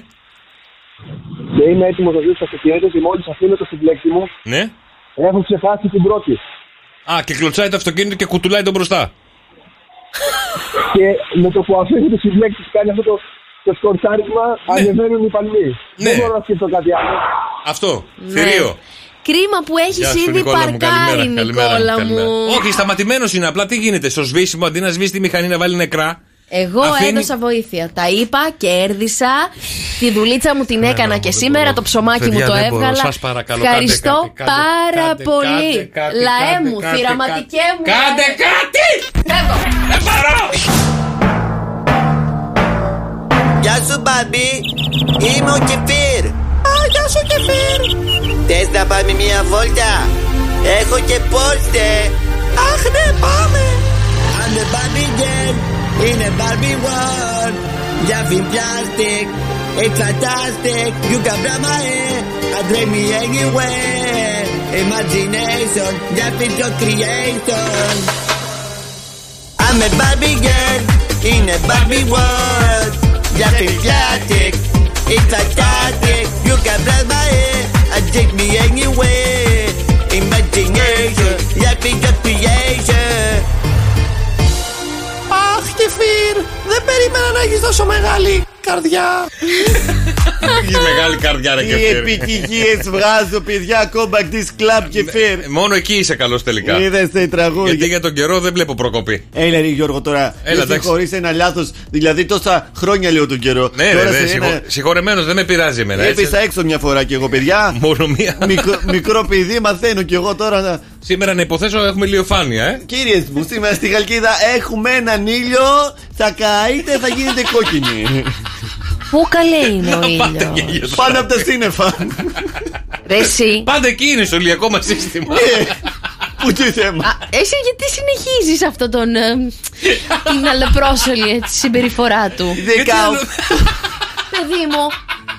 [SPEAKER 16] και είμαι έτοιμος να βγει στο αυτοκίνητο και μόλι αφήνω το συμπλέκτη μου,
[SPEAKER 5] ναι.
[SPEAKER 16] έχω ξεχάσει την πρώτη.
[SPEAKER 5] Α, και κλωτσάει το αυτοκίνητο και κουτουλάει τον μπροστά.
[SPEAKER 16] Και με το που αφήνω το συμπλέκτη και κάνει αυτό το, το σκορτσάρισμα, ανεβαίνουν οι παλμοί. Δεν μπορώ να σκεφτώ κάτι άλλο.
[SPEAKER 5] Αυτό.
[SPEAKER 4] Ναι.
[SPEAKER 5] Θηρίο.
[SPEAKER 4] Κρίμα που έχεις
[SPEAKER 5] Γεια σου,
[SPEAKER 4] ήδη
[SPEAKER 5] Νικόλα μου.
[SPEAKER 4] παρκάρει,
[SPEAKER 5] Καλημέρα,
[SPEAKER 4] Νικόλα
[SPEAKER 5] καλημέρα,
[SPEAKER 4] μου.
[SPEAKER 5] καλημέρα. Όχι, σταματημένος είναι. Απλά τι γίνεται. Στο σβήσιμο, αντί να σβήσει τη μηχανή να βάλει νεκρά.
[SPEAKER 4] Εγώ
[SPEAKER 5] Αφήνει-
[SPEAKER 4] έδωσα βοήθεια. Τα είπα, κέρδισα. Τη δουλίτσα μου την έκανα και σήμερα. Το ψωμάκι μου
[SPEAKER 5] Παιδιά,
[SPEAKER 4] το
[SPEAKER 5] δεν μπορώ.
[SPEAKER 4] έβγαλα.
[SPEAKER 5] Σας παρακαλώ,
[SPEAKER 4] Ευχαριστώ
[SPEAKER 5] κάντε κάτι, κάντε,
[SPEAKER 4] πάρα
[SPEAKER 5] κάντε,
[SPEAKER 4] πολύ.
[SPEAKER 5] κάντε κάτι,
[SPEAKER 4] Λαέ
[SPEAKER 5] κάντε,
[SPEAKER 4] μου,
[SPEAKER 5] κάντε,
[SPEAKER 4] θυραματικέ μου.
[SPEAKER 5] Κάντε
[SPEAKER 4] λαέ.
[SPEAKER 5] κάτι! Δεν μπορώ!
[SPEAKER 11] Γεια σου, Μπάμπη. Είμαι ο Κεφίρ. Α, γεια σου, Κεφίρ. Θες να πάμε μια βόλτα. Έχω και πόρτε. Αχ, ναι, πάμε. I'm the Barbie girl in a Barbie world. Jumping plastic, it's fantastic. You can grab my hair and drag me anywhere. Imagination, jumping your creation. I'm a Barbie girl in a Barbie world. Jumping plastic, it's fantastic. You can bless my hair and take me anywhere. Imagination, jumping your creation.
[SPEAKER 17] Αχ, Κεφίρ, δεν περίμενα να έχεις τόσο μεγάλη καρδιά.
[SPEAKER 5] Έχει μεγάλη καρδιά, ρε
[SPEAKER 17] Οι
[SPEAKER 5] Κεφίρ.
[SPEAKER 17] επιτυχίες βγάζω, παιδιά, κόμπακ της κλαμπ Κεφίρ.
[SPEAKER 5] Ε, Μόνο εκεί είσαι καλός τελικά.
[SPEAKER 17] Είδες τα τραγούδια.
[SPEAKER 5] Γιατί για τον καιρό δεν βλέπω προκοπή.
[SPEAKER 17] Έλα ρε Γιώργο τώρα,
[SPEAKER 5] Έλα,
[SPEAKER 17] δεν
[SPEAKER 5] εντάξει.
[SPEAKER 17] χωρίς ένα λάθος, δηλαδή τόσα χρόνια λέω τον καιρό.
[SPEAKER 5] Ναι,
[SPEAKER 17] Τώρα
[SPEAKER 5] ρε,
[SPEAKER 17] σε
[SPEAKER 5] δε,
[SPEAKER 17] ένα-
[SPEAKER 5] συγχω... συγχωρεμένος δεν με πειράζει εμένα. έτσι.
[SPEAKER 17] Έπεσα έξω μια φορά κι εγώ παιδιά.
[SPEAKER 5] Μόνο μία.
[SPEAKER 17] Μικρό, μικρό παιδί μαθαίνω κι εγώ τώρα να...
[SPEAKER 5] Σήμερα να υποθέσω έχουμε ηλιοφάνεια, ε.
[SPEAKER 17] Κύριε μου, σήμερα στη Χαλκίδα έχουμε έναν ήλιο, θα καείτε, θα γίνετε κόκκινοι.
[SPEAKER 4] Πού καλέ είναι ο ήλιος;
[SPEAKER 17] Πάνω από τα σύννεφα.
[SPEAKER 4] Ρε εσύ.
[SPEAKER 5] Πάντα εκεί είναι στο ηλιακό μας σύστημα.
[SPEAKER 17] Πού τι θέμα.
[SPEAKER 4] Α, Εσύ γιατί συνεχίζεις αυτό τον. ε, την αλεπρόσωλη έτσι, συμπεριφορά του;
[SPEAKER 17] Δεκα-
[SPEAKER 4] Παιδί μου,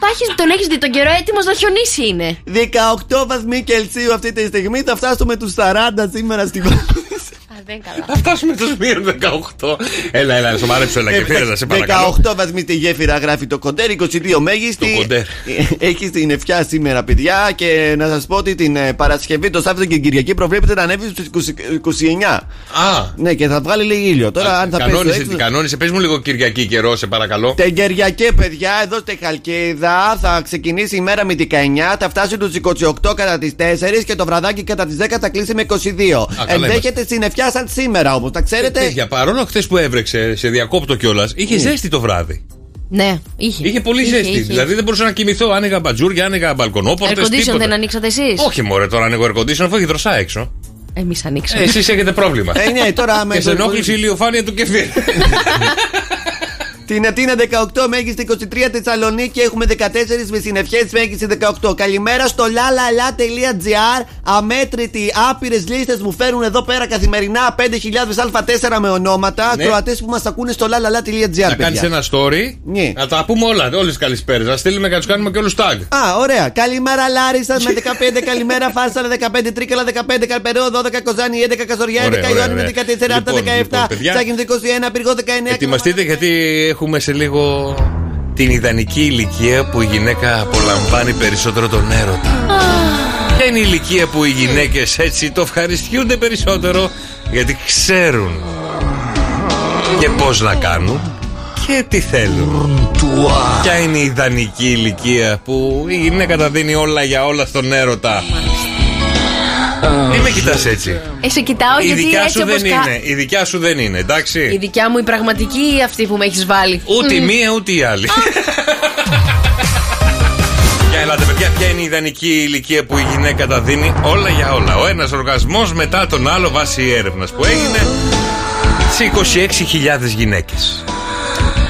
[SPEAKER 4] τα έχεις- τον έχεις δει τον καιρό έτοιμος να χιονίσει είναι.
[SPEAKER 17] 18 βαθμοί Κελσίου αυτή τη στιγμή. Θα φτάσουμε τους 40 σήμερα στην πόλη.
[SPEAKER 4] Α, δεν καλά.
[SPEAKER 5] Θα φτάσουμε του μείον 18. Έλα, έλα, σοβαρέψω, έλα και φύγε, σε παρακαλώ.
[SPEAKER 17] 18 βαθμοί στη γέφυρα γράφει το κοντέρ, 22 μέγιστη.
[SPEAKER 5] Το κοντέρ.
[SPEAKER 17] Έχει την ευχιά σήμερα, παιδιά. Και να σας πω ότι την ε, Παρασκευή, το Σάββατο και την Κυριακή προβλέπεται να ανέβει στους 29.
[SPEAKER 5] Α,
[SPEAKER 17] Ναι, και θα βγάλει λίγο ήλιο. Τώρα, αν θα πέσει. το
[SPEAKER 5] κανόνισε,
[SPEAKER 17] έξω-
[SPEAKER 5] κανόνισε; Πες μου λίγο Κυριακή καιρό, σε παρακαλώ.
[SPEAKER 17] Την Κυριακή, παιδιά, εδώ στη Χαλκίδα θα ξεκινήσει η μέρα με την 19, θα φτάσει τους 28 κατά τις 4 και το βραδάκι κατά τις 10 θα κλείσει με 22.
[SPEAKER 5] καλά
[SPEAKER 17] Ενδέχεται συννεφιά σαν σήμερα όμως, τα ξέρετε;
[SPEAKER 5] Παιδιά, παρόλο χθες που έβρεξε, σε διακόπτω κιόλας, είχε ζέστη το βράδυ.
[SPEAKER 4] Ναι, είχε.
[SPEAKER 5] Είχε πολύ
[SPEAKER 4] Είχε,
[SPEAKER 5] ζέστη.
[SPEAKER 4] είχε.
[SPEAKER 5] Δηλαδή δεν μπορούσα να κοιμηθώ. Άνοιγα μπατζούρια, άνοιγα μπαλκονόπορτε.
[SPEAKER 4] Air condition δεν ανοίξατε εσείς;
[SPEAKER 5] Όχι, μωρέ, τώρα ανοίγω air condition αφού έχει δροσά έξω.
[SPEAKER 4] Εμείς ανοίξαμε.
[SPEAKER 5] Ε, Εσείς έχετε πρόβλημα.
[SPEAKER 17] Ε, ναι, τώρα με
[SPEAKER 5] Και σε
[SPEAKER 17] το-
[SPEAKER 5] ενόχλησε η ηλιοφάνεια του κεφίρ.
[SPEAKER 17] Την Αθήνα 18, μέγιστη 23 Θεσσαλονίκη έχουμε 14 με συννεφιέ μέγιστη 18. Καλημέρα στο lalala.gr. Αμέτρητοι άπειρες λίστες μου φέρουν εδώ πέρα καθημερινά 5.000 Α4 με ονόματα.
[SPEAKER 5] Ναι.
[SPEAKER 17] Κροατέ που μας ακούνε στο lalala.gr.
[SPEAKER 5] Να κάνεις ένα story.
[SPEAKER 17] Ναι.
[SPEAKER 5] Να τα πούμε όλα, όλες τις καλησπέρες. Να στείλουμε και να τους κάνουμε και όλους tag.
[SPEAKER 17] Α, ωραία. Καλημέρα Λάρισα με 15. Καλημέρα Φάρσα με 15. Τρίκαλα 15. Καλπεραίο 12. Κοζάνη 11. Καζοριά 11.
[SPEAKER 5] Ωραία, ωραία,
[SPEAKER 17] Ιωάννη με
[SPEAKER 5] ωραία.
[SPEAKER 17] 14. Άρτα
[SPEAKER 5] Λοιπόν,
[SPEAKER 17] 17.
[SPEAKER 5] λοιπόν, παιδιά.
[SPEAKER 17] Τσάκιν 21. Πυργό 19.
[SPEAKER 5] Ετοιμαστείτε γιατί έχουμε σε λίγο την ιδανική ηλικία που η γυναίκα απολαμβάνει περισσότερο τον έρωτα. Ποια είναι η ηλικία που οι γυναίκες έτσι το ευχαριστιούνται περισσότερο γιατί ξέρουν και πώς να κάνουν και τι θέλουν. Ποια είναι η ιδανική ηλικία που η γυναίκα τα δίνει όλα για όλα στον έρωτα. Μην με κοιτάς έτσι.
[SPEAKER 4] Ε, σε κοιτάω
[SPEAKER 5] Η
[SPEAKER 4] γιατί
[SPEAKER 5] δικιά
[SPEAKER 4] έτσι
[SPEAKER 5] σου
[SPEAKER 4] όπως
[SPEAKER 5] δεν
[SPEAKER 4] κα-
[SPEAKER 5] είναι. Η δικιά σου δεν είναι, εντάξει.
[SPEAKER 4] Η δικιά μου η πραγματική ή αυτή που με έχεις βάλει.
[SPEAKER 5] Ούτε η
[SPEAKER 4] Μμ.
[SPEAKER 5] μία ούτε η άλλη. Για ελάτε, παιδιά, ποια είναι η ιδανική ηλικία που η γυναίκα τα δίνει; Όλα για όλα. Ο ένας οργασμός μετά τον άλλο βάσει έρευνας που έγινε σε 26.000 γυναίκες.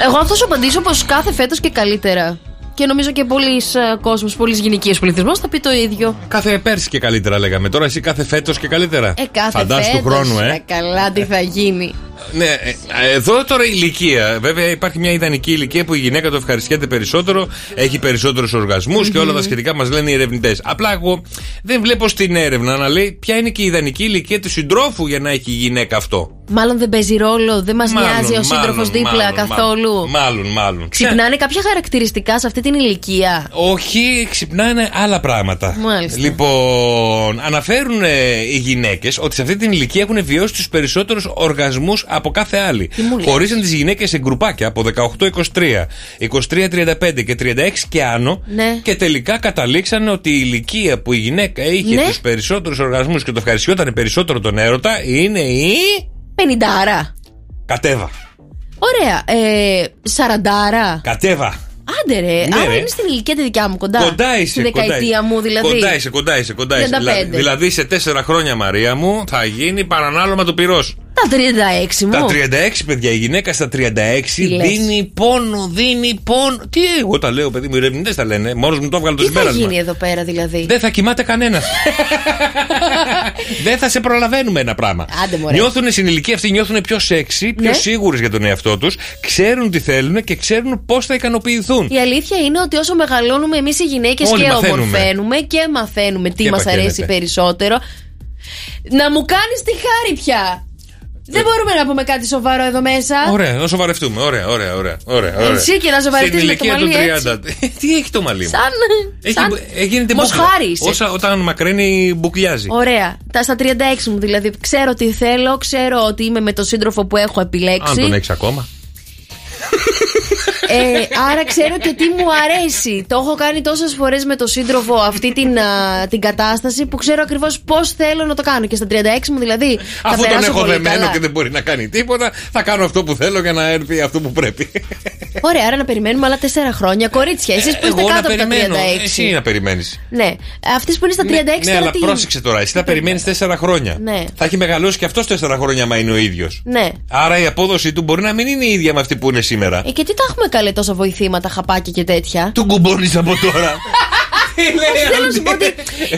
[SPEAKER 4] Εγώ θα σου απαντήσω πως κάθε φέτος και καλύτερα. Και νομίζω και πολλοί κόσμος, πολλοί γυναικείο πληθυσμό θα πει το ίδιο.
[SPEAKER 5] Κάθε πέρσι και καλύτερα λέγαμε. Τώρα εσύ κάθε φέτος και καλύτερα.
[SPEAKER 4] Ε, κάθε
[SPEAKER 5] Φαντάσου του
[SPEAKER 4] φέτος,
[SPEAKER 5] χρόνου, ε.
[SPEAKER 4] ε, Καλά, τι θα γίνει.
[SPEAKER 5] Ναι, ε, εδώ τώρα η ηλικία. Βέβαια υπάρχει μια ιδανική ηλικία που η γυναίκα το ευχαριστιέται περισσότερο, έχει περισσότερους οργασμούς και όλα τα σχετικά μας λένε οι ερευνητές. Απλά εγώ δεν βλέπω στην έρευνα να λέει ποια είναι και η ιδανική ηλικία του συντρόφου για να έχει η γυναίκα αυτό.
[SPEAKER 4] Μάλλον δεν παίζει ρόλο, δεν μας
[SPEAKER 5] Μάλλον,
[SPEAKER 4] νοιάζει ο σύντροφος
[SPEAKER 5] μάλλον,
[SPEAKER 4] δίπλα
[SPEAKER 5] μάλλον,
[SPEAKER 4] καθόλου.
[SPEAKER 5] Μάλλον, μάλλον.
[SPEAKER 4] Ξυπνάνε κάποια χαρακτηριστικά σε αυτή την ηλικία;
[SPEAKER 5] Όχι, ξυπνάνε άλλα πράγματα.
[SPEAKER 4] Μάλιστα.
[SPEAKER 5] Λοιπόν, αναφέρουν ε, οι γυναίκες ότι σε αυτή την ηλικία έχουν βιώσει τους περισσότερους οργασμούς από κάθε άλλη.
[SPEAKER 4] μου λες;
[SPEAKER 5] Χωρίζουν τις γυναίκες σε γκρουπάκια από 18-23, 23-35 και 36 και άνω.
[SPEAKER 4] Ναι.
[SPEAKER 5] Και τελικά καταλήξανε ότι η ηλικία που η γυναίκα είχε
[SPEAKER 4] Ναι.
[SPEAKER 5] τους περισσότερους οργασμούς και το ευχαριστιόταν περισσότερο τον έρωτα είναι η.
[SPEAKER 4] Πενηντάρα.
[SPEAKER 5] Κατέβα.
[SPEAKER 4] Ωραία. Ε, σαραντάρα.
[SPEAKER 5] Κατέβα.
[SPEAKER 4] Άντε ρε.
[SPEAKER 5] Ναι,
[SPEAKER 4] Άρα
[SPEAKER 5] ρε.
[SPEAKER 4] είναι στην ηλικία τη δικιά μου κοντά.
[SPEAKER 5] Κοντά είσαι.
[SPEAKER 4] Στη
[SPEAKER 5] κοντά
[SPEAKER 4] δεκαετία
[SPEAKER 5] είσαι.
[SPEAKER 4] μου δηλαδή.
[SPEAKER 5] Κοντά είσαι, κοντά είσαι, κοντά είσαι.
[SPEAKER 4] 35.
[SPEAKER 5] Δηλαδή, δηλαδή σε τέσσερα χρόνια, Μαρία μου, θα γίνει παρανάλωμα του πυρός.
[SPEAKER 4] Τα 36 μου.
[SPEAKER 5] Τα 36, παιδιά, η γυναίκα στα 36
[SPEAKER 4] λες;
[SPEAKER 5] δίνει πόνο, δίνει πόνο. Τι εγώ τα λέω, παιδί μου, οι ερευνητές τα λένε. Μόνος μου το έβγαλε το
[SPEAKER 4] Τι θα
[SPEAKER 5] συμπέρασμα.
[SPEAKER 4] γίνει εδώ πέρα δηλαδή;
[SPEAKER 5] Δεν θα κοιμάται κανένας. Δεν θα σε προλαβαίνουμε ένα πράγμα.
[SPEAKER 4] Άντε, μωρέ.
[SPEAKER 5] Νιώθουν στην ηλικία αυτή, νιώθουν πιο σεξy, πιο
[SPEAKER 4] Ναι.
[SPEAKER 5] σίγουρες για τον εαυτό τους, ξέρουν τι θέλουν και ξέρουν πώς θα ικανοποιηθούν.
[SPEAKER 4] Η αλήθεια είναι ότι όσο μεγαλώνουμε εμείς οι γυναίκες
[SPEAKER 5] Όλοι
[SPEAKER 4] και
[SPEAKER 5] μαθαίνουμε.
[SPEAKER 4] ομορφαίνουμε και μαθαίνουμε τι
[SPEAKER 5] Και
[SPEAKER 4] μας
[SPEAKER 5] παχαίνεται.
[SPEAKER 4] αρέσει περισσότερο. Να μου κάνεις τη χάρη πια. Δεν μπορούμε να πούμε κάτι σοβαρό εδώ μέσα.
[SPEAKER 5] Ωραία, να σοβαρευτούμε. Ωραία, ωραία, ωραία. ωραία, ωραία.
[SPEAKER 4] Εσύ και να σοβαρευτείς
[SPEAKER 5] Στην
[SPEAKER 4] με το
[SPEAKER 5] ηλικία
[SPEAKER 4] μαλλί
[SPEAKER 5] του
[SPEAKER 4] έτσι.
[SPEAKER 5] 30. Τι έχει το μαλλί μου;
[SPEAKER 4] Σαν.
[SPEAKER 5] Έχει,
[SPEAKER 4] σαν...
[SPEAKER 5] ε, γίνεται μπουκλα.
[SPEAKER 4] Μοσχάρι είσαι.
[SPEAKER 5] Όσα, όταν μακραίνει, μπουκλιάζει.
[SPEAKER 4] Ωραία. Τα στα 36 μου δηλαδή. Ξέρω τι θέλω, ξέρω ότι είμαι με τον σύντροφο που έχω επιλέξει.
[SPEAKER 5] Αν τον έχεις ακόμα.
[SPEAKER 4] Ε, άρα ξέρω και τι μου αρέσει. Το έχω κάνει τόσες φορές με τον σύντροφο αυτή την, α, την κατάσταση που ξέρω ακριβώς πώς θέλω να το κάνω. Και στα 36 μου δηλαδή. θα
[SPEAKER 5] Αφού τον
[SPEAKER 4] περάσω
[SPEAKER 5] έχω
[SPEAKER 4] πολύ
[SPEAKER 5] δεμένο
[SPEAKER 4] καλά.
[SPEAKER 5] και δεν μπορεί να κάνει τίποτα, θα κάνω αυτό που θέλω για να έρθει αυτό που πρέπει.
[SPEAKER 4] Ωραία, άρα να περιμένουμε άλλα 4 χρόνια. Κορίτσια, εσείς που είστε
[SPEAKER 5] Εγώ να
[SPEAKER 4] κάτω από τα 36.
[SPEAKER 5] περιμένω. Εσύ να περιμένεις.
[SPEAKER 4] Ναι, αυτές που είναι στα 36
[SPEAKER 5] Ναι,
[SPEAKER 4] τώρα
[SPEAKER 5] αλλά
[SPEAKER 4] τι.
[SPEAKER 5] πρόσεξε τώρα. Εσύ θα περιμένεις 4 χρόνια.
[SPEAKER 4] Ναι.
[SPEAKER 5] Θα έχει μεγαλώσει και αυτός 4 χρόνια, μα είναι ο ίδιος.
[SPEAKER 4] Ναι.
[SPEAKER 5] Άρα η απόδοση του μπορεί να μην είναι η ίδια με αυτή που είναι σήμερα.
[SPEAKER 4] Ε, και τι τα έχουμε καλέ τόσα βοηθήματα, χαπάκια και τέτοια.
[SPEAKER 5] Του κουμπώνεις από τώρα.
[SPEAKER 4] Όχι, θέλω να σου πω ότι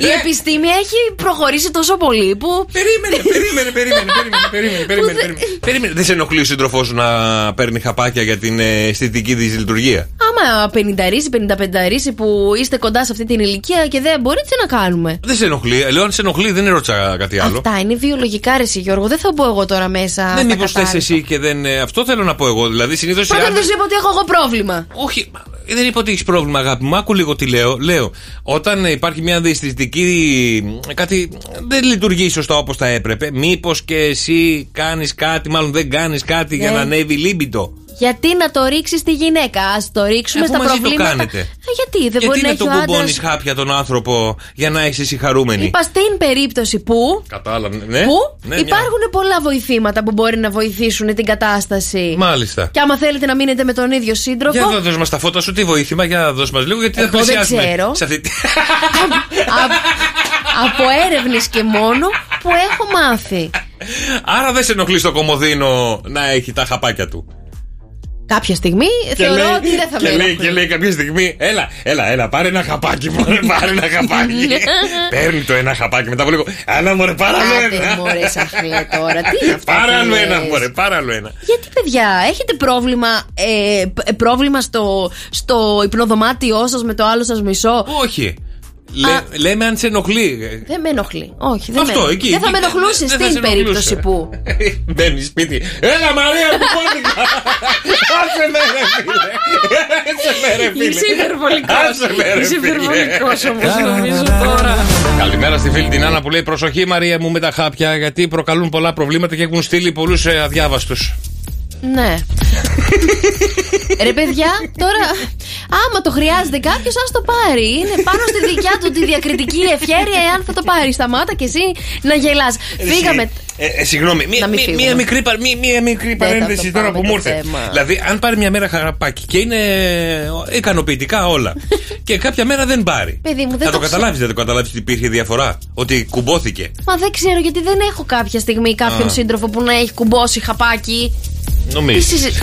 [SPEAKER 4] η επιστήμη έχει προχωρήσει τόσο πολύ που.
[SPEAKER 5] Περίμενε, περίμενε, περίμενε, περίμενε, περίμενε, περίμενε, περίμενε. Περίμενε. Δεν σε ενοχλεί ο σύντροφός σου να παίρνει χαπάκια για την ε, αισθητική της λειτουργία;
[SPEAKER 4] Άμα 50 ρίση, 55 ρίση που είστε κοντά σε αυτή την ηλικία και δεν μπορείτε τι να κάνουμε;
[SPEAKER 5] Δεν σε ενοχλεί. Ε, Λέω αν σε ενοχλεί, δεν ρώτησα κάτι άλλο.
[SPEAKER 4] Αυτά είναι βιολογικά ρε εσύ, Γιώργο. Δεν θα μπω εγώ τώρα μέσα.
[SPEAKER 5] Δεν
[SPEAKER 4] στα
[SPEAKER 5] μήπως θες
[SPEAKER 4] κατάλληλα.
[SPEAKER 5] εσύ και δεν. ε, Αυτό θέλω να πω εγώ. Δηλαδή συνήθως.
[SPEAKER 4] Πρώτα δεν σου είπα ότι έχω εγώ πρόβλημα.
[SPEAKER 5] Όχι, δεν είπα ότι έχεις πρόβλημα, αγάπη μου. Άκου λίγο τι λέω. Λέω, όταν υπάρχει μια διαισθητική. κάτι δεν λειτουργεί σωστά όπως θα έπρεπε, μήπως και εσύ κάνεις κάτι, μάλλον δεν κάνεις κάτι για
[SPEAKER 4] Ναι.
[SPEAKER 5] να ανέβει λίμπητο.
[SPEAKER 4] Γιατί να το ρίξεις στη γυναίκα, ας το ρίξουμε
[SPEAKER 5] Αφού
[SPEAKER 4] στα
[SPEAKER 5] μαζί το
[SPEAKER 4] προβλήματα.
[SPEAKER 5] κάνετε;
[SPEAKER 4] Ε, γιατί δεν μπορεί
[SPEAKER 5] Γιατί
[SPEAKER 4] να
[SPEAKER 5] να
[SPEAKER 4] έχει
[SPEAKER 5] τον
[SPEAKER 4] ο άντρας;
[SPEAKER 5] κουμπώνει χάπια τον άνθρωπο για να έχεις εσύ χαρούμενη.
[SPEAKER 4] Είπα στην περίπτωση που.
[SPEAKER 5] Κατάλαβε. Ναι.
[SPEAKER 4] Που
[SPEAKER 5] Ναι, μια-
[SPEAKER 4] υπάρχουν πολλά βοηθήματα που μπορεί να βοηθήσουν την κατάσταση.
[SPEAKER 5] Μάλιστα.
[SPEAKER 4] Και άμα θέλετε να μείνετε με τον ίδιο σύντροφο.
[SPEAKER 5] Για δώσ' μας τα φώτα σου, τι βοήθημα, για δώσ' μας λίγο, γιατί
[SPEAKER 4] Εγώ
[SPEAKER 5] θα
[SPEAKER 4] δεν
[SPEAKER 5] πλησιάσουμε
[SPEAKER 4] ξέρω.
[SPEAKER 5] σε αυτή τη...
[SPEAKER 4] α- από έρευνες και μόνο που έχω μάθει.
[SPEAKER 5] Άρα δεν σε ενοχλεί το κομμωδίνο να έχει τα χαπάκια του.
[SPEAKER 4] Κάποια στιγμή θεωρώ ότι δεν θα
[SPEAKER 5] και
[SPEAKER 4] με
[SPEAKER 5] λέει,
[SPEAKER 4] ενοχλεί.
[SPEAKER 5] και λέει κάποια στιγμή, έλα, έλα, έλα, πάρε ένα χαπάκι μου, πάρε ένα χαπάκι. Παίρνει το ένα χαπάκι μετά από λίγο. Άλλα μωρέ, πάρε άλλο
[SPEAKER 4] Άντε,
[SPEAKER 5] ένα.
[SPEAKER 4] μωρέ, σαχλέ τώρα. Τι είναι αυτά
[SPEAKER 5] Πάρε
[SPEAKER 4] που
[SPEAKER 5] άλλο ένα,
[SPEAKER 4] λες;
[SPEAKER 5] μωρέ, πάρε άλλο ένα.
[SPEAKER 4] Γιατί, παιδιά, έχετε πρόβλημα, ε, π- πρόβλημα στο, στο υπνοδωμάτιό σας με το άλλο σας μισό;
[SPEAKER 5] Όχι. Λέ- λέμε αν σε ενοχλεί.
[SPEAKER 4] Δεν με ενοχλεί. Όχι, δεν,
[SPEAKER 5] Αυτό,
[SPEAKER 4] με...
[SPEAKER 5] εκεί,
[SPEAKER 4] δεν θα
[SPEAKER 5] εκεί.
[SPEAKER 4] με ενοχλούσε
[SPEAKER 5] Δεν θα σε
[SPEAKER 4] στην
[SPEAKER 5] ενοχλούσε.
[SPEAKER 4] περίπτωση που.
[SPEAKER 5] Μπαίνει σπίτι. Έλα Μαρία μου πόνικα. Άσε με ρε φίλε. Άσε με ρε φίλε.
[SPEAKER 4] Είσαι υπερβολικός.
[SPEAKER 5] Άσε με ρε
[SPEAKER 4] Είσαι
[SPEAKER 5] φίλε.
[SPEAKER 4] υπερβολικός όμως, νομίζω τώρα.
[SPEAKER 5] Καλημέρα στη φίλη την Άννα που λέει προσοχή Μαρία μου με τα χάπια γιατί προκαλούν πολλά προβλήματα και έχουν στείλει πολλούς ε, αδιάβαστους.
[SPEAKER 4] Ναι. Ρε παιδιά, τώρα άμα το χρειάζεται κάποιος, ας το πάρει. Είναι πάνω στη δικιά του τη διακριτική ευχέρεια, εάν θα το πάρει. Σταμάτα και εσύ να γελάς. Φύγαμε.
[SPEAKER 5] Ε, ε, συγγνώμη, μία,
[SPEAKER 4] Να μην
[SPEAKER 5] μία,
[SPEAKER 4] φύγουμε.
[SPEAKER 5] μία μικρή, πα- μία, μία μικρή
[SPEAKER 4] Δεν θα
[SPEAKER 5] παρένθεση
[SPEAKER 4] το
[SPEAKER 5] τώρα
[SPEAKER 4] πάμε
[SPEAKER 5] που
[SPEAKER 4] το
[SPEAKER 5] μου ήρθε.
[SPEAKER 4] θέμα.
[SPEAKER 5] Δηλαδή, αν πάρει μια μέρα χαραπάκι και είναι ε, ικανοποιητικά όλα και κάποια μέρα δεν πάρει.
[SPEAKER 4] Παιδί μου, δεν
[SPEAKER 5] θα το
[SPEAKER 4] το
[SPEAKER 5] καταλάβεις, δεν το καταλάβεις ότι υπήρχε διαφορά. Ότι κουμπόθηκε.
[SPEAKER 4] Μα δεν ξέρω γιατί δεν έχω κάποια στιγμή κάποιον
[SPEAKER 5] Α.
[SPEAKER 4] σύντροφο που να έχει κουμπώσει χαπάκι. Τι
[SPEAKER 5] Νομίζω.
[SPEAKER 4] συζη-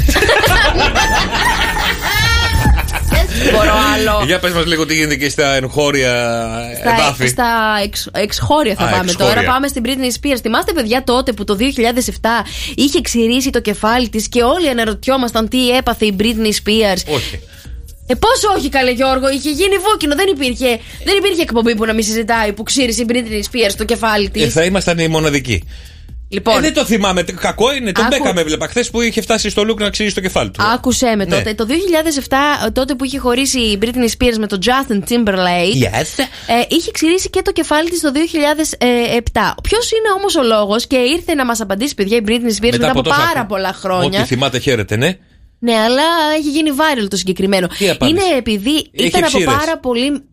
[SPEAKER 4] Δεν μπορώ άλλο.
[SPEAKER 5] Για πες μας λίγο τι γίνεται και στα εγχώρια
[SPEAKER 4] Στα,
[SPEAKER 5] εδάφη.
[SPEAKER 4] στα εξ, εξχώρια θα
[SPEAKER 5] Α,
[SPEAKER 4] πάμε
[SPEAKER 5] εξχώρια.
[SPEAKER 4] τώρα. Πάμε στην Britney Spears. Θυμάστε, παιδιά, τότε που το 2007 είχε ξηρίσει το κεφάλι της και όλοι αναρωτιόμασταν τι έπαθε η Britney Spears.
[SPEAKER 5] Όχι.
[SPEAKER 4] Ε, πόσο όχι, καλέ Γιώργο, είχε γίνει βούκινο. Δεν υπήρχε, δεν υπήρχε εκπομπή που να μην συζητάει που ξύρισε η Britney Spears το κεφάλι της.
[SPEAKER 5] Ε, θα ήμασταν οι μοναδικοί.
[SPEAKER 4] Λοιπόν.
[SPEAKER 5] Ε, δεν το θυμάμαι. Κακό είναι. Τον
[SPEAKER 4] Άκου.
[SPEAKER 5] Μπέκαμ έβλεπα χθες που είχε φτάσει στο Λουκ να ξύσει το κεφάλι του.
[SPEAKER 4] Άκουσέ με
[SPEAKER 5] Ναι.
[SPEAKER 4] τότε. Το 2007, τότε που είχε χωρίσει η Britney Spears με τον Justin Timberlake,
[SPEAKER 5] Yes.
[SPEAKER 4] ε, είχε ξηρίσει και το κεφάλι της το 2007. Ποιος είναι όμως ο λόγος και ήρθε να μας απαντήσει, παιδιά, η Britney Spears μετά, από,
[SPEAKER 5] τόσα
[SPEAKER 4] πάρα
[SPEAKER 5] χρόνια.
[SPEAKER 4] πολλά χρόνια.
[SPEAKER 5] Ό,τι θυμάται, χαίρετε, ναι.
[SPEAKER 4] Ναι, αλλά έχει γίνει viral το συγκεκριμένο.
[SPEAKER 5] Τι απάντησε;
[SPEAKER 4] Είναι επειδή
[SPEAKER 5] Είχε
[SPEAKER 4] ήταν από,
[SPEAKER 5] ψήρες.
[SPEAKER 4] πάρα πολύ,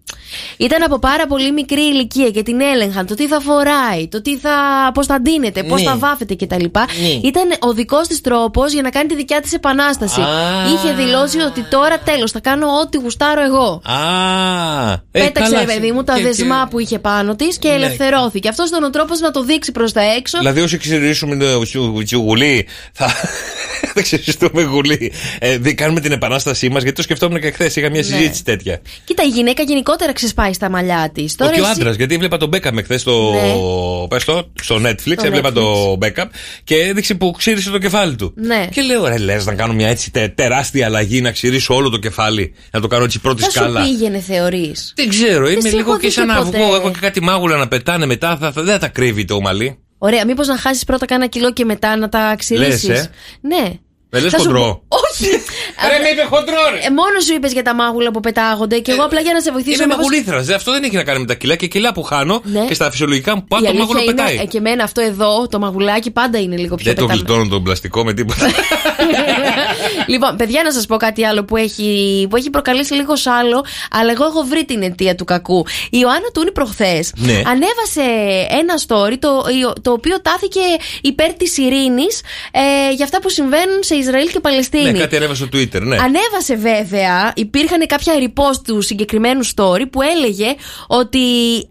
[SPEAKER 4] ήταν από πάρα πολύ μικρή ηλικία και την έλεγχαν το τι θα φοράει, το τι θα, πώς θα ντύνεται, πώς
[SPEAKER 5] Ναι.
[SPEAKER 4] θα βάφεται κτλ.
[SPEAKER 5] Ναι.
[SPEAKER 4] Ήταν ο δικός της τρόπος για να κάνει τη δικιά της επανάσταση.
[SPEAKER 5] Α.
[SPEAKER 4] Είχε δηλώσει ότι τώρα τέλος θα κάνω ό,τι γουστάρω εγώ.
[SPEAKER 5] Α, ε,
[SPEAKER 4] Πέταξε,
[SPEAKER 5] καλά,
[SPEAKER 4] ρε παιδί μου, τα
[SPEAKER 5] και-
[SPEAKER 4] δεσμά
[SPEAKER 5] και-
[SPEAKER 4] που είχε πάνω της και
[SPEAKER 5] Ναι.
[SPEAKER 4] ελευθερώθηκε. Αυτός ήταν ο τρόπος να το δείξει προς τα έξω.
[SPEAKER 5] Δηλαδή, όσοι ξυρίσουμε το τσου- τσουγουλί, θα. Δεν ξυριστούμε γουλί. Ε, δι- κάνουμε την επανάστασή μας, γιατί το σκεφτόμουν και χθες. Είχα μια
[SPEAKER 4] Ναι.
[SPEAKER 5] συζήτηση τέτοια.
[SPEAKER 4] Κοίτα, η γυναίκα γενικότερα ξεσπάει στα μαλλιά της.
[SPEAKER 5] Όχι ο άντρας, γιατί έβλεπα τον Μπέκαμ εχθές στο,
[SPEAKER 4] Ναι.
[SPEAKER 5] πες το, στο Netflix.
[SPEAKER 4] Στο
[SPEAKER 5] έβλεπα
[SPEAKER 4] Netflix.
[SPEAKER 5] τον Μπέκαμ και έδειξε που ξύρισε το κεφάλι του.
[SPEAKER 4] Ναι.
[SPEAKER 5] Και λέω, ρε, λες να κάνω μια έτσι τε- τεράστια αλλαγή, να ξυρίσω όλο το κεφάλι. Να το κάνω έτσι πρώτη
[SPEAKER 4] Θα σου
[SPEAKER 5] σκάλα.
[SPEAKER 4] πήγαινε, θεωρείς.
[SPEAKER 5] Δεν ξέρω, είμαι
[SPEAKER 4] σε
[SPEAKER 5] λίγο
[SPEAKER 4] έχω
[SPEAKER 5] και
[SPEAKER 4] δει
[SPEAKER 5] σαν
[SPEAKER 4] και
[SPEAKER 5] να
[SPEAKER 4] ποτέ.
[SPEAKER 5] βγω. Έχω και κάτι μάγουλα να πετάνε μετά. Θα, θα- δεν θα τα κρύβει το μαλλί.
[SPEAKER 4] Ωραία, μήπως να χάσεις πρώτα κάνα κιλό και μετά να τα ξυρίσει.
[SPEAKER 5] Λες, ε;
[SPEAKER 4] Ναι.
[SPEAKER 5] Με λες
[SPEAKER 4] Θα σου
[SPEAKER 5] χοντρό.
[SPEAKER 4] πω- Όχι!
[SPEAKER 5] Ρε, με είπε χοντρό, ρε.
[SPEAKER 4] Ε, μόνος σου είπες για τα μάγουλα που πετάγονται και εγώ απλά για να σε βοηθήσω.
[SPEAKER 5] Είμαι
[SPEAKER 4] μήπως-
[SPEAKER 5] μαγουλήθρας. Αυτό δεν έχει να κάνει με τα κιλά και κιλά που χάνω
[SPEAKER 4] Ναι.
[SPEAKER 5] και στα φυσιολογικά μου
[SPEAKER 4] Η
[SPEAKER 5] πάω το
[SPEAKER 4] αλήθεια
[SPEAKER 5] μάγουλο
[SPEAKER 4] είναι,
[SPEAKER 5] πετάει.
[SPEAKER 4] ε, και εμένα αυτό εδώ, το μαγουλάκι, πάντα είναι λίγο πιο
[SPEAKER 5] Δεν το
[SPEAKER 4] πεταμένο.
[SPEAKER 5] γλιτώνω τον πλαστικό με τίποτα.
[SPEAKER 4] λοιπόν, παιδιά, να σας πω κάτι άλλο που έχει, που έχει προκαλέσει λίγο σ' άλλο, αλλά εγώ έχω βρει την αιτία του κακού. Η Ιωάννα Τούνη προχθές
[SPEAKER 5] Ναι.
[SPEAKER 4] ανέβασε ένα story το, το οποίο τάθηκε υπέρ της ειρήνης ε, για αυτά που συμβαίνουν σε Ισραήλ και Παλαιστίνη.
[SPEAKER 5] ναι, κάτι ανέβασε στο Twitter, ναι.
[SPEAKER 4] Ανέβασε βέβαια, υπήρχαν κάποια repost του συγκεκριμένου story που έλεγε ότι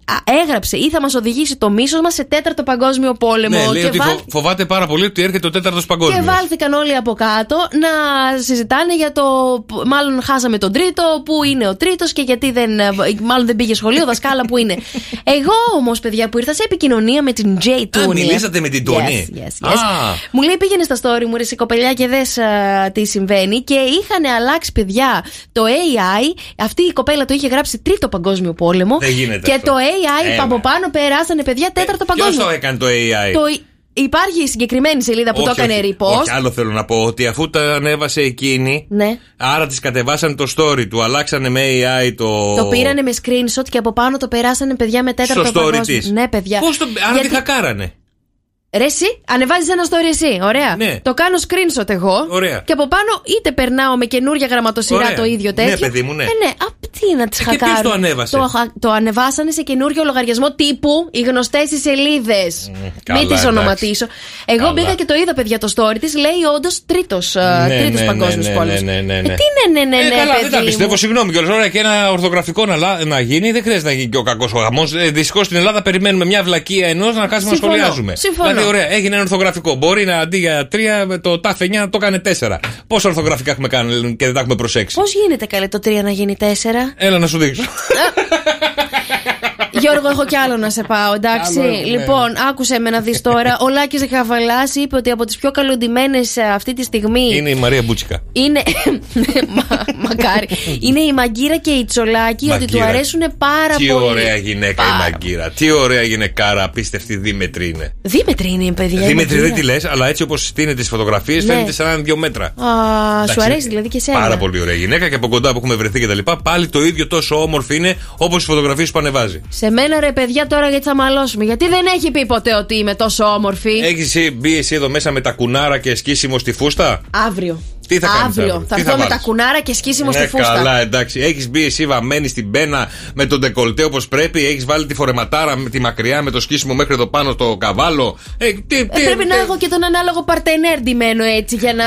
[SPEAKER 4] α, έγραψε ή θα μας οδηγήσει το μίσος μας σε τέταρτο παγκόσμιο πόλεμο.
[SPEAKER 5] Ναι, λέει
[SPEAKER 4] και,
[SPEAKER 5] ότι
[SPEAKER 4] βάλ-
[SPEAKER 5] φο- φοβάται πάρα πολύ ότι έρχεται ο τέταρτος
[SPEAKER 4] και
[SPEAKER 5] παγκόσμιο.
[SPEAKER 4] βάλθηκαν όλοι από κάτω να συζητάνε για το. Μάλλον χάσαμε τον τρίτο, πού είναι ο τρίτος και γιατί δεν. Μάλλον δεν πήγε σχολείο, δασκάλα που είναι. Εγώ όμως, παιδιά, που ήρθα σε επικοινωνία με την J. Tooney.
[SPEAKER 5] μιλήσατε με την Τόνη.
[SPEAKER 4] Yes, yes, yes.
[SPEAKER 5] Α.
[SPEAKER 4] Μου λέει πήγαινε στα story μου, ρε η κοπελιά και δε τι συμβαίνει. Και είχαν αλλάξει, παιδιά, το AI. Αυτή η κοπέλα το είχε γράψει τρίτο παγκόσμιο πόλεμο.
[SPEAKER 5] Δεν γίνεται
[SPEAKER 4] Και
[SPEAKER 5] αυτό.
[SPEAKER 4] το AI
[SPEAKER 5] Έλα.
[SPEAKER 4] από πάνω περάσανε, παιδιά, τέταρτο
[SPEAKER 5] Ποιο
[SPEAKER 4] παγκόσμιο.
[SPEAKER 5] το έκανε το AI.
[SPEAKER 4] Το... Υπάρχει η συγκεκριμένη σελίδα που
[SPEAKER 5] Όχι,
[SPEAKER 4] το έκανε
[SPEAKER 5] όχι.
[SPEAKER 4] repost.
[SPEAKER 5] Όχι, άλλο θέλω να πω. Ότι αφού τα ανέβασε εκείνη,
[SPEAKER 4] Ναι.
[SPEAKER 5] άρα τη κατεβάσανε το story του, αλλάξανε με AI το.
[SPEAKER 4] Το πήρανε με screenshot και από πάνω το περάσανε παιδιά με τέταρτο
[SPEAKER 5] Στο story
[SPEAKER 4] παγκόσμιο.
[SPEAKER 5] της.
[SPEAKER 4] Ναι, παιδιά.
[SPEAKER 5] Πώς το. Άρα
[SPEAKER 4] Γιατί-
[SPEAKER 5] τι χακάρανε;
[SPEAKER 4] Ρε, εσύ, ανεβάζεις ένα story εσύ. Ωραία.
[SPEAKER 5] Ναι.
[SPEAKER 4] Το κάνω screenshot εγώ.
[SPEAKER 5] Ωραία.
[SPEAKER 4] Και από πάνω είτε περνάω με καινούργια γραμματοσυρά
[SPEAKER 5] Ωραία.
[SPEAKER 4] το ίδιο
[SPEAKER 5] Ναι,
[SPEAKER 4] τέτοιο.
[SPEAKER 5] παιδί μου, ναι.
[SPEAKER 4] Ε, ναι. Απ' τι να τις
[SPEAKER 5] Ε, και ποιος
[SPEAKER 4] χακάρουν.
[SPEAKER 5] το ανέβασε;
[SPEAKER 4] Το, χα- το ανεβάσανε σε καινούριο λογαριασμό τύπου οι γνωστές οι σελίδες.
[SPEAKER 5] καλά,
[SPEAKER 4] Μην τις
[SPEAKER 5] εντάξει.
[SPEAKER 4] ονοματίσω. Εγώ
[SPEAKER 5] Καλά.
[SPEAKER 4] μπήκα και το είδα, παιδιά, το story της. Λέει όντως τρίτος
[SPEAKER 5] Ναι,
[SPEAKER 4] τρίτος
[SPEAKER 5] ναι,
[SPEAKER 4] παγκόσμιος
[SPEAKER 5] ναι, ναι,
[SPEAKER 4] πόλεμος.
[SPEAKER 5] ναι, ναι, ναι.
[SPEAKER 4] Ε, τι ναι, ναι, ναι,
[SPEAKER 5] Ε,
[SPEAKER 4] ναι,
[SPEAKER 5] καλά, δεν τα
[SPEAKER 4] παιδί
[SPEAKER 5] πιστεύω.
[SPEAKER 4] μου.
[SPEAKER 5] Συγγνώμη κιόλας. Ωραία, και ένα ορθογραφικό να, λα- να γίνει, δεν χρειάζεται να γίνει και ο κακός ο γαμό. Ε, Δυστυχώς στην Ελλάδα περιμένουμε μια βλακεία ενός να κάτσουμε να
[SPEAKER 4] Συμφωνώ,
[SPEAKER 5] σχολιάζουμε.
[SPEAKER 4] συμφωνώ.
[SPEAKER 5] Δηλαδή, ωραία, έγινε ένα ορθογραφικό. Μπορεί να αντί για τρία, το τάφ 9 το έκανε τέσσερα. Πόσα ορθογραφικά έχουμε κάνει και δεν τα έχουμε προσέξει;
[SPEAKER 4] Πώς γίνεται καλέ το 3 να γίνει 4.
[SPEAKER 5] Έλα να σου δείξω.
[SPEAKER 4] Γιώργο, έχω κι άλλο να σε πάω, εντάξει.
[SPEAKER 5] Άλλο έχουμε.
[SPEAKER 4] λοιπόν, άκουσε με να δεις τώρα. Ο Λάκης Γαβαλά είπε ότι από τις πιο καλοντημένες αυτή τη στιγμή
[SPEAKER 5] Είναι η Μαρία Μπούτσικα.
[SPEAKER 4] είναι. Μα- μακάρι. είναι η Μαγκύρα και η Τσολάκη, ότι του
[SPEAKER 5] Μαγκύρα.
[SPEAKER 4] αρέσουν πάρα
[SPEAKER 5] Τι
[SPEAKER 4] πολύ.
[SPEAKER 5] ωραία γυναίκα η Μαγκύρα. Τι ωραία γυναικάρα, απίστευτη δίμετρη είναι.
[SPEAKER 4] Δίμετρη είναι η παιδιά. η
[SPEAKER 5] Δίμετρη δεν
[SPEAKER 4] Μαγκύρα.
[SPEAKER 5] τη λες, αλλά έτσι όπως στείνεται τις φωτογραφίες
[SPEAKER 4] Ναι.
[SPEAKER 5] φαίνεται σαν να είναι δύο μέτρα.
[SPEAKER 4] Α, σου
[SPEAKER 5] Εντάξει,
[SPEAKER 4] αρέσει δηλαδή και εσένα.
[SPEAKER 5] Πάρα πολύ ωραία γυναίκα και από κοντά που έχουμε βρεθεί και τα λοιπά. Πάλι το ίδιο τόσο όμορφη είναι όπως οι φωτογραφίες που ανεβάζει.
[SPEAKER 4] Σε μένα ρε παιδιά τώρα γιατί θα μαλώσουμε; Γιατί δεν έχει πει ποτέ ότι είμαι τόσο όμορφη;
[SPEAKER 5] Έχεις μπει εσύ εδώ μέσα με τα κουνάρα και σκίσιμο στη φούστα;
[SPEAKER 4] Αύριο.
[SPEAKER 5] Τι θα κάνεις
[SPEAKER 4] αύριο.
[SPEAKER 5] αύριο;
[SPEAKER 4] Θα
[SPEAKER 5] Τι
[SPEAKER 4] έρθω
[SPEAKER 5] θα
[SPEAKER 4] με
[SPEAKER 5] βάλεις;
[SPEAKER 4] τα κουνάρα και σκίσιμο στη
[SPEAKER 5] Ναι,
[SPEAKER 4] φούστα.
[SPEAKER 5] καλά, εντάξει. Έχεις μπει εσύ βαμμένη στην πένα με τον ντεκολτέ όπως πρέπει. Έχεις βάλει τη φορεματάρα με τη μακριά με το σκίσιμο μέχρι εδώ πάνω στο καβάλο. Ε, τι,
[SPEAKER 4] Ε,
[SPEAKER 5] τι,
[SPEAKER 4] πρέπει να
[SPEAKER 5] τι-
[SPEAKER 4] έχω και τον ανάλογο παρτενέρ ντυμένο έτσι για να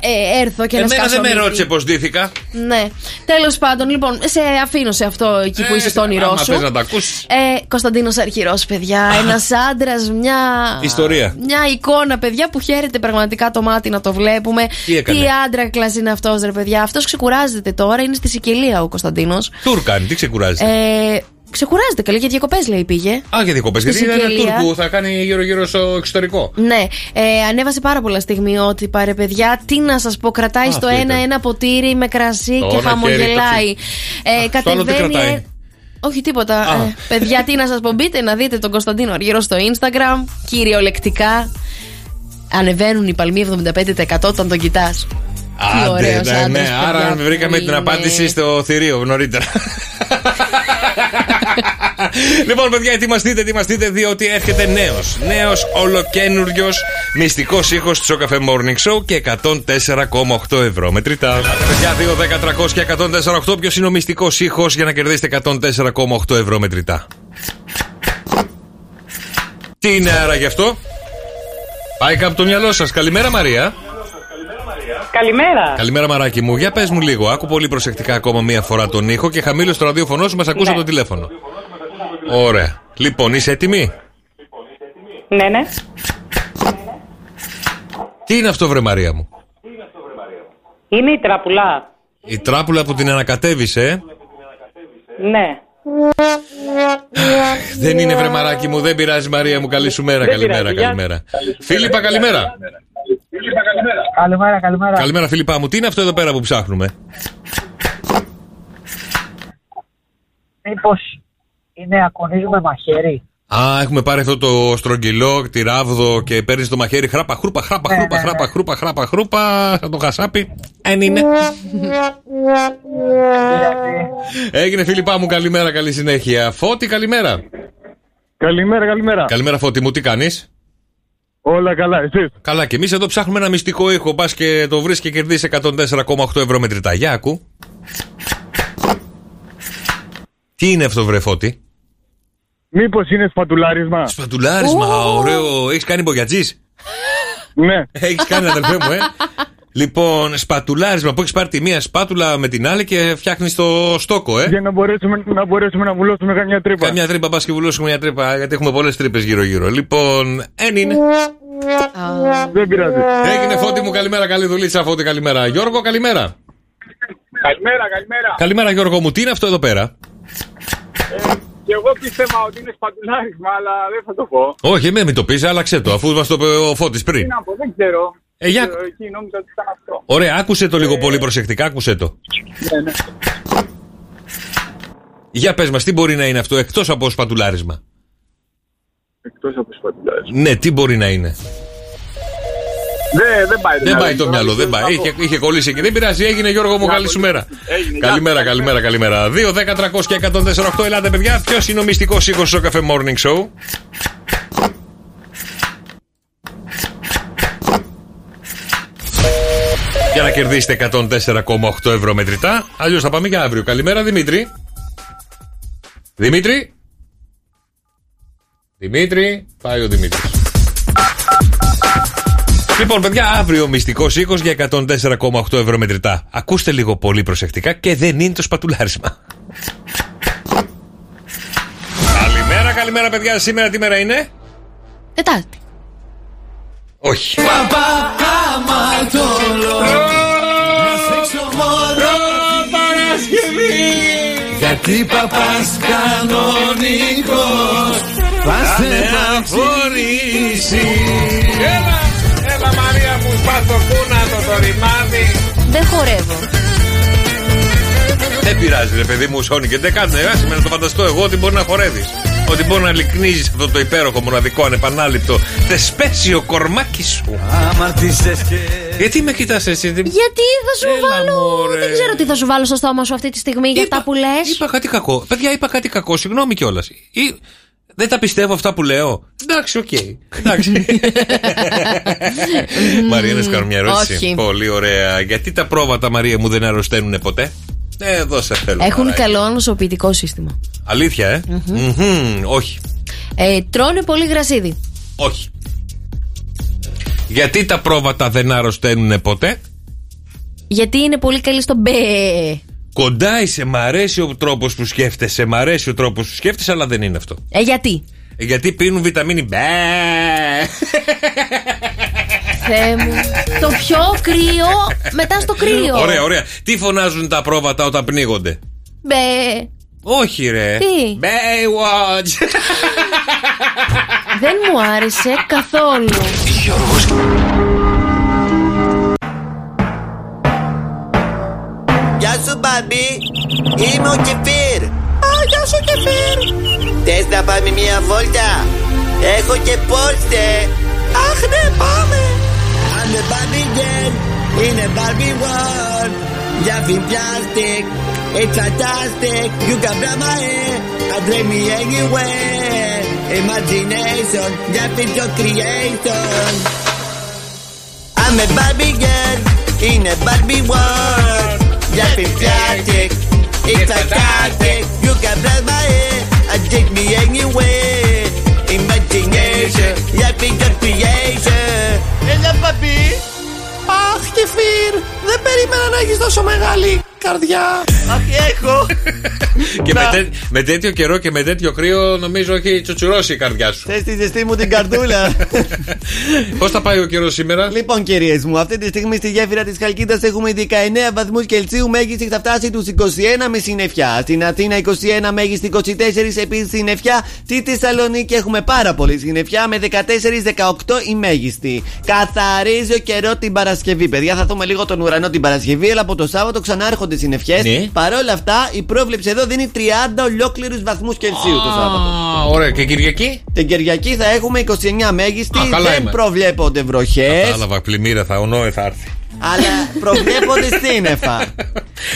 [SPEAKER 4] ε, έρθω και να
[SPEAKER 5] Εμένα
[SPEAKER 4] σκάσω
[SPEAKER 5] δεν με
[SPEAKER 4] μύτη.
[SPEAKER 5] ρώτησε πώς ντύθηκα.
[SPEAKER 4] Ναι. Τέλος πάντων, λοιπόν, σε αφήνω σε αυτό εκεί που
[SPEAKER 5] Ε,
[SPEAKER 4] είσαι στο όνειρό
[SPEAKER 5] άμα
[SPEAKER 4] σου.
[SPEAKER 5] θες να τα ακούσεις.
[SPEAKER 4] Ε, Κωνσταντίνος Αρχηρό, παιδιά. Ένας άντρας, μια.
[SPEAKER 5] Ιστορία.
[SPEAKER 4] Μια εικόνα, παιδιά, που χαίρεται πραγματικά το μάτι να το βλέπουμε.
[SPEAKER 5] Τι έκανε;
[SPEAKER 4] Άντρα είναι αυτός, ρε παιδιά. Αυτός ξεκουράζεται τώρα, είναι στη Σικελία ο Κωνσταντίνος.
[SPEAKER 5] Τουρ κάνει, τι ξεκουράζει;
[SPEAKER 4] Ε, ξεκουράζεται καλή για διακοπές, λέει, πήγε.
[SPEAKER 5] Α, για διακοπές.
[SPEAKER 4] στη
[SPEAKER 5] Γιατί είναι ένα
[SPEAKER 4] Σικελία.
[SPEAKER 5] τουρ που θα κάνει γύρω-γύρω στο εξωτερικό.
[SPEAKER 4] Ναι, ε, ανέβασε πάρα πολλά στιγμιότυπα, ρε παιδιά. Τι να σας πω, κρατάει
[SPEAKER 5] Α,
[SPEAKER 4] στο
[SPEAKER 5] αυτό
[SPEAKER 4] ένα
[SPEAKER 5] ήταν.
[SPEAKER 4] ένα ποτήρι με κρασί
[SPEAKER 5] Το
[SPEAKER 4] και
[SPEAKER 5] ένα
[SPEAKER 4] χαμογελάει.
[SPEAKER 5] χέρι,
[SPEAKER 4] Ε,
[SPEAKER 5] στο άλλο τι
[SPEAKER 4] κατεβαίνει.
[SPEAKER 5] κρατάει;
[SPEAKER 4] ε, όχι τίποτα.
[SPEAKER 5] Α.
[SPEAKER 4] Ε, παιδιά, τι να σας πω, μπείτε να δείτε τον Κωνσταντίνο Αργύρο στο Instagram. Κυριολεκτικά. Ανεβαίνουν οι παλμοί 75% όταν τον κοιτάς. Τι
[SPEAKER 5] Άντε,
[SPEAKER 4] ωραίος
[SPEAKER 5] ναι,
[SPEAKER 4] άντρας,
[SPEAKER 5] ναι, άρα
[SPEAKER 4] παιδιά,
[SPEAKER 5] βρήκαμε
[SPEAKER 4] που
[SPEAKER 5] την
[SPEAKER 4] είναι.
[SPEAKER 5] απάντηση στο θηρίο νωρίτερα. λοιπόν, παιδιά, ετοιμαστείτε, ετοιμαστείτε, διότι έρχεται νέος. Νέος ολοκένουργιος μυστικός ήχος του Σοκαφέ Morning Show και 104,8 ευρώ μετρητά. Παιδιά, 2, 10, 300 και 104,8. Ποιος είναι ο μυστικός ήχος για να κερδίσετε 104,8 ευρώ μετρητά. Τι είναι άρα γι' αυτό; Πάει κάπου το μυαλό σας. Καλημέρα, Μαρία.
[SPEAKER 20] Καλημέρα.
[SPEAKER 5] Καλημέρα, μαράκι μου. Για πες μου λίγο. Άκου πολύ προσεκτικά ακόμα μία φορά τον ήχο και χαμήλωσε το ραδιόφωνο σου. Μας ακούσα
[SPEAKER 20] Ναι.
[SPEAKER 5] το τηλέφωνο. Ωραία. Λοιπόν, είσαι έτοιμη;
[SPEAKER 20] Ναι, ναι.
[SPEAKER 5] Τι είναι αυτό, βρε Μαρία μου;
[SPEAKER 20] Είναι η τραπουλά.
[SPEAKER 5] Η τράπουλα που την ανακατέβησε, ε;
[SPEAKER 20] Ναι.
[SPEAKER 5] Δεν είναι βρε μαράκι μου, δεν πειράζει Μαρία μου. Καλή σου μέρα,
[SPEAKER 20] Δεν
[SPEAKER 5] καλημέρα,
[SPEAKER 20] πειράζει, γεια.
[SPEAKER 5] καλημέρα. Φίλιππα, καλημέρα.
[SPEAKER 18] Καλημέρα, καλημέρα.
[SPEAKER 5] Καλημέρα, Φίλιππα μου. Τι είναι αυτό εδώ πέρα που ψάχνουμε;
[SPEAKER 18] Μήπως είναι ακονίζουμε μαχαίρι;
[SPEAKER 5] Α, έχουμε πάρει αυτό το στρογγυλό, τη ράβδο και παίρνεις το μαχαίρι χράπα, χρούπα, χράπα,
[SPEAKER 18] Ναι,
[SPEAKER 5] χρούπα,
[SPEAKER 18] ναι, ναι.
[SPEAKER 5] χράπα, χρούπα, χράπα, χρούπα. Σαν το χασάπι. Εν είναι. Έγινε Φίλιππά μου, καλημέρα, καλή συνέχεια. Φώτη, καλημέρα.
[SPEAKER 22] Καλημέρα, καλημέρα.
[SPEAKER 5] Καλημέρα, Φώτη μου, τι κάνεις;
[SPEAKER 22] Όλα καλά, εσείς;
[SPEAKER 5] Καλά, και εμείς εδώ ψάχνουμε ένα μυστικό ήχο. Πα και το βρεις και κερδίσεις 104,8 ευρώ μετρητά. Για ακού. Τι είναι αυτό, βρε Φώτη;
[SPEAKER 22] Μήπως είναι σπατουλάρισμα.
[SPEAKER 5] Σπατουλάρισμα, ωραίο. Έχεις κάνει μπογιατζή.
[SPEAKER 22] Ναι.
[SPEAKER 5] Έχεις κάνει, αδελφέ μου, ε; Λοιπόν, σπατουλάρισμα που έχεις πάρει τη μία σπάτουλα με την άλλη και φτιάχνεις το στόκο, ε;
[SPEAKER 22] Για να μπορέσουμε να, μπορέσουμε να βουλώσουμε καμιά τρύπα.
[SPEAKER 5] Καμιά τρύπα, πας και βουλώσουμε μια τρύπα, γιατί έχουμε πολλές τρύπες γύρω-γύρω. Λοιπόν, εν είναι.
[SPEAKER 22] Δεν πειράζει.
[SPEAKER 5] Έγινε φώτη μου, καλημέρα, καλή δουλίτσα, φώτη, καλημέρα. Γιώργο, καλημέρα.
[SPEAKER 16] Καλημέρα, καλημέρα.
[SPEAKER 5] Καλημέρα, Γιώργο μου, τι είναι αυτό εδώ πέρα;
[SPEAKER 16] Ε, και εγώ πίστευα ότι είναι σπατουλάρισμα, αλλά δεν θα το πω.
[SPEAKER 5] Όχι, εμένα μην το πεις, άλλαξε το, αφού μα το είπε ο φώτης
[SPEAKER 16] Τι
[SPEAKER 5] πριν.
[SPEAKER 16] να πω, δεν ξέρω.
[SPEAKER 5] Ε, για-
[SPEAKER 16] Ε, Εκεί νόμιζα ότι ήταν αυτό.
[SPEAKER 5] Ωραία, άκουσε το λίγο πολύ προσεκτικά, άκουσε το.
[SPEAKER 16] Ναι, ναι.
[SPEAKER 5] Για πες μας, τι μπορεί να είναι αυτό εκτός από σπατουλάρισμα;
[SPEAKER 16] Εκτός από σπατουλάρισμα.
[SPEAKER 5] Ναι, τι μπορεί να είναι;
[SPEAKER 16] Δεν, δεν πάει.
[SPEAKER 5] Δεν πάει το μυαλό, δεν πάει. Είχε, είχε κολλήσει εκεί. Δεν πειράζει, έγινε Γιώργο μου, καλή σου μέρα.
[SPEAKER 16] Έγινε,
[SPEAKER 5] Καλημέρα, καλημέρα, καλημέρα. 2, 10, 300 και 148. Ελάτε, παιδιά. Ποιος είναι ο μυστικός ήχος στο καφέ Morning Show; Για να κερδίσετε 104,8 ευρώ μετρητά. Αλλιώς θα πάμε για αύριο. Καλημέρα, Δημήτρη. Δημήτρη. Δημήτρη. Πάει ο Δημήτρης. Λοιπόν, παιδιά, αύριο μυστικός οίκος για 104,8 ευρώ μετρητά. Ακούστε λίγο πολύ προσεκτικά και δεν είναι το σπατουλάρισμα. καλημέρα, καλημέρα, παιδιά. Σήμερα τι μέρα είναι;
[SPEAKER 4] Τετάρτη.
[SPEAKER 5] Όχι.
[SPEAKER 11] Γιατί παπάς κανονικός
[SPEAKER 5] Θα στεναχωρήσει. Έλα, έλα Μαρία μου, σπάς το κούνατο το ρημάδι.
[SPEAKER 4] Δεν χορεύω.
[SPEAKER 5] Δεν πειράζει, ρε παιδί μου, Σόνι, και δεν κάνετε. Ε, σήμερα να το φανταστώ εγώ ότι μπορεί να χορεύεις. Ότι μπορεί να λυκνίζεις αυτό το υπέροχο, μοναδικό, ανεπανάληπτο, τεσπέσιο κορμάκι σου.
[SPEAKER 11] Αμαρτήσες και
[SPEAKER 5] Γιατί με κοιτάς εσύ, δεν...
[SPEAKER 4] Γιατί θα σου
[SPEAKER 5] Έλα,
[SPEAKER 4] βάλω.
[SPEAKER 5] μωρέ.
[SPEAKER 4] Δεν ξέρω τι θα σου βάλω στο στόμα σου αυτή τη στιγμή για τα που λες.
[SPEAKER 5] Είπα κάτι κακό. Παιδιά, είπα κάτι κακό, συγγνώμη κιόλας. Δεν τα πιστεύω αυτά που λέω. Εντάξει, οκ. Εντάξει. Μαρία, να σου κάνω μια ερώτηση.
[SPEAKER 4] όχι.
[SPEAKER 5] Πολύ ωραία. Γιατί τα πρόβατα, Μαρία μου, δεν αρρωσταίνουν ποτέ; Ε, εδώ σε θέλω.
[SPEAKER 4] Έχουν
[SPEAKER 5] μωράκι.
[SPEAKER 4] καλό ανοσοποιητικό σύστημα.
[SPEAKER 5] Αλήθεια, ε; Μμμ, Όχι.
[SPEAKER 4] Ε, τρώνε πολύ γρασίδι.
[SPEAKER 5] Όχι. Γιατί τα πρόβατα δεν αρρωσταίνουν ποτέ;
[SPEAKER 4] Γιατί είναι πολύ καλή στο μπε.
[SPEAKER 5] Κοντά είσαι, μ' αρέσει ο τρόπος που σκέφτεσαι, μ' αρέσει ο τρόπος που σκέφτεσαι, αλλά δεν είναι αυτό.
[SPEAKER 4] Ε, γιατί;
[SPEAKER 5] Ε, Γιατί πίνουν βιταμίνη Μπε.
[SPEAKER 4] Θεέ μου. Το πιο κρύο μετά στο κρύο.
[SPEAKER 5] Ωραία, ωραία. Τι φωνάζουν τα πρόβατα όταν πνίγονται;
[SPEAKER 4] Μπε.
[SPEAKER 5] Όχι, ρε.
[SPEAKER 4] Τι;
[SPEAKER 5] Baywatch.
[SPEAKER 4] Δεν μου άρεσε καθόλου.
[SPEAKER 17] Γεια σου, μπαμπί. Είμαι ο Κεφίρ. Α, γεια σου, Κεφίρ. Θες να πάμε μια βόλτα. Έχω και πόρστε. Αχ, ναι, πάμε.
[SPEAKER 11] I'm the Barbie girl in a Barbie world. Jumping plastic, it's fantastic. You can grab my hair and drag me anywhere. Imagination, jumping your creation.
[SPEAKER 17] I'm a Barbie girl in a Barbie world. Jumping plastic. It's fantastic. You can grab my hair and take me anywhere. Imagination, jumping your creation. Έλα, μπαμπί. Αχ, Κεφίρ, δεν περίμενα να έχεις τόσο μεγάλη καρδιά. Αχ, έχω.
[SPEAKER 5] και με, τέ- με τέτοιο καιρό και με τέτοιο κρύο, νομίζω έχει τσουτσουρώσει η καρδιά σου.
[SPEAKER 17] Θες τη ζεστή μου την καρδούλα.
[SPEAKER 5] Πώς θα πάει ο καιρός σήμερα;
[SPEAKER 17] Λοιπόν, κυρίες μου, αυτή τη στιγμή στη γέφυρα της Χαλκίδας έχουμε 19 βαθμούς Κελσίου. Μέγιστης θα φτάσει τους 21 με συννεφιά. Στην Αθήνα 21, μέγιστη 24 επίση συννεφιά. Στη Θεσσαλονίκη έχουμε πάρα πολύ συννεφιά με 14-18 η μέγιστη. Καθαρίζει ο καιρό την Παρασκευή. Παιδιά, θα δούμε λίγο τον ουρανό την Παρασκευή, αλλά από το Σάββατο ξανάρχονται συννεφιές.
[SPEAKER 5] Ναι.
[SPEAKER 17] Παρ' όλα αυτά, η πρόβλεψη εδώ δίνει 30 ολόκληρους βαθμούς Κελσίου το Σάββατο.
[SPEAKER 5] Α, ωραία. Και Κυριακή;
[SPEAKER 17] Την Κυριακή θα έχουμε 29 μέγιστη.
[SPEAKER 5] Α, καλά
[SPEAKER 17] Δεν
[SPEAKER 5] είμαι.
[SPEAKER 17] προβλέπονται βροχές.
[SPEAKER 5] Κατάλαβα, πλημμύρα θα ονόε θα έρθει.
[SPEAKER 17] Αλλά προβλέπονται σύννεφα.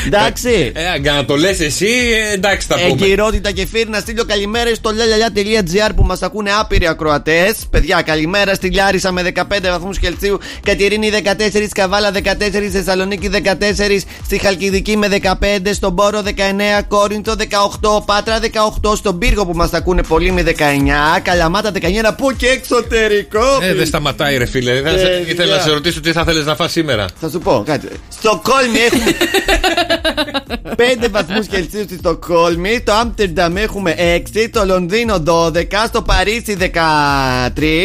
[SPEAKER 17] Εντάξει.
[SPEAKER 5] Ε, για να το λες εσύ, ε, εντάξει θα πούμε.
[SPEAKER 17] Εγκυρότητα και φύρ να στείλω καλημέρα στο lalala.gr που μας ακούνε άπειροι ακροατές. Παιδιά, καλημέρα στη Λάρισα με 15 βαθμούς Κελσίου, Κατερίνη 14, Καβάλα 14, Θεσσαλονίκη 14, στη Χαλκιδική με 15, στον Πόρο 19, Κόρινθο 18, Πάτρα 18, στον Πύργο που μας ακούνε πολύ με 19, Καλαμάτα 19, που και εξωτερικό.
[SPEAKER 5] Ε, δεν σταματάει, ρε φίλε. Θα-
[SPEAKER 17] Παιδιά.
[SPEAKER 5] Ήθελα να σε ρωτήσω τι θα θέλεις να φας σήμερα. Σήμερα.
[SPEAKER 17] Θα σου πω, κάτσε. Στοκόλμη έχουμε 5 βαθμούς Κελσίου στη Στοκόλμη. Το Άμστερνταμ έχουμε 6. Το Λονδίνο 12. Στο Παρίσι 13.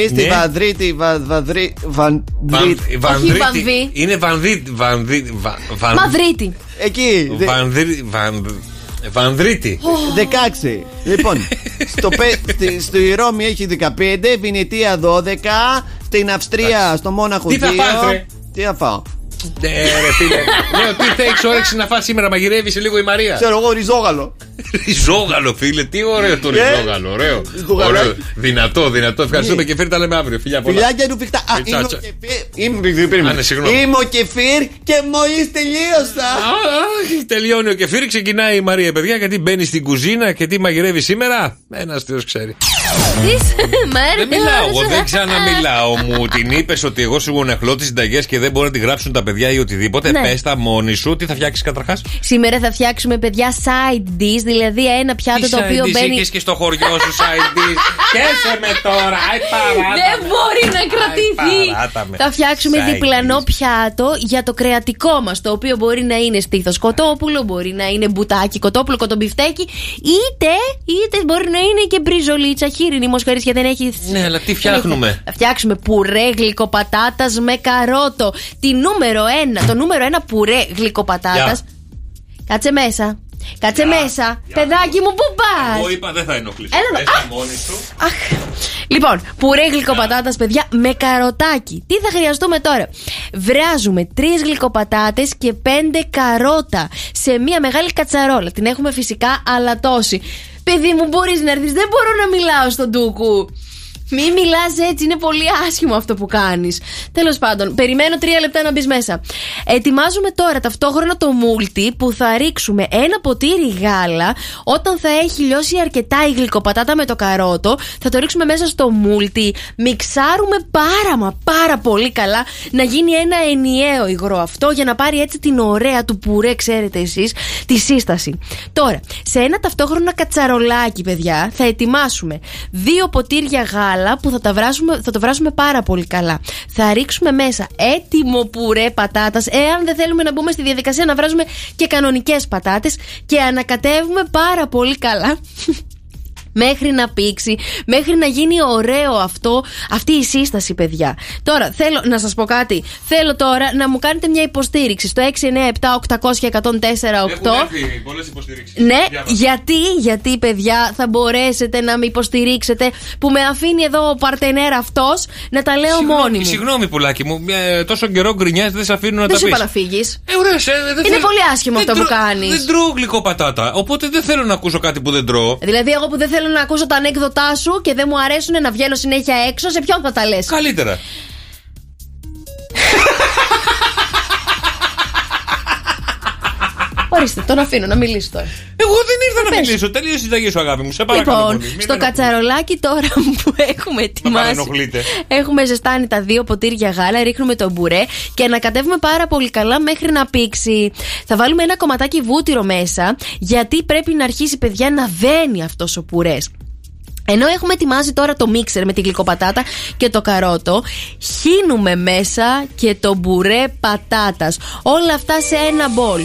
[SPEAKER 17] Στη
[SPEAKER 5] Ναι.
[SPEAKER 17] Βαδρίτη. Βα, βαδρί, βαν,
[SPEAKER 5] Βαν-
[SPEAKER 17] Βρι-
[SPEAKER 5] Βανδρίτη-
[SPEAKER 4] Βανδύ.
[SPEAKER 5] Είναι Βανδρίτη. Βανδρίτη. Βα- Βαν-
[SPEAKER 4] Μαδρίτη.
[SPEAKER 17] Εκεί. δε-
[SPEAKER 5] Βανδρί- Βαν- Βανδρίτη.
[SPEAKER 17] 16. Λοιπόν, στο, πε- στη, στη Ρώμη έχει 15, Βινετία 12, στην Αυστρία, στο Μόναχο 2.
[SPEAKER 5] Τι θα φας, ρε;
[SPEAKER 17] Τι θα φάω;
[SPEAKER 5] Ναι, ρε φίλε. Λέω, τι θα έχεις όρεξη να φας σήμερα, μαγειρεύεις σε λίγο η Μαρία;
[SPEAKER 17] Ξέρω εγώ, ριζόγαλο.
[SPEAKER 5] Ριζόγαλο, φίλε, τι ωραίο το
[SPEAKER 17] Ε,
[SPEAKER 5] ριζόγαλο. Ωραίο.
[SPEAKER 17] ριζογαλάκι.
[SPEAKER 5] ωραίο. Δυνατό, δυνατό. Ευχαριστούμε και φέρει τα λέμε αύριο. Φιλιά πολλά.
[SPEAKER 17] Φιλιά και ρουφιχτά. Α, είμαι ο
[SPEAKER 5] Τσάτσα.
[SPEAKER 17] Κεφίρ. Είμαι, περίμενε.
[SPEAKER 5] Α, ναι, συγγνώμη.
[SPEAKER 17] Είμαι ο Κεφίρ και μόλι τελείωσα.
[SPEAKER 5] Αχ, Τελειώνει ο κεφίρι, ξεκινάει η Μαρία, παιδιά, γιατί μπαίνει στην κουζίνα και τι μαγειρεύει σήμερα. Ένας Θεός ξέρει. Δεν μιλάω, εγώ δεν ξαναμιλάω. Μου την είπες ότι εγώ σου γονεκλώ τις συνταγές και δεν μπορεί να τη γράψουν τα παιδιά ή οτιδήποτε.
[SPEAKER 4] Ναι.
[SPEAKER 5] Πες τα μόνη σου, τι θα φτιάξεις καταρχάς;
[SPEAKER 4] Σήμερα θα φτιάξουμε παιδιά side dish, δηλαδή ένα πιάτο το οποίο μπαίνει.
[SPEAKER 5] και στο χωριό σου, side dish; Καίσε με τώρα, αι παράτα.
[SPEAKER 4] Δεν μπορεί να κρατηθεί.
[SPEAKER 5] παράτα με.
[SPEAKER 4] Θα φτιάξουμε
[SPEAKER 5] Side
[SPEAKER 4] διπλανό πιάτο για το κρεατικό μας. Το οποίο μπορεί να είναι στήθος κοτόπουλο, μπορεί να είναι μπουτάκι κοτόπουλο, κοτομπιφτέκι, είτε, είτε μπορεί να είναι και μπριζολίτσα χείρινη. Μοσχαρίσια δεν έχει.
[SPEAKER 5] Ναι, αλλά τι φτιάχνουμε;
[SPEAKER 4] Θα φτιάξουμε πουρέ γλυκοπατάτας με καρότο. Τη νούμερο ένα, το νούμερο ένα πουρέ γλυκοπατάτας.
[SPEAKER 5] Γεια.
[SPEAKER 4] Κάτσε μέσα. Κάτσε μέσα. Παιδάκι μου, πού πας;
[SPEAKER 5] Εγώ είπα δεν θα ενοχλήσω.
[SPEAKER 4] Έλα,
[SPEAKER 5] Πες τα
[SPEAKER 4] α.
[SPEAKER 5] μόνη σου.
[SPEAKER 4] Λοιπόν, πουρέ γλυκοπατάτας, παιδιά, με καροτάκι. Τι θα χρειαστούμε τώρα; Βράζουμε τρεις γλυκοπατάτες και πέντε καρότα σε μία μεγάλη κατσαρόλα. Την έχουμε φυσικά αλατώσει. Παιδί μου, μπορείς να έρθεις. Δεν μπορώ να μιλάω στον Τούκου. Μη μιλάς έτσι, είναι πολύ άσχημο αυτό που κάνεις. Τέλος πάντων, περιμένω τρία λεπτά να μπεις μέσα. Ετοιμάζουμε τώρα ταυτόχρονα το μούλτι που θα ρίξουμε ένα ποτήρι γάλα. Όταν θα έχει λιώσει αρκετά η γλυκοπατάτα με το καρότο, θα το ρίξουμε μέσα στο μούλτι. Μιξάρουμε πάρα μα πάρα πολύ καλά να γίνει ένα ενιαίο υγρό αυτό για να πάρει έτσι την ωραία του πουρέ, ξέρετε εσείς, τη σύσταση. Τώρα, σε ένα ταυτόχρονα κατσαρολάκι, παιδιά, θα ετοιμάσουμε δύο ποτήρια γάλα που θα, τα βράσουμε, θα το βράσουμε πάρα πολύ καλά. Θα ρίξουμε μέσα έτοιμο πουρέ πατάτας, εάν δεν θέλουμε να μπούμε στη διαδικασία να βράζουμε και κανονικές πατάτες και ανακατεύουμε πάρα πολύ καλά μέχρι να πήξει, μέχρι να γίνει ωραίο αυτό, αυτή η σύσταση, παιδιά. Τώρα, θέλω να σας πω κάτι. Θέλω τώρα να μου κάνετε μια υποστήριξη στο 697-800-1048.
[SPEAKER 5] πολλές υποστηρίξει.
[SPEAKER 4] Ναι, γιατί, γιατί παιδιά θα μπορέσετε να με υποστηρίξετε που με αφήνει εδώ ο παρτενέρ αυτός να τα λέω μόνη μου.
[SPEAKER 5] Συγγνώμη, πουλάκι μου, μια- τόσο καιρό γκρινιάζει, δεν σε αφήνω να
[SPEAKER 4] Δεν
[SPEAKER 5] τα
[SPEAKER 4] σου
[SPEAKER 5] πεις.
[SPEAKER 4] είπα να φύγει.
[SPEAKER 5] Ε, ωραία, σε- δεν
[SPEAKER 4] Είναι
[SPEAKER 5] θέλω-
[SPEAKER 4] πολύ άσχημο
[SPEAKER 5] δεν
[SPEAKER 4] αυτό που
[SPEAKER 5] τρώω-
[SPEAKER 4] κάνεις.
[SPEAKER 5] Δεν τρώω γλυκό πατάτα. Οπότε δεν θέλω να ακούσω κάτι που δεν τρώω.
[SPEAKER 4] Δηλαδή, εγώ που δεν θέλω να ακούσω τα ανέκδοτά σου και δεν μου αρέσουν να βγαίνω συνέχεια έξω, σε ποιον θα τα λες;
[SPEAKER 5] Καλύτερα.
[SPEAKER 4] Ορίστε, τον αφήνω να μιλήσει τώρα.
[SPEAKER 5] Εγώ δεν ήρθα να μιλήσω. Τελείωσε η συνταγή σου, αγάπη μου. Σε παρακαλώ.
[SPEAKER 4] Λοιπόν,
[SPEAKER 5] πολύ. Μην
[SPEAKER 4] στο
[SPEAKER 5] με
[SPEAKER 4] κατσαρολάκι τώρα που έχουμε
[SPEAKER 5] Με
[SPEAKER 4] ετοιμάσει.
[SPEAKER 5] παρενοχλείτε.
[SPEAKER 4] Έχουμε ζεστάνει τα δύο ποτήρια γάλα, ρίχνουμε το μπουρέ και ανακατεύουμε πάρα πολύ καλά μέχρι να πήξει. Θα βάλουμε ένα κομματάκι βούτυρο μέσα, γιατί πρέπει να αρχίσει, παιδιά, να δένει αυτός ο πουρές. Ενώ έχουμε ετοιμάσει τώρα το μίξερ με τη γλυκοπατάτα και το καρότο, χύνουμε μέσα και το μπουρέ πατάτας. Όλα αυτά σε ένα μπολ.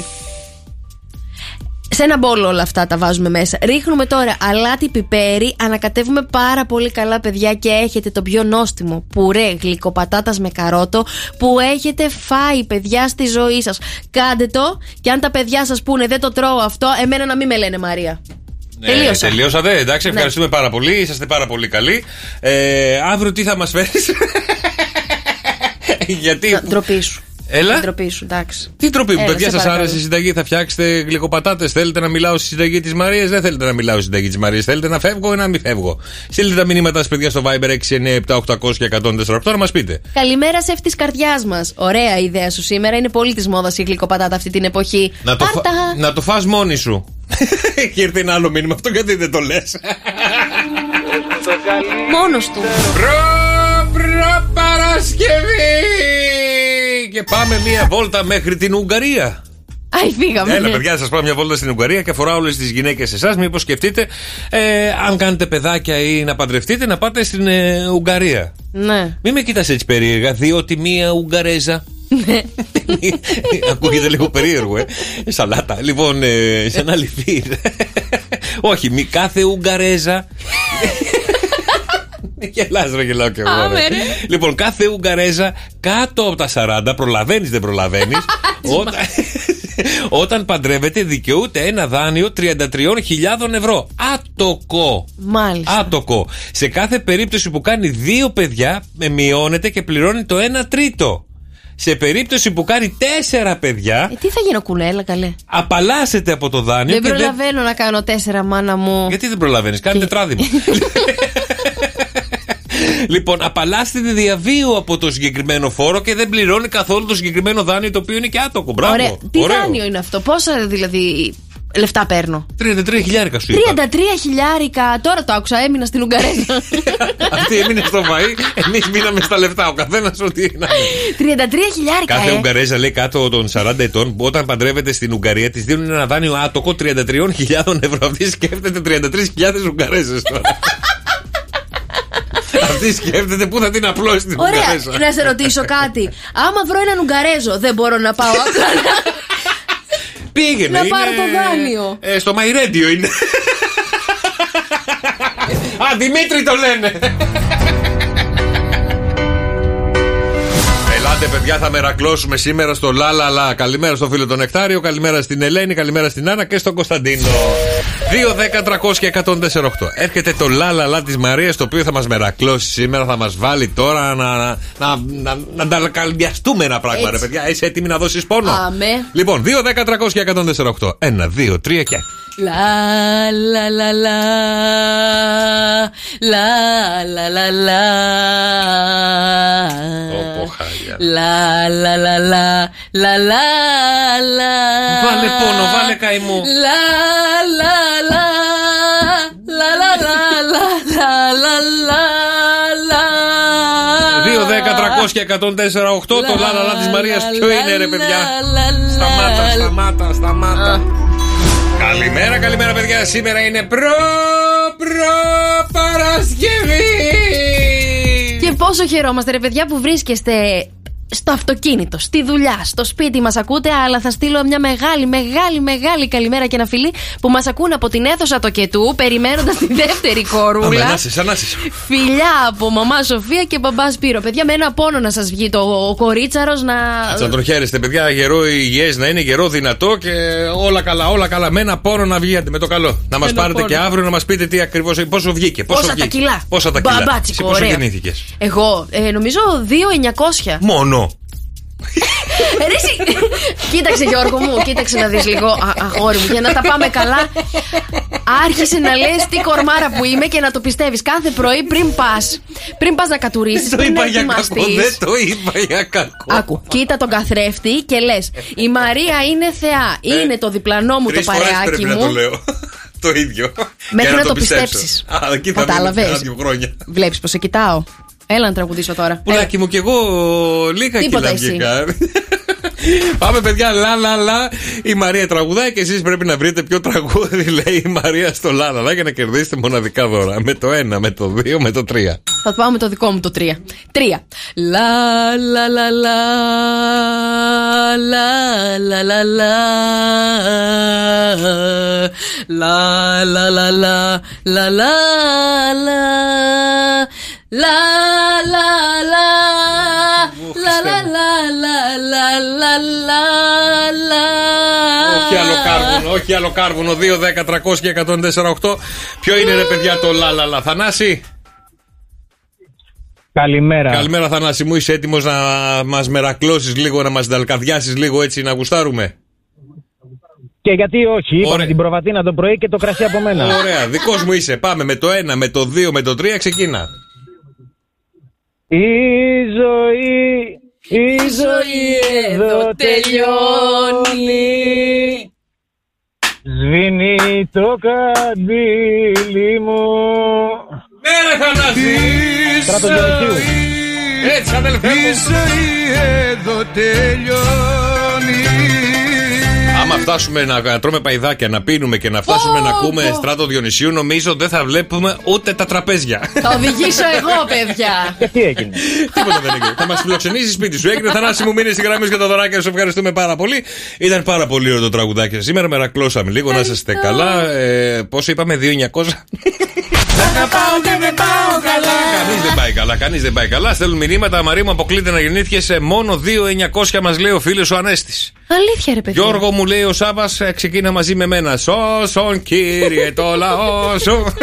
[SPEAKER 4] Σε ένα μπόλ όλα αυτά τα βάζουμε μέσα. Ρίχνουμε τώρα αλάτι πιπέρι, ανακατεύουμε πάρα πολύ καλά παιδιά και έχετε το πιο νόστιμο πουρέ γλυκοπατάτας με καρότο που έχετε φάει παιδιά στη ζωή σας. Κάντε το και αν τα παιδιά σας πούνε δεν το τρώω αυτό, εμένα να μην με λένε Μαρία.
[SPEAKER 5] Ναι,
[SPEAKER 4] Τελείωσα.
[SPEAKER 5] Τελειώσατε, εντάξει,
[SPEAKER 4] Ναι.
[SPEAKER 5] ευχαριστούμε πάρα πολύ. Είσαστε πάρα πολύ καλοί. Ε, αύριο τι θα μας φέρεις; Γιατί.
[SPEAKER 4] Ντροπή σου.
[SPEAKER 5] Έλα.
[SPEAKER 4] Ντροπή σου, εντάξει.
[SPEAKER 5] Τι τροπή μου,
[SPEAKER 4] Έλα,
[SPEAKER 5] παιδιά,
[SPEAKER 4] σε
[SPEAKER 5] σας
[SPEAKER 4] παρακαλώ.
[SPEAKER 5] άρεσε η συνταγή, θα φτιάξετε γλυκοπατάτες. Θέλετε να μιλάω στη συνταγή της Μαρίας, δεν θέλετε να μιλάω στη συνταγή της Μαρίας. Θέλετε να φεύγω ή να μην φεύγω. Στείλτε τα μηνύματα σας, παιδιά, στο Viber 697-800 και 148 να μας πείτε.
[SPEAKER 4] Καλημέρα σε της καρδιάς μας. Ωραία η ιδέα σου σήμερα. Είναι πολύ της μόδας η γλυκοπατάτα αυτή την εποχή.
[SPEAKER 5] Να το, φα...
[SPEAKER 4] Πάρτα.
[SPEAKER 5] να το φας μόνη σου. Έχει έρθει ένα άλλο μήνυμα, αυτό γιατί δεν το λες.
[SPEAKER 4] Μόνος του.
[SPEAKER 5] Προ, προ Παρασκευή! Και πάμε μία βόλτα μέχρι την Ουγγαρία.
[SPEAKER 4] Αϊ, φύγαμε.
[SPEAKER 5] Έλα,
[SPEAKER 4] ναι.
[SPEAKER 5] παιδιά, σας πάω μια βόλτα στην Ουγγαρία και αφορά όλες τις γυναίκες εσάς. Μήπως σκεφτείτε, ε, αν κάνετε παιδάκια ή να παντρευτείτε, να πάτε στην ε, Ουγγαρία.
[SPEAKER 4] Ναι.
[SPEAKER 5] Μην με κοιτάς έτσι περίεργα, διότι μία Ουγγαρέζα
[SPEAKER 4] Ναι.
[SPEAKER 5] Ακούγεται λίγο περίεργο, ε. Σαλάτα. Λοιπόν, ε, σε ένα λιφύρ. Όχι, μη κάθε Ουγγαρέζα. Γελάς ρε γελάω κι εγώ
[SPEAKER 4] Άμε,
[SPEAKER 5] ρε.
[SPEAKER 4] ρε.
[SPEAKER 5] Λοιπόν κάθε Ουγγαρέζα κάτω από τα 40 Προλαβαίνεις δεν προλαβαίνεις όταν, όταν παντρεύεται δικαιούται ένα δάνειο 33.000 ευρώ Άτοκο
[SPEAKER 4] Μάλιστα.
[SPEAKER 5] Άτοκο Σε κάθε περίπτωση που κάνει δύο παιδιά με Μειώνεται και πληρώνει το 1 τρίτο σε περίπτωση που κάνει τέσσερα παιδιά,
[SPEAKER 4] Ε, τι θα γίνω κουνέλα, καλέ;
[SPEAKER 5] απαλλάσσεται από το δάνειο
[SPEAKER 4] Δεν
[SPEAKER 5] και δεν.
[SPEAKER 4] προλαβαίνω να κάνω τέσσερα, μάνα μου.
[SPEAKER 5] Γιατί δεν προλαβαίνεις, κάνει τετράδημα. λοιπόν, απαλλάσσεται διαβίου από το συγκεκριμένο φόρο και δεν πληρώνει καθόλου το συγκεκριμένο δάνειο το οποίο είναι και άτοκο. Μπράβο.
[SPEAKER 4] Ωραία. Τι
[SPEAKER 5] Ωραίο.
[SPEAKER 4] δάνειο είναι αυτό, πόσα δηλαδή λεφτά παίρνω;
[SPEAKER 5] 33 χιλιάρικα σου είπα.
[SPEAKER 4] 33 χιλιάρικα. Τώρα το άκουσα, έμεινα στην Ουγγαρέζα.
[SPEAKER 5] Αυτή έμεινε στο φαΐ, εμείς μείναμε στα λεφτά. Ο καθένας ό,τι είναι.
[SPEAKER 4] 33 χιλιάρικα.
[SPEAKER 5] Κάθε
[SPEAKER 4] ε.
[SPEAKER 5] Ουγγαρέζα λέει κάτω των 40 ετών που όταν παντρεύεται στην Ουγγαρία της δίνουν ένα δάνειο άτοκο 33.000 ευρώ. Αυτή σκέφτεται 33.000 Ουγγαρέζες τώρα. Αυτή σκέφτεται πού θα την απλώσει την
[SPEAKER 4] Ωραία,
[SPEAKER 5] Ουγγαρέζα.
[SPEAKER 4] να σε ρωτήσω κάτι. Άμα βρω έναν Ουγγαρέζο, δεν μπορώ να πάω απλά
[SPEAKER 5] Πήγαινε.
[SPEAKER 4] να
[SPEAKER 5] είναι-
[SPEAKER 4] πάρω το δάνειο.
[SPEAKER 5] Ε, στο My Radio είναι. Α, Δημήτρη το λένε. Ελάτε, παιδιά, θα μερακλώσουμε σήμερα στο Λα Λα Λα. Καλημέρα στο φίλο τον Νεκτάριο, καλημέρα στην Ελένη, καλημέρα στην Άννα και στον Κωνσταντίνο. 2, 10, 300 και 148. Έρχεται το λαλαλά της Μαρίας το οποίο θα μας μερακλώσει σήμερα, θα μας βάλει τώρα να, να, να, να, να ανταλκαλιαστούμε ένα πράγμα,
[SPEAKER 4] Έτσι.
[SPEAKER 5] ρε παιδιά. Είσαι έτοιμη να δώσεις πόνο; Λοιπόν, 2, 10, 300 και 148. 1, 2, 3 και.
[SPEAKER 4] Λα λα λα λα
[SPEAKER 5] Βάλε πόνο, βάλε καημό
[SPEAKER 4] Λάλα λα λα
[SPEAKER 5] το λαλαλά της της ποιο είναι ρε παιδιά; Σταμάτα, σταμάτα, σταμάτα. Καλημέρα, καλημέρα παιδιά. Σήμερα είναι προ, προ Παρασκευή.
[SPEAKER 4] Και πόσο χαιρόμαστε ρε παιδιά που βρίσκεστε στο αυτοκίνητο, στη δουλειά, στο σπίτι μας ακούτε, αλλά θα στείλω μια μεγάλη, μεγάλη, μεγάλη καλημέρα και ένα φιλί που μας ακούν από την αίθουσα το κετού, περιμένοντας τη δεύτερη κορούλα.
[SPEAKER 5] Ανάσες, ανάσες.
[SPEAKER 4] Φιλιά από μαμά Σοφία και μπαμπά Σπύρο. Παιδιά, με ένα πόνο να σας βγει το ο κορίτσαρος να.
[SPEAKER 5] Θα τον χαίρεστε, παιδιά. Γερό υγιέ να είναι, γερό δυνατό και όλα καλά, όλα καλά. Με ένα πόνο να βγείτε με το καλό. Να μας
[SPEAKER 4] ένα
[SPEAKER 5] πάρετε
[SPEAKER 4] πόνο.
[SPEAKER 5] και αύριο να μας πείτε τι ακριβώ, πόσο βγήκε. Πόσο
[SPEAKER 4] Πόσα τα
[SPEAKER 5] βγήκε.
[SPEAKER 4] κιλά.
[SPEAKER 5] Πόσα τα κιλά.
[SPEAKER 4] Μπαμπάτσικο,
[SPEAKER 5] Εσύ πόσο
[SPEAKER 4] ωραία.
[SPEAKER 5] γεννήθηκες.
[SPEAKER 4] Εγώ, ε, νομίζω 2.900.
[SPEAKER 5] Μόνο.
[SPEAKER 4] Ε, ρε, εσύ. κοίταξε Γιώργο μου, κοίταξε να δεις λίγο α, αγόρι μου για να τα πάμε καλά Άρχισε να λες τι κορμάρα που είμαι και να το πιστεύεις κάθε πρωί πριν πας Πριν πας να κατουρίσεις,
[SPEAKER 5] Το
[SPEAKER 4] πριν να
[SPEAKER 5] είπα για κακό,
[SPEAKER 4] ετοιμαστείς
[SPEAKER 5] δεν το είπα για κακό.
[SPEAKER 4] Άκου, κοίτα τον καθρέφτη και λες Η Μαρία είναι θεά, είναι το διπλανό μου το
[SPEAKER 5] Τρεις φορές
[SPEAKER 4] παρεάκι
[SPEAKER 5] πρέπει να το
[SPEAKER 4] μου
[SPEAKER 5] λέω. το ίδιο.
[SPEAKER 4] Μέχρι
[SPEAKER 5] Για
[SPEAKER 4] να το
[SPEAKER 5] πιστέψω.
[SPEAKER 4] πιστέψεις.
[SPEAKER 5] Α, εκεί θα μείνω
[SPEAKER 4] Κατάλαβες.
[SPEAKER 5] ένα δύο χρόνια.
[SPEAKER 4] Βλέπεις πως σε κοιτάω Έλα να τραγουδήσω τώρα.
[SPEAKER 5] Πουλάκι ε, μου, κι εγώ λίγα
[SPEAKER 4] Τίποτα
[SPEAKER 5] Πάμε παιδιά, λα λα λα. Η Μαρία τραγουδάει και εσείς πρέπει να βρείτε ποιο τραγούδι λέει η Μαρία στο λα λα λα για να κερδίσετε μοναδικά δώρα. Με το ένα, με το δύο, με το τρία.
[SPEAKER 4] Θα πάω με το δικό μου το 3. 3. Λα λα λα λα. La la la la La la la la La la la La la la La la la la la la la la
[SPEAKER 5] Όχι άλλο κάρβουνο, όχι άλλο κάρβουνο 2, 10, 300 και 148 Ποιο είναι ρε παιδιά το λα λα λα Θανάση;
[SPEAKER 18] Καλημέρα.
[SPEAKER 5] Καλημέρα, Θανάση μου. Είσαι έτοιμος να μας μερακλώσεις λίγο, να μας δαλκαδιάσει λίγο έτσι, να γουστάρουμε;
[SPEAKER 18] Και γιατί όχι, είπαμε
[SPEAKER 5] Ωραία.
[SPEAKER 18] την προβατίνα το πρωί και το κρασί από μένα.
[SPEAKER 5] Ωραία, δικός μου είσαι. Πάμε με το 1, με το 2, με το 3, ξεκίνα.
[SPEAKER 18] Η ζωή, η ζωή εδώ τελειώνει. Σβήνει το καντήλι μου.
[SPEAKER 5] Ναι, ρε Θανάση!
[SPEAKER 18] Κράτος Διονυσίου.
[SPEAKER 5] Έτσι, αδελφέ μου.
[SPEAKER 11] εδώ τελειώνει.
[SPEAKER 5] Άμα φτάσουμε να, να τρώμε παϊδάκια, να πίνουμε και να φτάσουμε
[SPEAKER 4] Πω,
[SPEAKER 5] να ακούμε
[SPEAKER 4] πω.
[SPEAKER 5] στράτο Διονυσίου, νομίζω δεν θα βλέπουμε ούτε τα τραπέζια.
[SPEAKER 4] Θα οδηγήσω εγώ, παιδιά.
[SPEAKER 21] Και τι έγινε;
[SPEAKER 5] Τίποτα δεν έγινε. θα μας φιλοξενήσει σπίτι σου. Έγινε θανάση μου, μείνει στη γραμμή και τα δωράκια σου. Ευχαριστούμε πάρα πολύ. Ήταν πάρα πολύ ωραίο το τραγουδάκι σας. Σήμερα μερακλώσαμε λίγο, να είστε καλά. Ε, πόσο είπαμε, 2.900. Κανείς δεν πάει καλά, κανείς δεν πάει καλά. Στέλνουν μηνύματα. Μαρία μου αποκλείται να γεννήθηκε σε μόνο 2.900 μας λέει ο φίλος ο Ανέστης.
[SPEAKER 4] Αλήθεια, ρε παιδιά.
[SPEAKER 5] Γιώργο μου λέει ο Σάβα, ξεκίνα μαζί με μένα. Σώσον κύριε το λαό σου.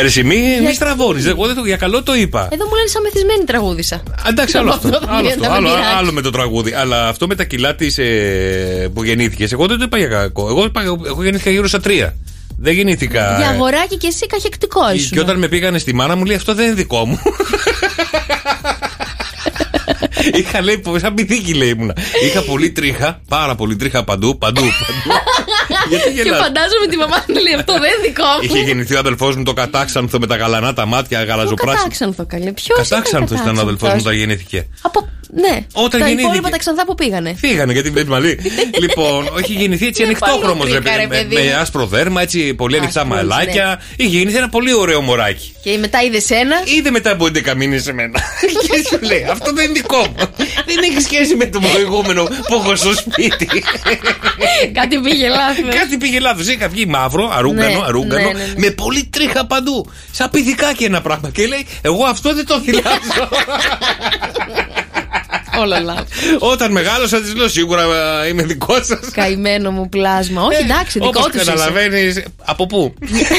[SPEAKER 5] Ρε εσύ, μη, μη στραβώνεις. Εγώ δεν το, για καλό το είπα.
[SPEAKER 4] Εδώ μου λένε σαν μεθυσμένη τραγούδισσα.
[SPEAKER 5] Εντάξει, άλλο αυτό.
[SPEAKER 4] Αυτό δεν
[SPEAKER 5] Άλλο,
[SPEAKER 4] πειράζει,
[SPEAKER 5] αυτό.
[SPEAKER 4] δεν
[SPEAKER 5] άλλο,
[SPEAKER 4] πειράζει.
[SPEAKER 5] άλλο με το τραγούδι. Αλλά αυτό με τα κιλά της ε, που γεννήθηκες, εγώ δεν το είπα για κακό. Εγώ, είπα, εγώ γεννήθηκα γύρω στα τρία. Δεν γεννήθηκα.
[SPEAKER 4] Για αγοράκι και εσύ καχεκτικό
[SPEAKER 5] Και
[SPEAKER 4] ήσουν.
[SPEAKER 5] όταν με πήγανε στη μάνα μου, λέει αυτό δεν είναι δικό μου. Είχα λέει, σαν πηδίκι λέει ήμουνα. Είχα πολύ τρίχα, πάρα πολύ τρίχα παντού, παντού, παντού. Γιατί
[SPEAKER 4] Και
[SPEAKER 5] γελάς;
[SPEAKER 4] φαντάζομαι τη μαμά να λέει αυτό δεν είναι δικό μου.
[SPEAKER 5] Είχε γεννηθεί ο αδελφός μου το κατάξανθο με τα γαλανά τα μάτια, γαλαζοπράσινο.
[SPEAKER 4] Κατάξανθο καλέ. Ποιος
[SPEAKER 5] Κατάξανθος ήταν ο αδελφός μου όταν γεννήθηκε.
[SPEAKER 4] Από. Ναι.
[SPEAKER 5] Όταν
[SPEAKER 4] τα
[SPEAKER 5] γεννήθηκε.
[SPEAKER 4] υπόλοιπα τα ξανθά που πήγανε.
[SPEAKER 5] Φύγανε γιατί βλέπει μαλλί. λοιπόν, όχι γεννηθεί έτσι
[SPEAKER 4] Είναι
[SPEAKER 5] ανοιχτόχρωμο
[SPEAKER 4] παλιό τρίχα, ρε
[SPEAKER 5] με,
[SPEAKER 4] παιδί
[SPEAKER 5] με
[SPEAKER 4] μου.
[SPEAKER 5] άσπρο δέρμα, έτσι πολύ ανοιχτά
[SPEAKER 4] Άσπρο,
[SPEAKER 5] μαλάκια. Είχε γεννηθεί ένα πολύ ωραίο μωράκι.
[SPEAKER 4] Και μετά είδες ένα.
[SPEAKER 5] Είδε μετά από 11 μήνε σε μένα. και σου λέει, Αυτό δεν είναι δικό μου. Δεν έχει σχέση με το προηγούμενο που έχω στο σπίτι.
[SPEAKER 4] Κάτι πήγε λάθος.
[SPEAKER 5] Κάτι πήγε λάθος. Είχα βγει μαύρο, αρούγκανο,
[SPEAKER 4] Ναι,
[SPEAKER 5] αρούγκανο,
[SPEAKER 4] ναι, ναι, ναι.
[SPEAKER 5] με πολύ τρίχα παντού. Σαν πηδικάκι ένα πράγμα. Και λέει, Εγώ αυτό δεν το θυλάζω.
[SPEAKER 4] Όλα λάθο.
[SPEAKER 5] Όταν μεγάλωσα, της λέω σίγουρα ε, είμαι δικός σας.
[SPEAKER 4] Καημένο μου πλάσμα. Όχι, εντάξει, δικό
[SPEAKER 5] Όπως
[SPEAKER 4] τους.
[SPEAKER 5] καταλαβαίνεις. Από πού;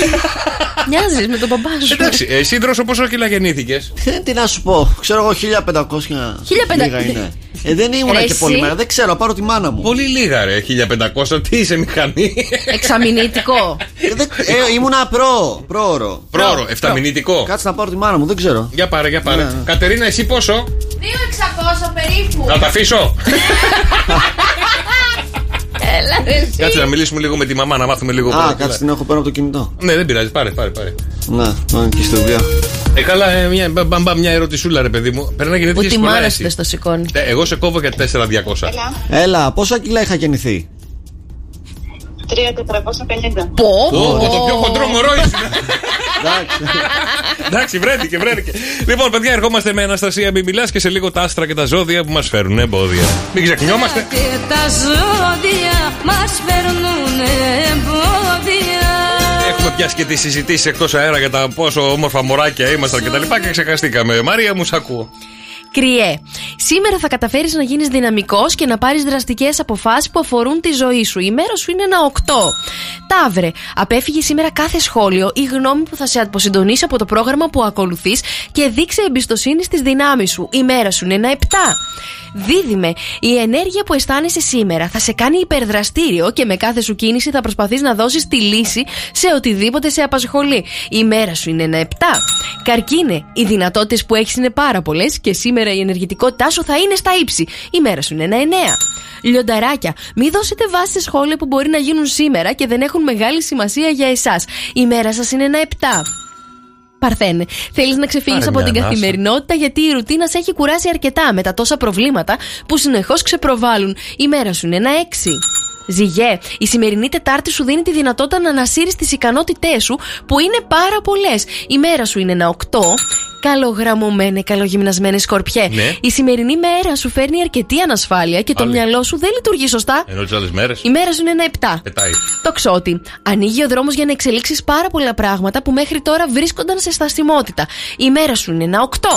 [SPEAKER 4] Μοιάζεις με τον μπαμπά σου.
[SPEAKER 5] Εντάξει, εσύ δρόσο πόσο κιλά γεννήθηκες;
[SPEAKER 17] Ε, Τι να σου πω, ξέρω εγώ 1500 λίγα είναι. Ε, δεν ήμουν
[SPEAKER 4] Ρε
[SPEAKER 17] και πολύ
[SPEAKER 4] εσύ.
[SPEAKER 17] μέρα, δεν ξέρω, πάρω τη μάνα μου.
[SPEAKER 5] Πολύ λίγα ρε, 1500. Τι είσαι μηχανή.
[SPEAKER 4] Εξαμηνητικό.
[SPEAKER 17] Ε, δεν- ε, ήμουνα προ, προώρο.
[SPEAKER 5] Πρόωρο, εφταμινητικό.
[SPEAKER 17] Κάτσε να πάρω τη μάνα μου, δεν ξέρω.
[SPEAKER 5] Για πάρε, για πάρε.
[SPEAKER 17] Ναι.
[SPEAKER 5] Κατερίνα, εσύ πόσο;
[SPEAKER 4] 2.600 περίπου.
[SPEAKER 5] Να τα αφήσω.
[SPEAKER 4] Έλα, ρε, εσύ.
[SPEAKER 5] Κάτσε να μιλήσουμε λίγο με τη μαμά, να μάθουμε λίγο
[SPEAKER 17] Α,
[SPEAKER 5] πόσο
[SPEAKER 17] κάτσε
[SPEAKER 5] κιλά.
[SPEAKER 17] την έχω πέρα από το κινητό.
[SPEAKER 5] Ναι, δεν πειράζει, πάρε, πάρε. πάρε.
[SPEAKER 17] Να, πάμε και στο βιβλίο.
[SPEAKER 5] Ε, καλά, ε, μια, μπα, μπα, μπα, μια ερωτησούλα, ρε παιδί μου. Πρέπει να
[SPEAKER 4] Που
[SPEAKER 5] γεννήθηκε
[SPEAKER 4] τη
[SPEAKER 5] πολλά
[SPEAKER 4] μάνα σου
[SPEAKER 5] εσύ.
[SPEAKER 4] δεν στο σηκώνει.
[SPEAKER 5] Ε, Εγώ σε κόβω για 4.200.
[SPEAKER 17] Έλα, πόσα κιλά είχα γεννηθεί.
[SPEAKER 13] 3.450.
[SPEAKER 4] Πω,
[SPEAKER 5] Ω,
[SPEAKER 4] πω.
[SPEAKER 5] το πιο χοντρό μωρό ήσουν. Εντάξει, βρέθηκε, βρέθηκε. Λοιπόν, παιδιά, ερχόμαστε με Αναστασία Μην μιλάς και σε λίγο τα άστρα και τα ζώδια που μας φέρουν εμπόδια. Μην ξεχνιόμαστε.
[SPEAKER 12] Και τα ζώδια μας φέρνουν εμπόδια
[SPEAKER 5] Έχουμε πιάσει και τι συζητήσεις εκτός αέρα για τα πόσο όμορφα μωράκια ήμασταν κτλ. Και, και ξεχαστήκαμε. Μαρία μου, σ' ακούω.
[SPEAKER 4] Κριέ. Σήμερα θα καταφέρεις να γίνεις δυναμικός και να πάρεις δραστικές αποφάσεις που αφορούν τη ζωή σου. Η μέρα σου είναι ένα 8. Ταύρε. Απέφυγε σήμερα κάθε σχόλιο ή γνώμη που θα σε αποσυντονίσει από το πρόγραμμα που ακολουθείς και δείξε εμπιστοσύνη στις δυνάμεις σου. Η μέρα σου είναι ένα 7. Δίδυμε, η ενέργεια που αισθάνεσαι σήμερα θα σε κάνει υπερδραστήριο και με κάθε σου κίνηση θα προσπαθείς να δώσεις τη λύση σε οτιδήποτε σε απασχολεί. Η μέρα σου είναι ένα 7. Καρκίνε, οι δυνατότητες που έχεις είναι πάρα πολλές και σήμερα η ενεργητικότητά σου θα είναι στα ύψη. Η μέρα σου είναι ένα 9. Λιονταράκια, μην δώσετε βάση σε σχόλια που μπορεί να γίνουν σήμερα και δεν έχουν μεγάλη σημασία για εσάς. Η μέρα σας είναι ένα 7. Παρθένε, θέλεις να ξεφύγεις
[SPEAKER 5] Πάρε
[SPEAKER 4] από
[SPEAKER 5] μια
[SPEAKER 4] την
[SPEAKER 5] ανάσα.
[SPEAKER 4] καθημερινότητα γιατί η ρουτίνα σε έχει κουράσει αρκετά με τα τόσα προβλήματα που συνεχώς ξεπροβάλλουν. Η μέρα σου είναι ένα έξι. Ζυγέ, η σημερινή Τετάρτη σου δίνει τη δυνατότητα να ανασύρεις τις ικανότητές σου που είναι πάρα πολλές. Η μέρα σου είναι ένα 8. Καλογραμμωμένε, καλογυμνασμένε σκορπιέ.
[SPEAKER 5] Ναι.
[SPEAKER 4] Η σημερινή μέρα σου φέρνει αρκετή ανασφάλεια και το
[SPEAKER 5] Άλλη.
[SPEAKER 4] μυαλό σου δεν λειτουργεί σωστά.
[SPEAKER 5] Ενώ τις άλλες μέρες;
[SPEAKER 4] Η μέρα σου είναι ένα 7.
[SPEAKER 5] Πετάει.
[SPEAKER 4] Το ξότι. Ανοίγει ο δρόμος για να εξελίξεις πάρα πολλά πράγματα που μέχρι τώρα βρίσκονταν σε στασιμότητα. Η μέρα σου είναι ένα 8.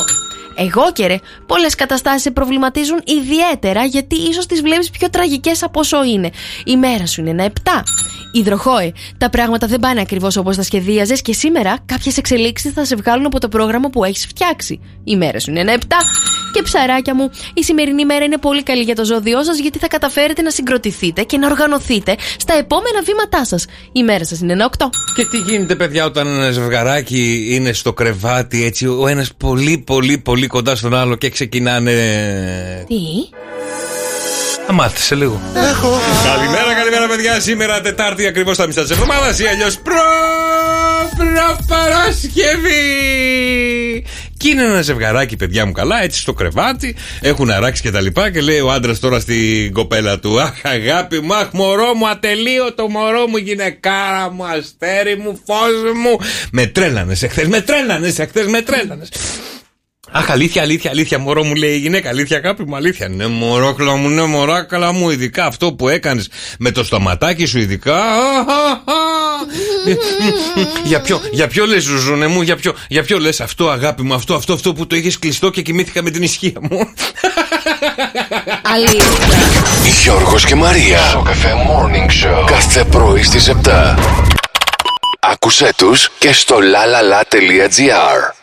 [SPEAKER 4] Εγώ και ρε, πολλές καταστάσεις σε προβληματίζουν ιδιαίτερα γιατί ίσως τις βλέπεις πιο τραγικές από όσο είναι. Η μέρα σου είναι ένα 7. Υδροχόε, τα πράγματα δεν πάνε ακριβώς όπως τα σχεδίαζες και σήμερα κάποιες εξελίξεις θα σε βγάλουν από το πρόγραμμα που έχεις φτιάξει. Η μέρα σου είναι ένα 7. Και ψαράκια μου, η σημερινή μέρα είναι πολύ καλή για το ζώδιό σας γιατί θα καταφέρετε να συγκροτηθείτε και να οργανωθείτε στα επόμενα βήματά σας. Η μέρα σας είναι ένα 8.
[SPEAKER 5] Και τι γίνεται, παιδιά, όταν ένα ζευγαράκι είναι στο κρεβάτι, έτσι, ο ένας πολύ, πολύ, πολύ κοντά στον άλλο και ξεκινάνε.
[SPEAKER 4] Τι;
[SPEAKER 5] Θα μάθει σε λίγο. Καλημέρα, καλημέρα, παιδιά. Σήμερα Τετάρτη ακριβώς τα μισά της εβδομάδας ή αλλιώς προ. προ Παρασκευή. Και είναι ένα ζευγαράκι, παιδιά μου καλά, έτσι στο κρεβάτι, έχουν αράξει και τα λοιπά. Και λέει ο άντρας τώρα στην κοπέλα του: Αχ, αγάπη μου, αχ, μωρό μου, ατελείωτο μωρό μου, γυναικάρα μου, αστέρι μου, φως μου. Με τρέλανες εχθές, με τρέλανες εχθές, με τρέλανες. Αχ, αλήθεια, αλήθεια, αλήθεια, μωρό μου λέει η γυναίκα. Αλήθεια, αγάπη μου, αλήθεια. Ναι, μωρόκλα μου, ναι, μωράκλα μου, ειδικά αυτό που έκανες με το στοματάκι σου, ειδικά. Α, α, α. για ποιο, για ποιο λες, Ζουζούνε μου, για ποιο, για ποιο λες αυτό, αγάπη μου, αυτό, αυτό, αυτό που το είχες κλειστό και κοιμήθηκα με την ισχύα μου.
[SPEAKER 4] Αλήθεια.
[SPEAKER 3] Γιώργος και Μαρία. Σοκαφέ Morning Show. Κάθε πρωί στις 7. Άκουσέ τους και στο lalala.gr.